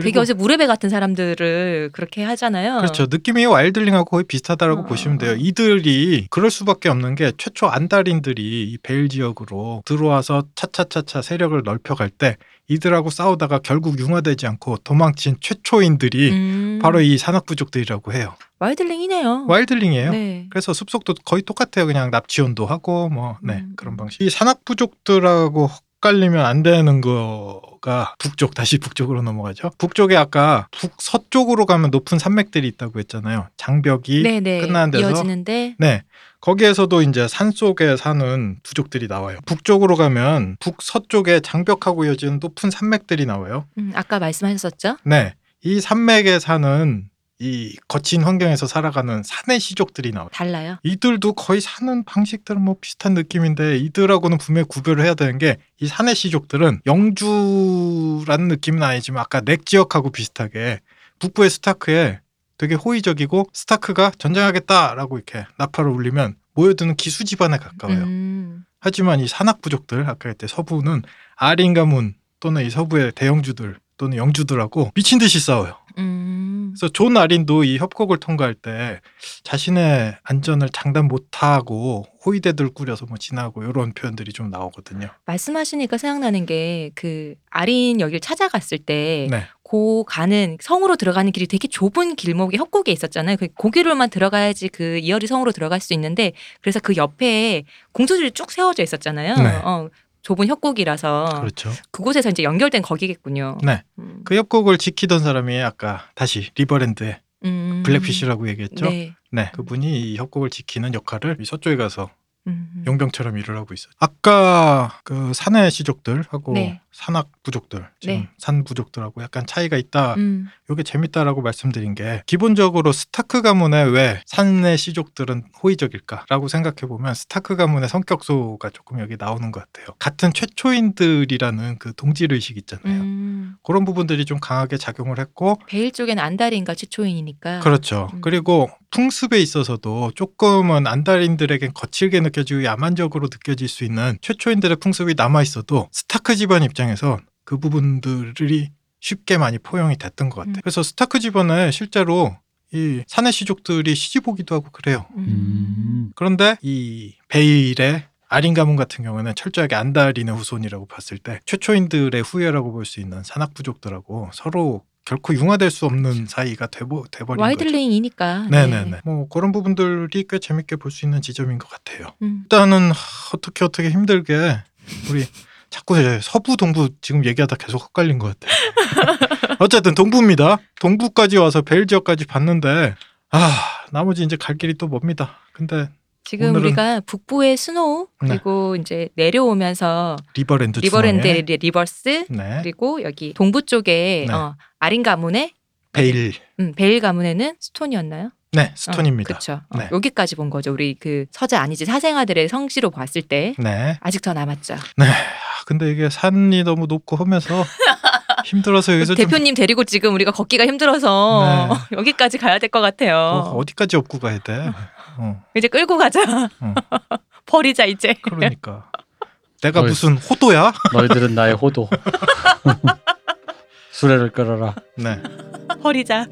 되게 어제 무뢰배 같은 사람들을 그렇게 하잖아요. 그렇죠. 느낌이 wildling하고 거의 비슷하다라고 어. 보시면 돼요. 이들이 그럴 수밖에 없는 게 최초 안달인들이 이 베일 지역으로 들어와서 차차차차 세력을 넓혀갈 때 이들하고 싸우다가 결국 융화되지 않고 도망친 최초인들이 음. 바로 이 산악부족들이라고 해요. wildling이네요. wildling이에요. 네. 그래서 풍습도 거의 똑같아요. 그냥 납치혼도 하고 뭐 네, 음. 그런 방식. 이 산악부족들하고 헷갈리면 안 되는 거가 북쪽 다시 북쪽으로 넘어가죠. 북쪽에 아까 북서쪽으로 가면 높은 산맥들이 있다고 했잖아요. 장벽이 네네. 끝나는 데서 이어지는데 네. 거기에서도 이제 산 속에 사는 부족들이 나와요. 북쪽으로 가면 북서쪽에 장벽하고 이어지는 높은 산맥들이 나와요. 음, 아까 말씀하셨었죠? 네. 이 산맥에 사는 이 거친 환경에서 살아가는 산의 시족들이 나와요. 달라요. 이들도 거의 사는 방식들은 뭐 비슷한 느낌인데 이들하고는 분명히 구별을 해야 되는 게이 산의 시족들은 영주라는 느낌은 아니지만 아까 넥 지역하고 비슷하게 북부의 스타크에 되게 호의적이고 스타크가 전쟁하겠다라고 이렇게 나팔을 울리면 모여드는 기수 집안에 가까워요. 음. 하지만 이 산악 부족들 아까 했때 서부는 아린 가문 또는 이 서부의 대영주들 또는 영주들하고 미친 듯이 싸워요. 음. 그래서 존 아린도 이 협곡을 통과할 때 자신의 안전을 장담 못하고 호위대들 꾸려서 뭐 지나고 이런 표현들이 좀 나오거든요. 말씀하시니까 생각나는 게 그 아린 여길 찾아갔을 때 네. 고 가는 성으로 들어가는 길이 되게 좁은 길목이 협곡에 있었잖아요. 그 고기로만 들어가야지 그 이어리 성으로 들어갈 수 있는데 그래서 그 옆에 공수들이 쭉 세워져 있었잖아요. 네. 어, 좁은 협곡이라서 그렇죠. 그곳에서 이제 연결된 거기겠군요. 네. 음. 그 협곡을 지키던 사람이 아까 다시 리버랜드의 음. 블랙피쉬라고 얘기했죠. 네. 네. 그분이 이 협곡을 지키는 역할을 이 서쪽에 가서 음. 용병처럼 일을 하고 있어요. 아까 그 산의 씨족들하고 네. 산악 부족들, 지금 네. 산 부족들하고 약간 차이가 있다. 음. 이게 재밌다라고 말씀드린 게 기본적으로 스타크 가문의 왜 산의 씨족들은 호의적일까라고 생각해 보면 스타크 가문의 성격도가 조금 여기 나오는 것 같아요. 같은 최초인들이라는 그 동질 의식 있잖아요. 음. 그런 부분들이 좀 강하게 작용을 했고 베일 쪽엔 안달인가 최초인이니까. 그렇죠. 음. 그리고 풍습에 있어서도 조금은 안달인들에겐 거칠게 느껴지고 야만적으로 느껴질 수 있는 최초인들의 풍습이 남아 있어도 스타크 집안 입장에서 그 부분들이 쉽게 많이 포용이 됐던 것 같아요. 음. 그래서 스타크 집안에 실제로 이 산의 씨족들이 시집 오기도 하고 그래요. 음. 그런데 이 베일의 아린 가문 같은 경우는 철저하게 안달인의 후손이라고 봤을 때 최초인들의 후예라고 볼 수 있는 산악 부족들하고 서로 결코 융화될 수 없는 사이가 돼버, 돼버린. wildling이니까. 네네 네. 뭐 그런 부분들이 꽤 재밌게 볼 수 있는 지점인 것 같아요. 음. 일단은 하, 어떻게 어떻게 힘들게 우리 자꾸 서부 동부 지금 얘기하다 계속 헷갈린 것 같아요. 어쨌든 동부입니다. 동부까지 와서 벨 지역까지 봤는데 아 나머지 이제 갈 길이 또 멉니다. 근데 지금 오늘은- 우리가 북부의 스노우 네. 그리고 이제 내려오면서 리버랜드 리버랜드 중앙에 리버스 네 그리고 여기 동부 쪽에 네. 어, 아린 가문에 베일 음, 베일 가문에는 스톤이었나요? 네 스톤입니다. 그렇죠. 네. 여기까지 본 거죠. 우리 그 서자 아니지 사생아들의 성씨로 봤을 때 네. 아직 더 남았죠. 네. 아, 근데 이게 산이 너무 높고 험해서 힘들어서 여기서 좀 대표님 데리고 지금 우리가 걷기가 힘들어서 네. 여기까지 가야 될 것 같아요. 어, 어디까지 업고 가야 돼? 어, 이제 끌고 가자. 어. 버리자 이제. 그러니까 내가. 무슨 호도야? 너희들은 나의 호도. 수레를 끌어라. 네. 버리자.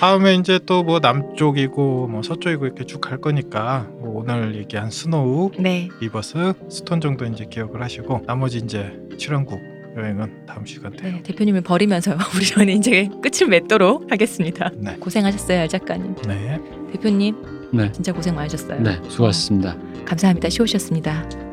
다음에 이제 또 뭐 남쪽이고 뭐 서쪽이고 이렇게 쭉 갈 거니까 뭐 오늘 얘기한 스노우, 네. 리버스, 스톤 정도 이제 기억을 하시고 나머지 이제 출연국 여행은 다음 시간대로. 네, 대표님을 버리면서 우리 저는 이제 끝을 맺도록 하겠습니다. 네. 고생하셨어요, 알 작가님. 네. 대표님, 네. 진짜 고생 많으셨어요. 네, 수고하셨습니다. 감사합니다. 쉬우셨습니다.